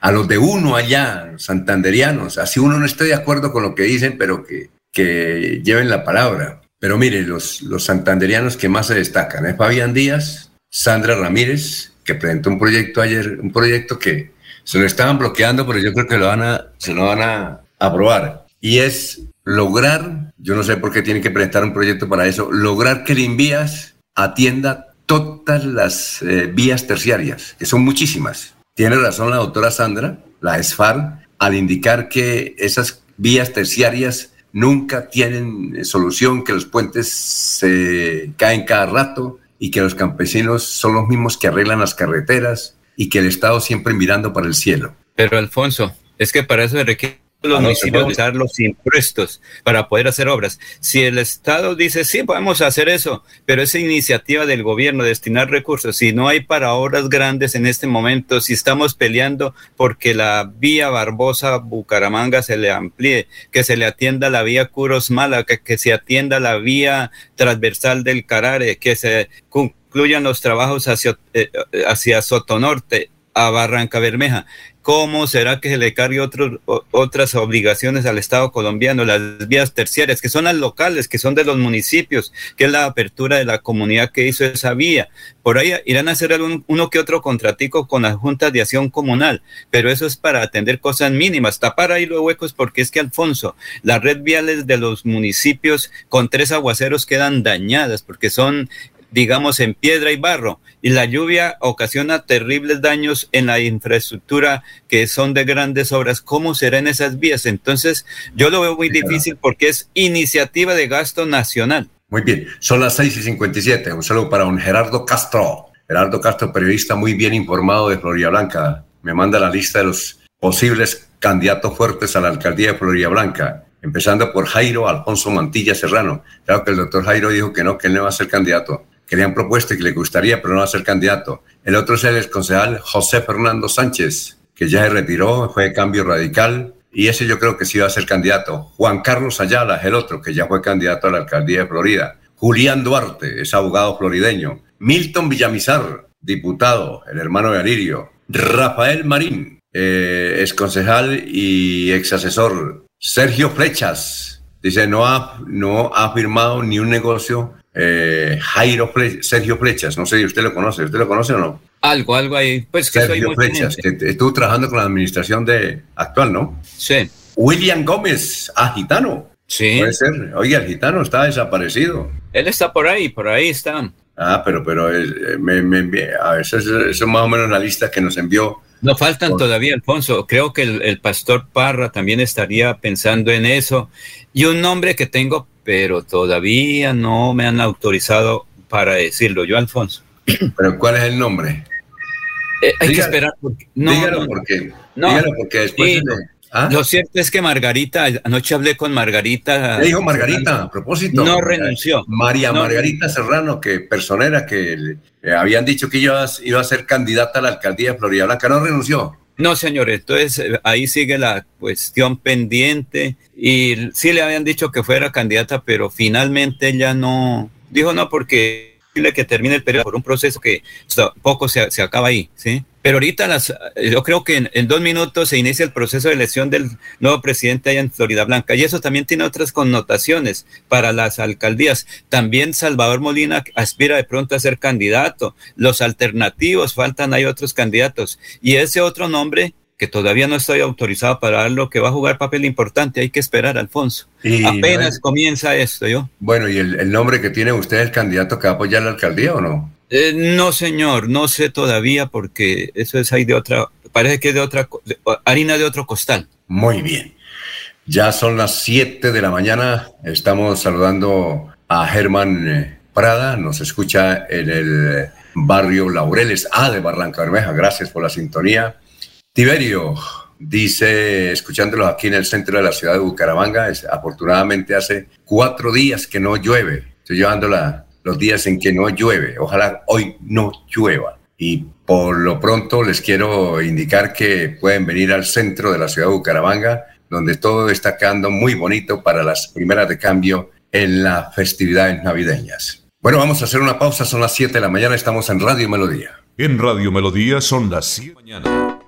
a los de uno allá, santanderianos. Así uno no está de acuerdo con lo que dicen, pero que, que lleven la palabra. Pero mire, los, los santanderianos que más se destacan es Fabián Díaz, Sandra Ramírez, que presentó un proyecto ayer, un proyecto que se lo estaban bloqueando, pero yo creo que lo van a, se lo van a aprobar. Y es lograr, yo no sé por qué tienen que presentar un proyecto para eso, lograr que el Invías atienda todas las eh, vías terciarias, que son muchísimas. Tiene razón la doctora Sandra, la ESFAR, al indicar que esas vías terciarias nunca tienen solución, que los puentes se caen cada rato y que los campesinos son los mismos que arreglan las carreteras y que el Estado siempre mirando para el cielo. Pero Alfonso, es que para eso requiere los municipios usar los impuestos para poder hacer obras. Si el Estado dice, sí, podemos hacer eso, pero esa iniciativa del gobierno de destinar recursos, si no hay para obras grandes en este momento, si estamos peleando porque la vía Barbosa-Bucaramanga se le amplíe, que se le atienda la vía Curos-Mala, que, que se atienda la vía transversal del Carare, que se concluyan los trabajos hacia, eh, hacia Sotonorte, a Barranca Bermeja. ¿Cómo será que se le cargue otras obligaciones al Estado colombiano, las vías terciarias, que son las locales, que son de los municipios, que es la apertura de la comunidad que hizo esa vía? Por ahí irán a hacer uno que otro contratico con las juntas de acción comunal, pero eso es para atender cosas mínimas, tapar ahí los huecos, porque es que, Alfonso, las red viales de los municipios con tres aguaceros quedan dañadas, porque son digamos, en piedra y barro, y la lluvia ocasiona terribles daños en la infraestructura que son de grandes obras. ¿Cómo será en esas vías? Entonces, yo lo veo muy difícil porque es iniciativa de gasto nacional. Muy bien, son las 6 y 57. Un saludo para un Gerardo Castro. Gerardo Castro, periodista muy bien informado de Florida Blanca. Me manda la lista de los posibles candidatos fuertes a la alcaldía de Florida Blanca empezando por Jairo Alfonso Mantilla Serrano. Claro que el doctor Jairo dijo que no, que él no va a ser candidato que le han propuesto y que le gustaría, pero no va a ser candidato. El otro es el concejal José Fernando Sánchez, que ya se retiró, fue de cambio radical, y ese yo creo que sí va a ser candidato. Juan Carlos Ayala el otro, que ya fue candidato a la alcaldía de Florida. Julián Duarte, es abogado florideño. Milton Villamizar, diputado, el hermano de Alirio. Rafael Marín, eh, es concejal y ex asesor. Sergio Flechas, dice, no ha, no ha firmado ni un negocio eh, Jairo Sergio Flechas, no sé si usted lo conoce, ¿usted lo conoce o no? Algo, algo ahí. Pues que Sergio Flechas, que estuvo trabajando con la administración de actual, ¿no? Sí. William Gómez, a Gitano. Sí. Puede ser. Oye, el gitano está desaparecido. Él está por ahí, por ahí está. Ah, pero, pero eh, me, a ver, eso, es más o menos la lista que nos envió. No faltan todavía, Alfonso. Creo que el, el, pastor Parra también estaría pensando en eso. Y un nombre que tengo pero todavía no me han autorizado para decirlo. Yo, Alfonso. ¿Pero cuál es el nombre? Eh, hay que esperar. Porque, no, dígalo no, porque, no, dígalo porque después... ¿Ah? Lo cierto es que Margarita, anoche hablé con Margarita. ¿Qué dijo Margarita? A propósito. No renunció. María Margarita Serrano, que personera que eh, habían dicho que iba, iba a ser candidata a la alcaldía de Florida Blanca, no renunció. No, señor, entonces eh, ahí sigue la cuestión pendiente y sí le habían dicho que fuera candidata, pero finalmente ella no, dijo no porque que termine el periodo por un proceso que poco se, se acaba ahí, ¿sí? Pero ahorita las, yo creo que en, dos minutos se inicia el proceso de elección del nuevo presidente allá en Florida Blanca y eso también tiene otras connotaciones para las alcaldías. También Salvador Molina aspira de pronto a ser candidato. Los alternativos, faltan, hay otros candidatos. Y ese otro nombre que todavía no estoy autorizado para darlo, que va a jugar papel importante. Hay que esperar, Alfonso. Apenas comienza esto, yo. Bueno, ¿y el, el, nombre que tiene usted, el candidato que va a apoyar la alcaldía o no? Eh, no, señor, no sé todavía porque eso es ahí de otra, parece que es de otra, harina de otro costal. Muy bien. Ya son las 7 de la mañana. Estamos saludando a Germán eh, Prada. Nos escucha en el barrio Laureles A de Barranca Bermeja. Gracias por la sintonía. Tiberio dice, escuchándolo aquí en el centro de la ciudad de Bucaramanga, afortunadamente hace cuatro días que no llueve. Estoy llevando la, los días en que no llueve. Ojalá hoy no llueva. Y por lo pronto les quiero indicar que pueden venir al centro de la ciudad de Bucaramanga, donde todo está quedando muy bonito para las primeras de cambio en las festividades navideñas. Bueno, vamos a hacer una pausa, son las 7 de la mañana, estamos en Radio Melodía. En Radio Melodía son las 7 de la mañana.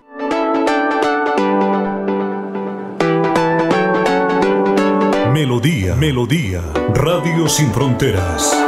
Melodía, Melodía, Radio Sin Fronteras.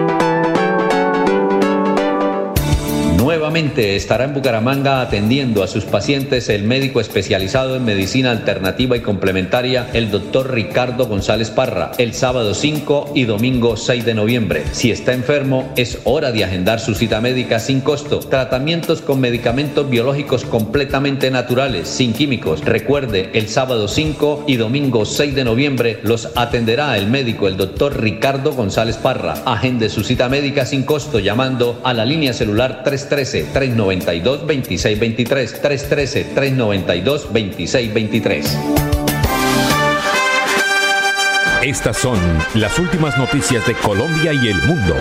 Nuevamente estará en Bucaramanga atendiendo a sus pacientes el médico especializado en medicina alternativa y complementaria, el doctor Ricardo González Parra, el sábado 5 y domingo 6 de noviembre. Si está enfermo, es hora de agendar su cita médica sin costo. Tratamientos con medicamentos biológicos completamente naturales, sin químicos. Recuerde, el sábado 5 y domingo 6 de noviembre los atenderá el médico, el doctor Ricardo González Parra. Agende su cita médica sin costo llamando a la línea celular 3 313-392-2623. 313-392-2623. Estas son las últimas noticias de Colombia y el mundo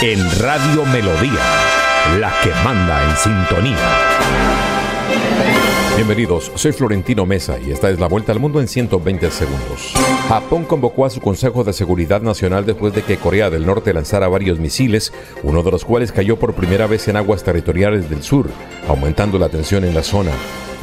en Radio Melodía, la que manda en sintonía. Bienvenidos, soy Florentino Mesa y esta es la vuelta al mundo en 120 segundos. Japón convocó a su Consejo de Seguridad Nacional después de que Corea del Norte lanzara varios misiles, uno de los cuales cayó por primera vez en aguas territoriales del sur, aumentando la tensión en la zona.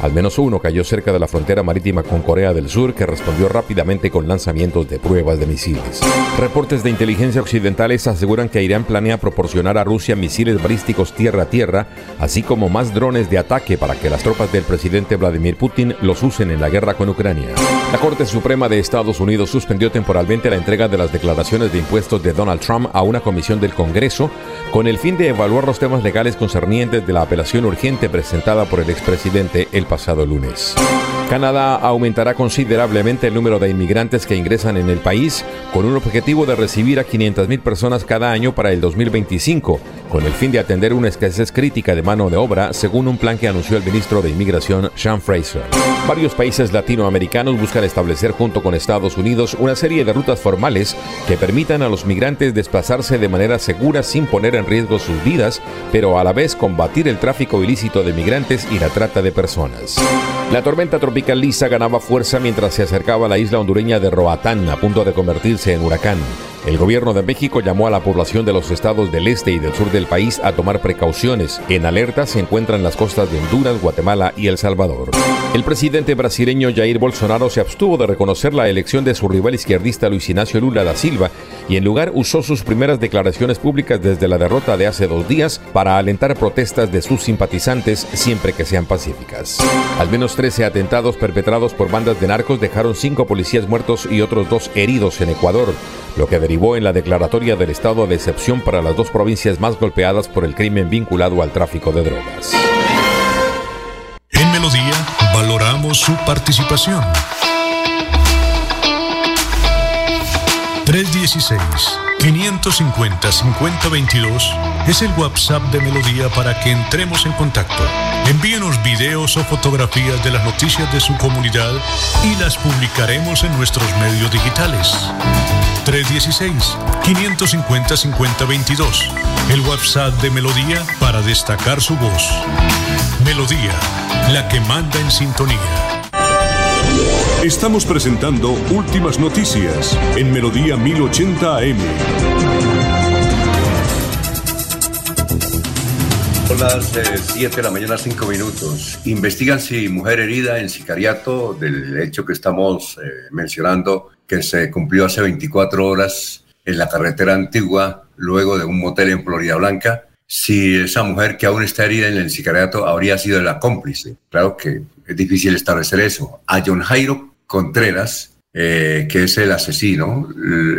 Al menos uno cayó cerca de la frontera marítima con Corea del Sur, que respondió rápidamente con lanzamientos de pruebas de misiles. Reportes de inteligencia occidentales aseguran que Irán planea proporcionar a Rusia misiles balísticos tierra-tierra, así como más drones de ataque para que las tropas del presidente Vladimir Putin los usen en la guerra con Ucrania. La Corte Suprema de Estados Unidos suspendió temporalmente la entrega de las declaraciones de impuestos de Donald Trump a una comisión del Congreso con el fin de evaluar los temas legales concernientes de la apelación urgente presentada por el expresidente el pasado lunes. Canadá aumentará considerablemente el número de inmigrantes que ingresan en el país con un objetivo de recibir a 500.000 personas cada año para el 2025, con el fin de atender una escasez crítica de mano de obra, según un plan que anunció el ministro de Inmigración, Sean Fraser. Varios países latinoamericanos buscan establecer junto con Estados Unidos una serie de rutas formales que permitan a los migrantes desplazarse de manera segura sin poner en riesgo sus vidas, pero a la vez combatir el tráfico ilícito de migrantes y la trata de personas. La tormenta tropical Lisa ganaba fuerza mientras se acercaba a la isla hondureña de Roatán, a punto de convertirse en huracán. El gobierno de México llamó a la población de los estados del este y del sur del país a tomar precauciones. En alerta se encuentran las costas de Honduras, Guatemala y El Salvador. El presidente brasileño Jair Bolsonaro se abstuvo de reconocer la elección de su rival izquierdista Luis Ignacio Lula da Silva y en lugar usó sus primeras declaraciones públicas desde la derrota de hace dos días para alentar protestas de sus simpatizantes siempre que sean pacíficas. Al menos 13 atentados perpetrados por bandas de narcos dejaron cinco policías muertos y otros dos heridos en Ecuador lo que derivó en la declaratoria del estado de excepción para las dos provincias más golpeadas por el crimen vinculado al tráfico de drogas. En Melodía valoramos su participación. 316 550 5022 es el WhatsApp de Melodía para que entremos en contacto. Envíenos videos o fotografías de las noticias de su comunidad y las publicaremos en nuestros medios digitales. 316-550-5022. El WhatsApp de Melodía para destacar su voz. Melodía, la que manda en sintonía. Estamos presentando Últimas Noticias en Melodía 1080 AM. Son las 7 eh, de la mañana, 5 minutos. Investigan si mujer herida en sicariato del hecho que estamos eh, mencionando, que se cumplió hace 24 horas en la carretera antigua, luego de un motel en Florida Blanca, si esa mujer que aún está herida en el sicariato habría sido la cómplice. Claro que es difícil establecer eso. A John Jairo Contreras, eh, que es el asesino,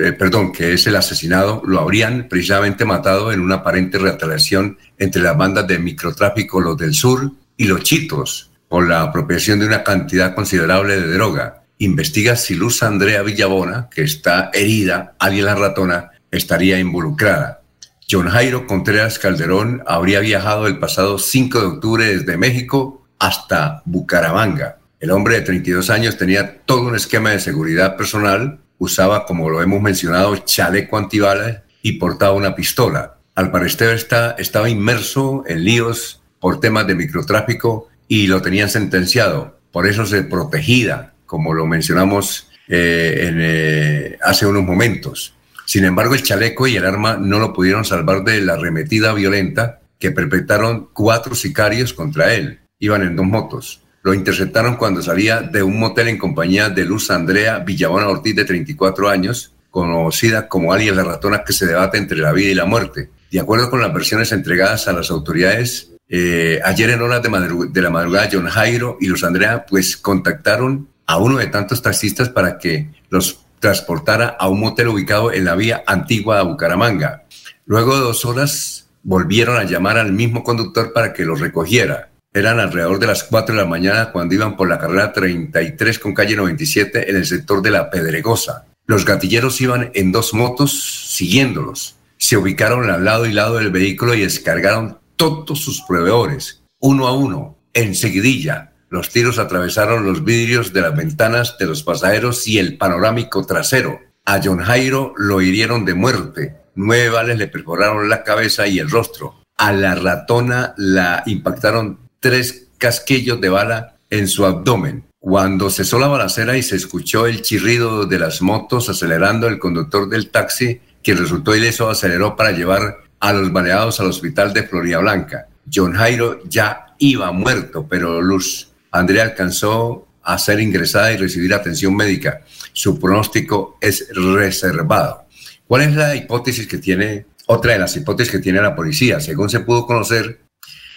eh, perdón, que es el asesinado, lo habrían precisamente matado en una aparente retaliación entre las bandas de microtráfico, los del sur, y los chitos, por la apropiación de una cantidad considerable de droga. Investiga si Luz Andrea Villabona, que está herida, alguien la ratona, estaría involucrada. John Jairo Contreras Calderón habría viajado el pasado 5 de octubre desde México hasta Bucaramanga el hombre de 32 años tenía todo un esquema de seguridad personal, usaba, como lo hemos mencionado, chaleco antibalas y portaba una pistola. Al parecer está, estaba inmerso en líos por temas de microtráfico y lo tenían sentenciado. Por eso se protegida, como lo mencionamos eh, eh, hace unos momentos. Sin embargo, el chaleco y el arma no lo pudieron salvar de la arremetida violenta que perpetraron cuatro sicarios contra él. Iban en dos motos lo interceptaron cuando salía de un motel en compañía de Luz Andrea Villabona Ortiz, de 34 años, conocida como alias la ratona que se debate entre la vida y la muerte. De acuerdo con las versiones entregadas a las autoridades, eh, ayer en horas de, de, la madrugada, John Jairo y Luz Andrea pues contactaron a uno de tantos taxistas para que los transportara a un motel ubicado en la vía antigua de Bucaramanga. Luego de dos horas volvieron a llamar al mismo conductor para que los recogiera. Eran alrededor de las 4 de la mañana cuando iban por la carrera 33 con calle 97 en el sector de La Pedregosa. Los gatilleros iban en dos motos siguiéndolos. Se ubicaron al lado y lado del vehículo y descargaron todos sus proveedores, uno a uno, en seguidilla. Los tiros atravesaron los vidrios de las ventanas de los pasajeros y el panorámico trasero. A John Jairo lo hirieron de muerte. Nueve bales le perforaron la cabeza y el rostro. A la ratona la impactaron tres casquillos de bala en su abdomen. Cuando cesó la balacera y se escuchó el chirrido de las motos acelerando, el conductor del taxi, que resultó ileso, aceleró para llevar a los baleados al hospital de Florida Blanca. John Jairo ya iba muerto, pero Luz Andrea alcanzó a ser ingresada y recibir atención médica. Su pronóstico es reservado. ¿Cuál es la hipótesis que tiene, otra de las hipótesis que tiene la policía? Según se pudo conocer,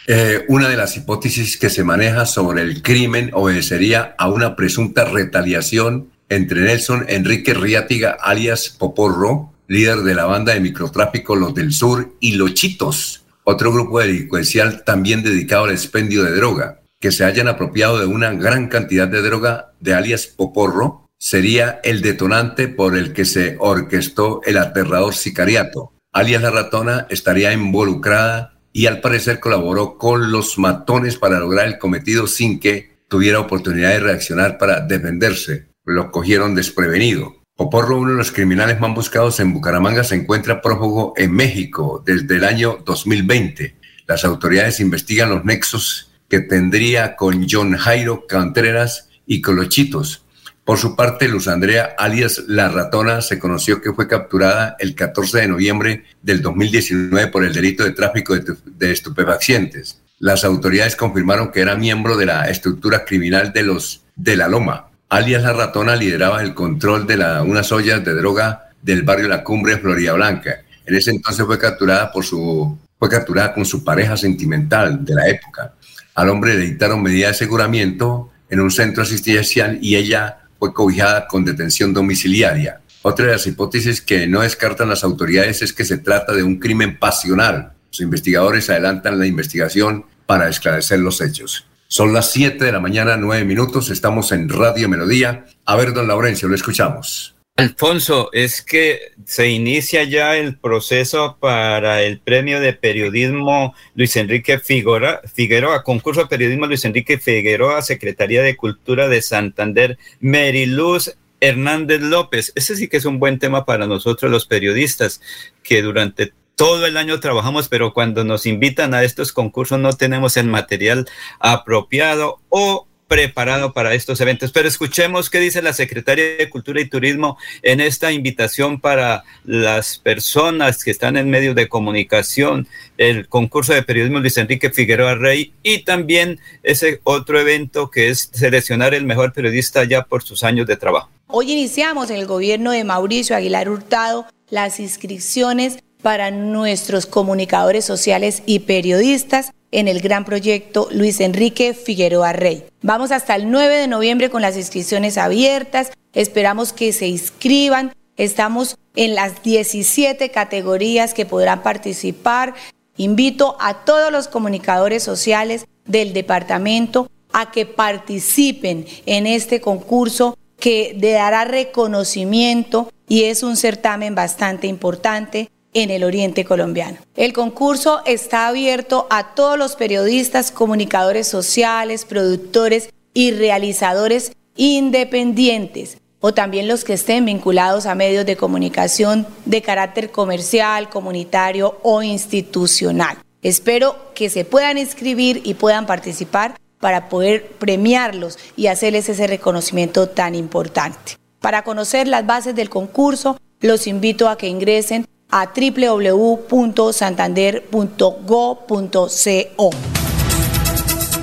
eh, una de las hipótesis que se maneja sobre el crimen obedecería a una presunta retaliación entre Nelson Enrique Riátiga, alias Poporro, líder de la banda de microtráfico Los del Sur, y Los Chitos, otro grupo delincuencial también dedicado al expendio de droga, que se hayan apropiado de una gran cantidad de droga de alias Poporro, sería el detonante por el que se orquestó el aterrador sicariato. Alias La Ratona estaría involucrada y al parecer colaboró con los matones para lograr el cometido sin que tuviera oportunidad de reaccionar para defenderse. Lo cogieron desprevenido. Poporro, uno de los criminales más buscados en Bucaramanga, se encuentra prófugo en México desde el año 2020. Las autoridades investigan los nexos que tendría con John Jairo Contreras y Colochitos, por su parte, Luz Andrea, alias La Ratona, se conoció que fue capturada el 14 de noviembre del 2019 por el delito de tráfico de, estupefacientes. Las autoridades confirmaron que era miembro de la estructura criminal de los de la Loma. Alias La Ratona lideraba el control de la, unas ollas de droga del barrio La Cumbre, Florida Blanca. En ese entonces fue capturada por su fue capturada con su pareja sentimental de la época. Al hombre le dictaron medidas de aseguramiento en un centro asistencial y ella fue cobijada con detención domiciliaria. Otra de las hipótesis que no descartan las autoridades es que se trata de un crimen pasional. Los investigadores adelantan la investigación para esclarecer los hechos. Son las 7 de la mañana, 9 minutos. Estamos en Radio Melodía. A ver, don Laurencio, lo escuchamos. Alfonso, es que se inicia ya el proceso para el premio de periodismo Luis Enrique Figueroa, concurso de periodismo Luis Enrique Figueroa, Secretaría de Cultura de Santander, Meriluz Hernández López. Ese sí que es un buen tema para nosotros los periodistas, que durante todo el año trabajamos, pero cuando nos invitan a estos concursos no tenemos el material apropiado o preparado para estos eventos. Pero escuchemos qué dice la Secretaria de Cultura y Turismo en esta invitación para las personas que están en medios de comunicación, el concurso de periodismo Luis Enrique Figueroa Rey y también ese otro evento que es seleccionar el mejor periodista ya por sus años de trabajo. Hoy iniciamos en el gobierno de Mauricio Aguilar Hurtado las inscripciones para nuestros comunicadores sociales y periodistas en el gran proyecto Luis Enrique Figueroa Rey. Vamos hasta el 9 de noviembre con las inscripciones abiertas. Esperamos que se inscriban. Estamos en las 17 categorías que podrán participar. Invito a todos los comunicadores sociales del departamento a que participen en este concurso que dará reconocimiento y es un certamen bastante importante en el oriente colombiano. El concurso está abierto a todos los periodistas, comunicadores sociales, productores y realizadores independientes o también los que estén vinculados a medios de comunicación de carácter comercial, comunitario o institucional. Espero que se puedan inscribir y puedan participar para poder premiarlos y hacerles ese reconocimiento tan importante. Para conocer las bases del concurso, los invito a que ingresen a www.santander.go.co.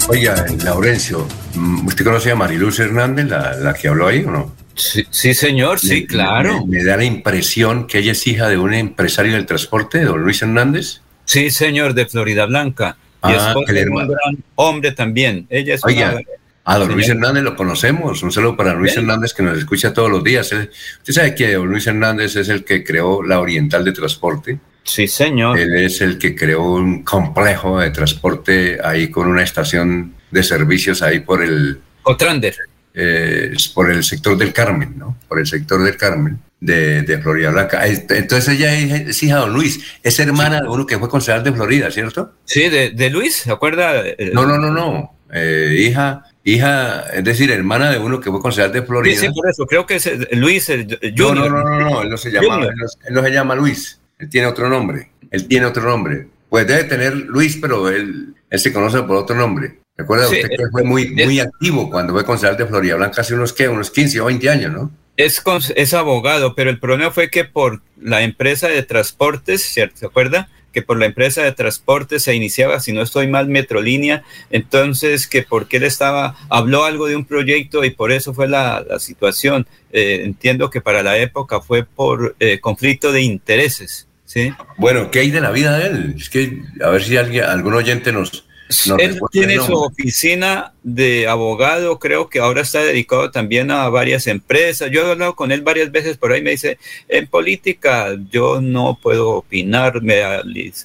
Oiga, Laurencio, Mm, ¿Usted conoce a Mariluz Hernández, la, la que habló ahí o no? Sí, sí, señor, sí, Me- claro. Me, me da la impresión que ella es hija de un empresario del transporte, don Luis Hernández. Sí, señor, de Florida Blanca. Y Ah, de un hermano. gran hombre también. Ella es Oiga, una- a don. Luis Hernández lo conocemos. Un saludo para Luis. Hernández que nos escucha todos los días. Él- Usted sabe que don Luis Hernández es el que creó la Oriental de Transporte. Sí, señor. Él es el que creó un complejo de transporte ahí con una estación de servicios ahí por el, Otrander. eh, por el sector del Carmen, ¿no? Por el sector del Carmen de, de Florida Blanca. Es- Entonces ella es, hija de don Luis, es hermana de uno que fue concejal de Florida, ¿cierto? Sí, de, de Luis, ¿se acuerda? No, no, no, no. Eh, hija, hija, es decir, hermana de uno que fue concejal de Sí, Florida. sí, por eso. Creo que es eh, Luis el No, Junior. no, no, no, no, él no se llama, él no, él no se llama Luis, él tiene otro nombre, él tiene otro nombre. Pues debe tener Luis, pero él, él se conoce por otro nombre. ¿Recuerda Sí, usted que eh, fue muy, muy activo cuando fue concejal de Florida Blanca hace unos, ¿qué? unos 15 o 20 años, ¿no? Es, es abogado, pero el problema fue que por la empresa de transportes, ¿cierto? ¿Se acuerda? Que por la empresa de transportes se iniciaba, si no estoy mal, Metrolínea, entonces que porque él estaba, habló algo de un proyecto y por eso fue la, la situación. Eh, entiendo que para la época fue por eh, conflicto de intereses, ¿sí? Bueno, ¿qué hay de la vida de él? Es que a ver si alguien, algún oyente nos... nos Él tiene su oficina de abogado, creo que ahora está dedicado también a varias empresas. Yo he hablado con él varias veces por ahí, me dice, en política yo no puedo opinar, me,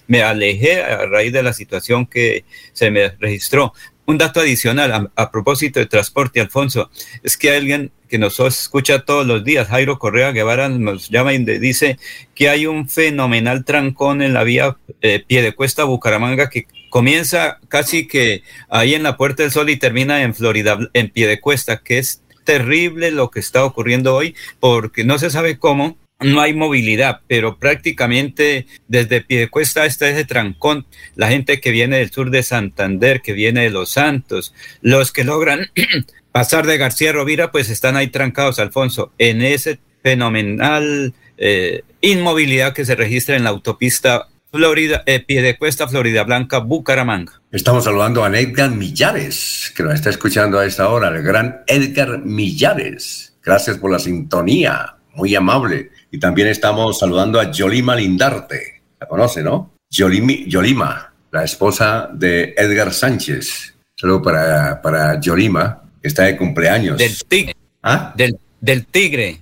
me alejé a raíz de la situación que se me registró. Un dato adicional a, a propósito de transporte, Alfonso, es que alguien que nos escucha todos los días, Jairo Correa Guevara, nos llama y dice que hay un fenomenal trancón en la vía eh, Piedecuesta Bucaramanga que comienza casi que ahí en la Puerta del Sol y termina en Florida, en Piedecuesta, que es terrible lo que está ocurriendo hoy porque no se sabe cómo. No hay movilidad, pero prácticamente desde Piedecuesta hasta ese trancón, la gente que viene del sur de Santander, que viene de Los Santos, los que logran pasar de García Rovira, pues están ahí trancados, Alfonso, en ese fenomenal eh, inmovilidad que se registra en la autopista Florida, eh, Piedecuesta, Florida Blanca, Bucaramanga. Estamos saludando a Edgar Millares, que nos está escuchando a esta hora, el gran Edgar Millares. Gracias por la sintonía, muy amable. Y también estamos saludando a Yolima Lindarte, la conoce, ¿no? Yolimi- Yolima, la esposa de Edgar Sánchez. Saludo para, para Yolima, que está de cumpleaños. Del tigre. ¿Ah? Del, del tigre.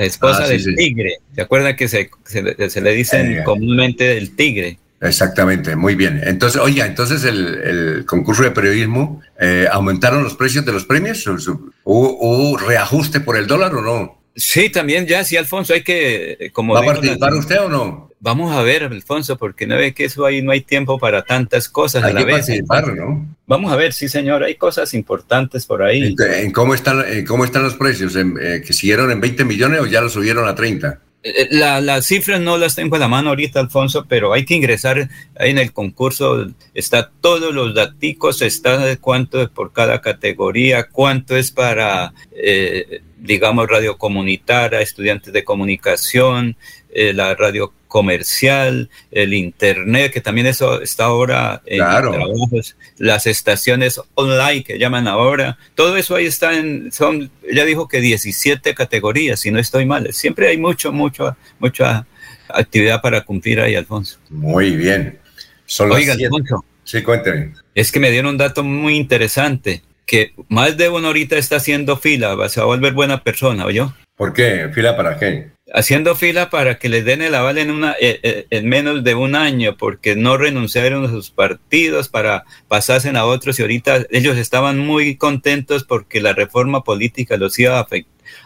La esposa Ah, sí, del sí. tigre. ¿Se acuerda que se, se le- se le dicen Eh. comúnmente del tigre? Exactamente, muy bien. Entonces, oiga, entonces el, el concurso de periodismo, eh, ¿aumentaron los precios de los premios? ¿Su- su- ¿Hubo, reajuste por el dólar o no? Sí, también ya, sí, Alfonso, hay que, eh, como ¿Va a participar la- usted o no? Vamos a ver, Alfonso, porque no ve que eso ahí no hay tiempo para tantas cosas Hay a la que vez. participar, ¿no? Vamos a ver, sí, señor, hay cosas importantes por ahí. ¿En, en cómo, están, en cómo están los precios? ¿En, eh, ¿Que siguieron en 20 millones o ya los subieron a 30? Eh, La, las cifras no las tengo a la mano ahorita, Alfonso, pero hay que ingresar ahí en el concurso. Está todos los daticos, está cuánto es por cada categoría, cuánto es para, eh, digamos, radio comunitaria, estudiantes de comunicación, eh, la radio comercial, el internet, que también eso está ahora en Claro. trabajos, las estaciones online que llaman ahora, todo eso ahí está en, son, ella dijo que 17 categorías, si no estoy mal, siempre hay mucho, mucho, mucha actividad para cumplir ahí, Alfonso. Muy bien. Son Oiga. Alfonso, Sí, cuénteme. es que me dieron un dato muy interesante, que más de una horita está haciendo fila, se va a volver buena persona, ¿oyó? ¿Por qué? ¿Fila para qué? Haciendo fila para que les den el aval en, una, eh, eh, en menos de un año, porque no renunciaron a sus partidos para pasarse a otros y ahorita ellos estaban muy contentos porque la reforma política los iba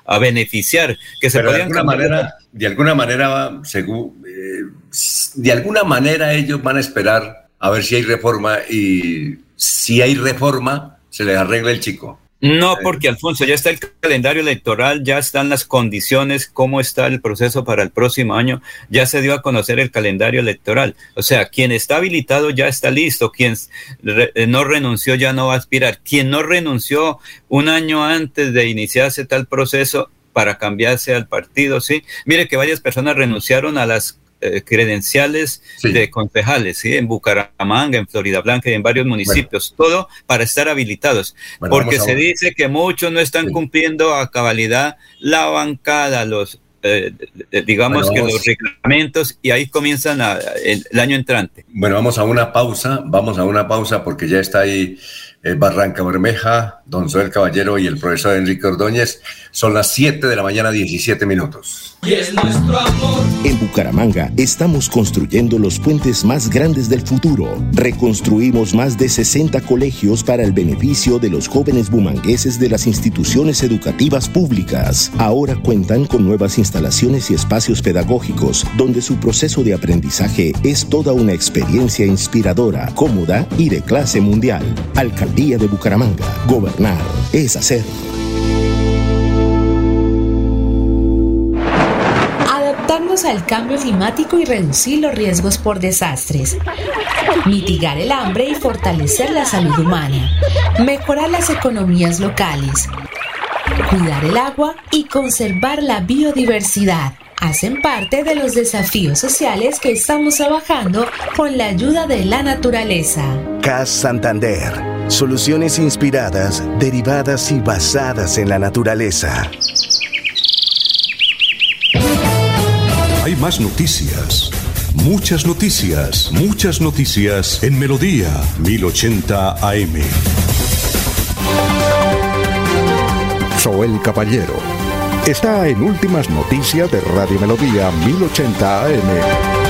a, beneficiar, que se Pero de alguna manera, de alguna manera, según, eh, de alguna manera ellos van a esperar a ver si hay reforma y si hay reforma se les arregla el chico. No, porque Alfonso, ya está el calendario electoral, ya están las condiciones, cómo está el proceso para el próximo año, ya se dio a conocer el calendario electoral. O sea, quien está habilitado ya está listo, quien re- eh, no renunció ya no va a aspirar, quien no renunció un año antes de iniciarse tal proceso para cambiarse al partido, ¿sí? Mire que varias personas renunciaron a las eh, credenciales de concejales, ¿sí? En Bucaramanga, en Florida Blanca y en varios municipios, todo para estar habilitados. porque se dice que muchos no están cumpliendo a cabalidad la bancada, los eh, digamos que los reglamentos y ahí comienzan el, año entrante. Bueno, vamos a una pausa, vamos a una pausa porque ya está ahí Barranca Bermeja, Don Zoel Caballero y el profesor Enrique Ordóñez. Son las 7 de la mañana, 17 minutos. En Bucaramanga estamos construyendo los puentes más grandes del futuro. Reconstruimos más de 60 colegios para el beneficio de los jóvenes bumangueses de las instituciones educativas públicas. Ahora cuentan con nuevas instalaciones y espacios pedagógicos donde su proceso de aprendizaje es toda una experiencia inspiradora, cómoda y de clase mundial. Alcaldía de Bucaramanga. Gobernar es hacer. al cambio climático y reducir los riesgos por desastres, mitigar el hambre y fortalecer la salud humana, mejorar las economías locales, cuidar el agua y conservar la biodiversidad hacen parte de los desafíos sociales que estamos trabajando con la ayuda de la naturaleza. CAS Santander. Soluciones inspiradas, derivadas y basadas en la naturaleza. Hay más noticias. Muchas noticias, muchas noticias en Melodía 1080 AM. Soel Caballero está en Últimas Noticias de Radio Melodía 1080 AM.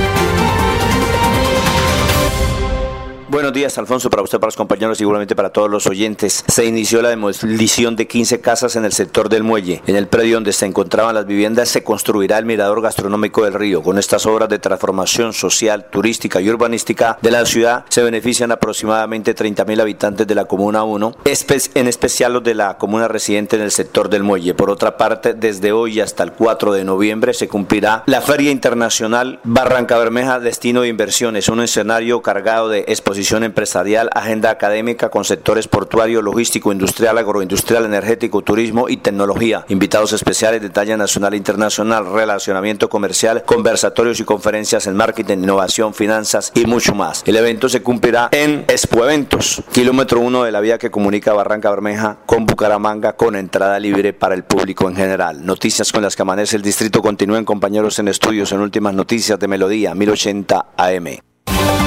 Buenos días, Alfonso, para usted, para los compañeros y seguramente para todos los oyentes. Se inició la demolición de 15 casas en el sector del muelle. En el predio donde se encontraban las viviendas se construirá el mirador gastronómico del río. Con estas obras de transformación social, turística y urbanística de la ciudad se benefician aproximadamente 30.000 habitantes de la Comuna 1, en especial los de la comuna residente en el sector del muelle. Por otra parte, desde hoy hasta el 4 de noviembre se cumplirá la Feria Internacional Barranca Bermeja Destino de Inversiones, un escenario cargado de exposiciones empresarial, agenda académica con sectores portuario, logístico, industrial, agroindustrial, energético, turismo y tecnología. Invitados especiales de talla nacional e internacional, relacionamiento comercial, conversatorios y conferencias en marketing, innovación, finanzas y mucho más. El evento se cumplirá en Expo Eventos, kilómetro uno de la vía que comunica Barranca Bermeja con Bucaramanga con entrada libre para el público en general. Noticias con las que amanece el distrito continúen compañeros en estudios en últimas noticias de Melodía 1080 AM.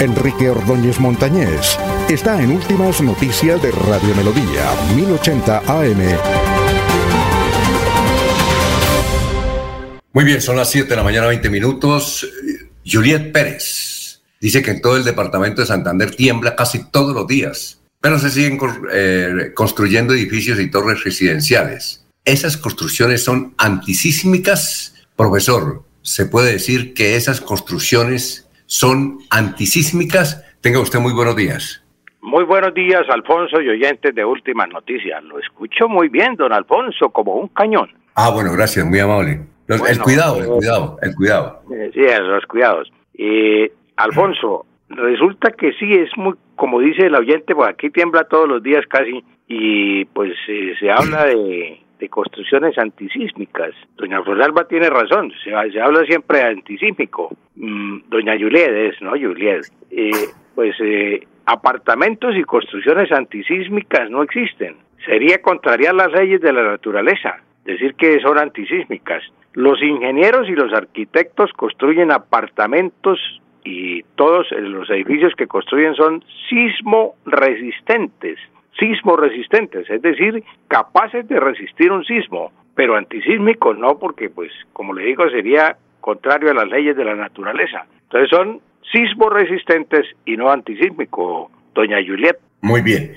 Enrique Ordóñez Montañés está en Últimas Noticias de Radio Melodía, 1080 AM. Muy bien, son las 7 de la mañana, 20 minutos. Juliet Pérez dice que en todo el departamento de Santander tiembla casi todos los días, pero se siguen eh, construyendo edificios y torres residenciales. ¿Esas construcciones son antisísmicas? Profesor, ¿se puede decir que esas construcciones son antisísmicas. Tenga usted muy buenos días. Muy buenos días, Alfonso y oyentes de Últimas Noticias. Lo escucho muy bien, don Alfonso, como un cañón. Ah, bueno, gracias, muy amable. el cuidado, el eh, cuidado, el cuidado. Eh, sí, los cuidados. Eh, Alfonso, resulta que sí, es muy, como dice el oyente, pues aquí tiembla todos los días casi, y pues se habla de de construcciones antisísmicas. Doña Rosalba tiene razón, se, habla siempre de antisísmico. Mm, doña Juliet es, ¿no? Juliet. Eh, pues eh, apartamentos y construcciones antisísmicas no existen. Sería contrariar las leyes de la naturaleza, decir que son antisísmicas. Los ingenieros y los arquitectos construyen apartamentos y todos los edificios que construyen son sismo resistentes sismo resistentes, es decir, capaces de resistir un sismo, pero antisísmicos no, porque pues como le digo sería contrario a las leyes de la naturaleza. Entonces son sismo resistentes y no antisísmicos, doña Juliet. Muy bien.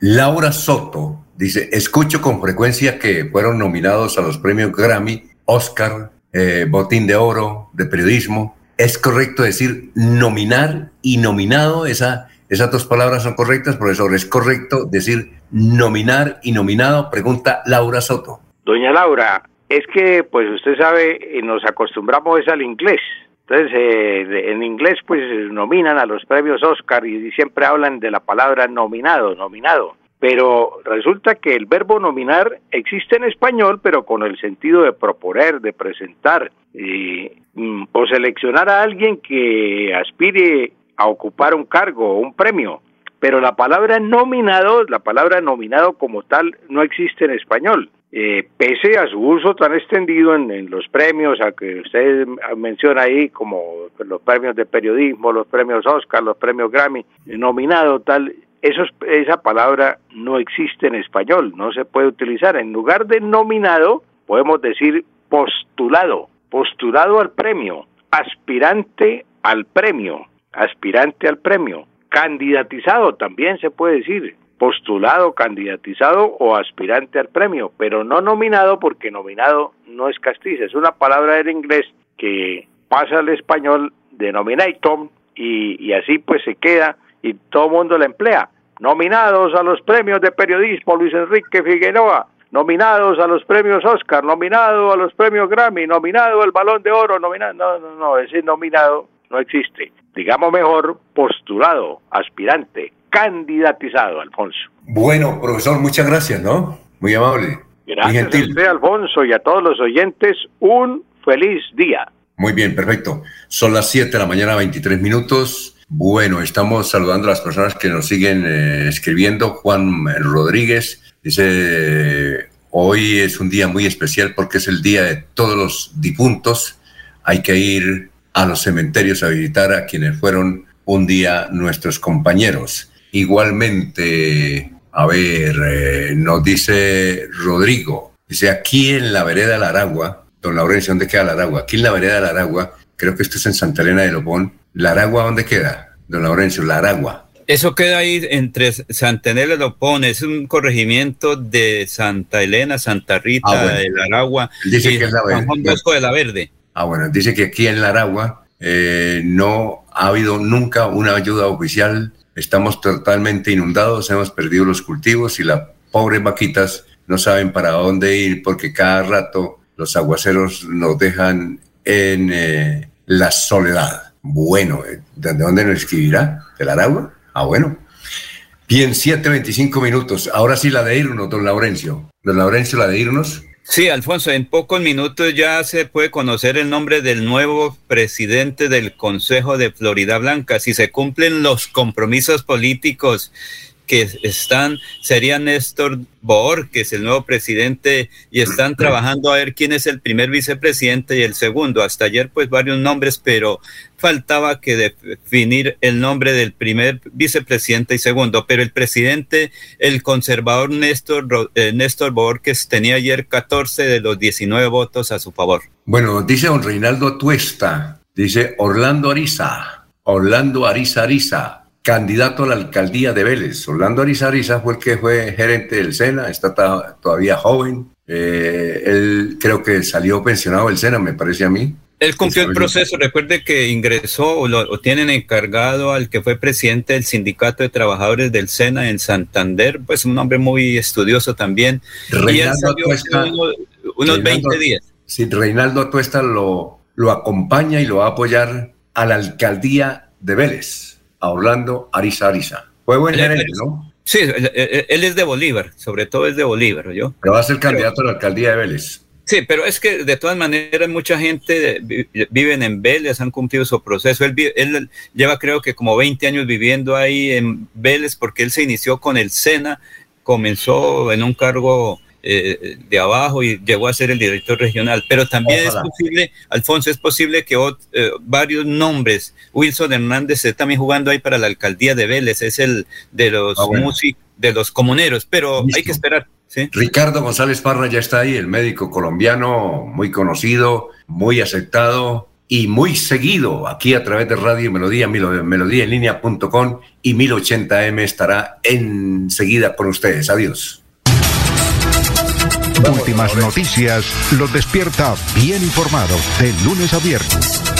Laura Soto dice, escucho con frecuencia que fueron nominados a los premios Grammy, Oscar, eh, Botín de Oro, de Periodismo. ¿Es correcto decir nominar y nominado? Esa esas dos palabras son correctas, profesor. ¿Es correcto decir nominar y nominado? Pregunta Laura Soto. Doña Laura, es que, pues usted sabe, eh, nos acostumbramos al inglés. Entonces, eh, en inglés, pues nominan a los premios Oscar y siempre hablan de la palabra nominado, nominado. pero resulta que el verbo nominar existe en español, pero con el sentido de proponer, de presentar, mm, o seleccionar a alguien que aspire a ocupar un cargo o un premio. Pero la palabra nominado, la palabra nominado como tal, no existe en español. Eh, pese a su uso tan extendido en, los premios, a que usted menciona ahí, como los premios de periodismo, los premios Oscar, los premios Grammy, nominado tal, esa palabra no existe en español, no se puede utilizar. En lugar de nominado, podemos decir postulado, postulado al premio, aspirante al premio, aspirante al premio, candidatizado también se puede decir, postulado, candidatizado o aspirante al premio, pero no nominado porque nominado no es castiza, es una palabra en inglés que pasa al español de nominatum y, y así pues se queda y todo el mundo la emplea. Nominados a los premios de periodismo Luis Enrique Figueroa, nominados a los premios Oscar, nominado a los premios Grammy, nominado al Balón de Oro, nominado, no, no, no, ese nominado no existe. Digamos mejor postulado, aspirante, candidatizado, Alfonso. Bueno, profesor, muchas gracias, ¿no? Muy amable. Gracias a usted, Alfonso, y a todos los oyentes, un feliz día. Muy bien, perfecto. Son las 7 de la mañana, 23 minutos. Bueno, estamos saludando a las personas que nos siguen eh, escribiendo. Juan Rodríguez dice, hoy es un día muy especial porque es el día de todos los difuntos. Hay que ir a los cementerios a visitar a quienes fueron un día nuestros compañeros. Igualmente, a ver, eh, nos dice Rodrigo, dice aquí en la vereda de la Aragua, don Laurencio, ¿dónde queda la Aragua? Aquí en la vereda de la Aragua, creo que esto es en Santa Elena de Lopón, ¿La Aragua dónde queda, don Laurencio? La Aragua. Eso queda ahí entre Santa Elena y Lopón, es un corregimiento de Santa Elena, Santa Rita, ah, de la Aragua, dice que es la Juan Bosco de la Verde. Ah, bueno, dice que aquí en la Aragua eh, no ha habido nunca una ayuda oficial, estamos totalmente inundados, hemos perdido los cultivos y las pobres vaquitas no saben para dónde ir porque cada rato los aguaceros nos dejan en eh, la soledad. Bueno, ¿de dónde nos escribirá? ¿De la Aragua? Ah, bueno. Bien, 7.25 minutos. Ahora sí la de irnos, don Laurencio. Don Laurencio, la de irnos. Sí, Alfonso, en pocos minutos ya se puede conocer el nombre del nuevo presidente del Consejo de Florida Blanca. Si se cumplen los compromisos políticos que están, sería Néstor Bohr, que es el nuevo presidente, y están trabajando a ver quién es el primer vicepresidente y el segundo. Hasta ayer, pues varios nombres, pero faltaba que definir el nombre del primer vicepresidente y segundo. Pero el presidente, el conservador Néstor, eh, Néstor que tenía ayer 14 de los 19 votos a su favor. Bueno, dice don Reinaldo Tuesta, dice Orlando Ariza, Orlando Ariza Ariza candidato a la alcaldía de Vélez. Orlando Arizariza fue el que fue gerente del SENA, está todavía joven. Eh, él creo que salió pensionado del SENA, me parece a mí. Él cumplió el proceso, recuerde que ingresó o lo tienen encargado al que fue presidente del Sindicato de Trabajadores del SENA en Santander, pues un hombre muy estudioso también. Reinaldo unos, 20 días. Sí, Reinaldo Atuesta lo, lo acompaña y lo va a apoyar a la alcaldía de Vélez a Orlando Ariza Ariza. Fue buen gerente, ¿no? Sí, él, es de Bolívar, sobre todo es de Bolívar, ¿yo? Pero va a ser candidato a la alcaldía de Vélez. Sí, pero es que de todas maneras mucha gente viven en Vélez, han cumplido su proceso. Él, él, lleva creo que como 20 años viviendo ahí en Vélez porque él se inició con el SENA, comenzó en un cargo eh, de abajo y llegó a ser el director regional. Pero también es posible, Alfonso, es posible que eh, varios nombres, Wilson Hernández está también jugando ahí para la alcaldía de Vélez, es el de los ah, de los comuneros, pero hay que esperar. Ricardo González Parra ya está ahí, el médico colombiano muy conocido, muy aceptado y muy seguido aquí a través de Radio Melodía, melodía en línea.com y 1080M estará enseguida con ustedes. Adiós. Últimas noticias los despierta bien informados de lunes a viernes.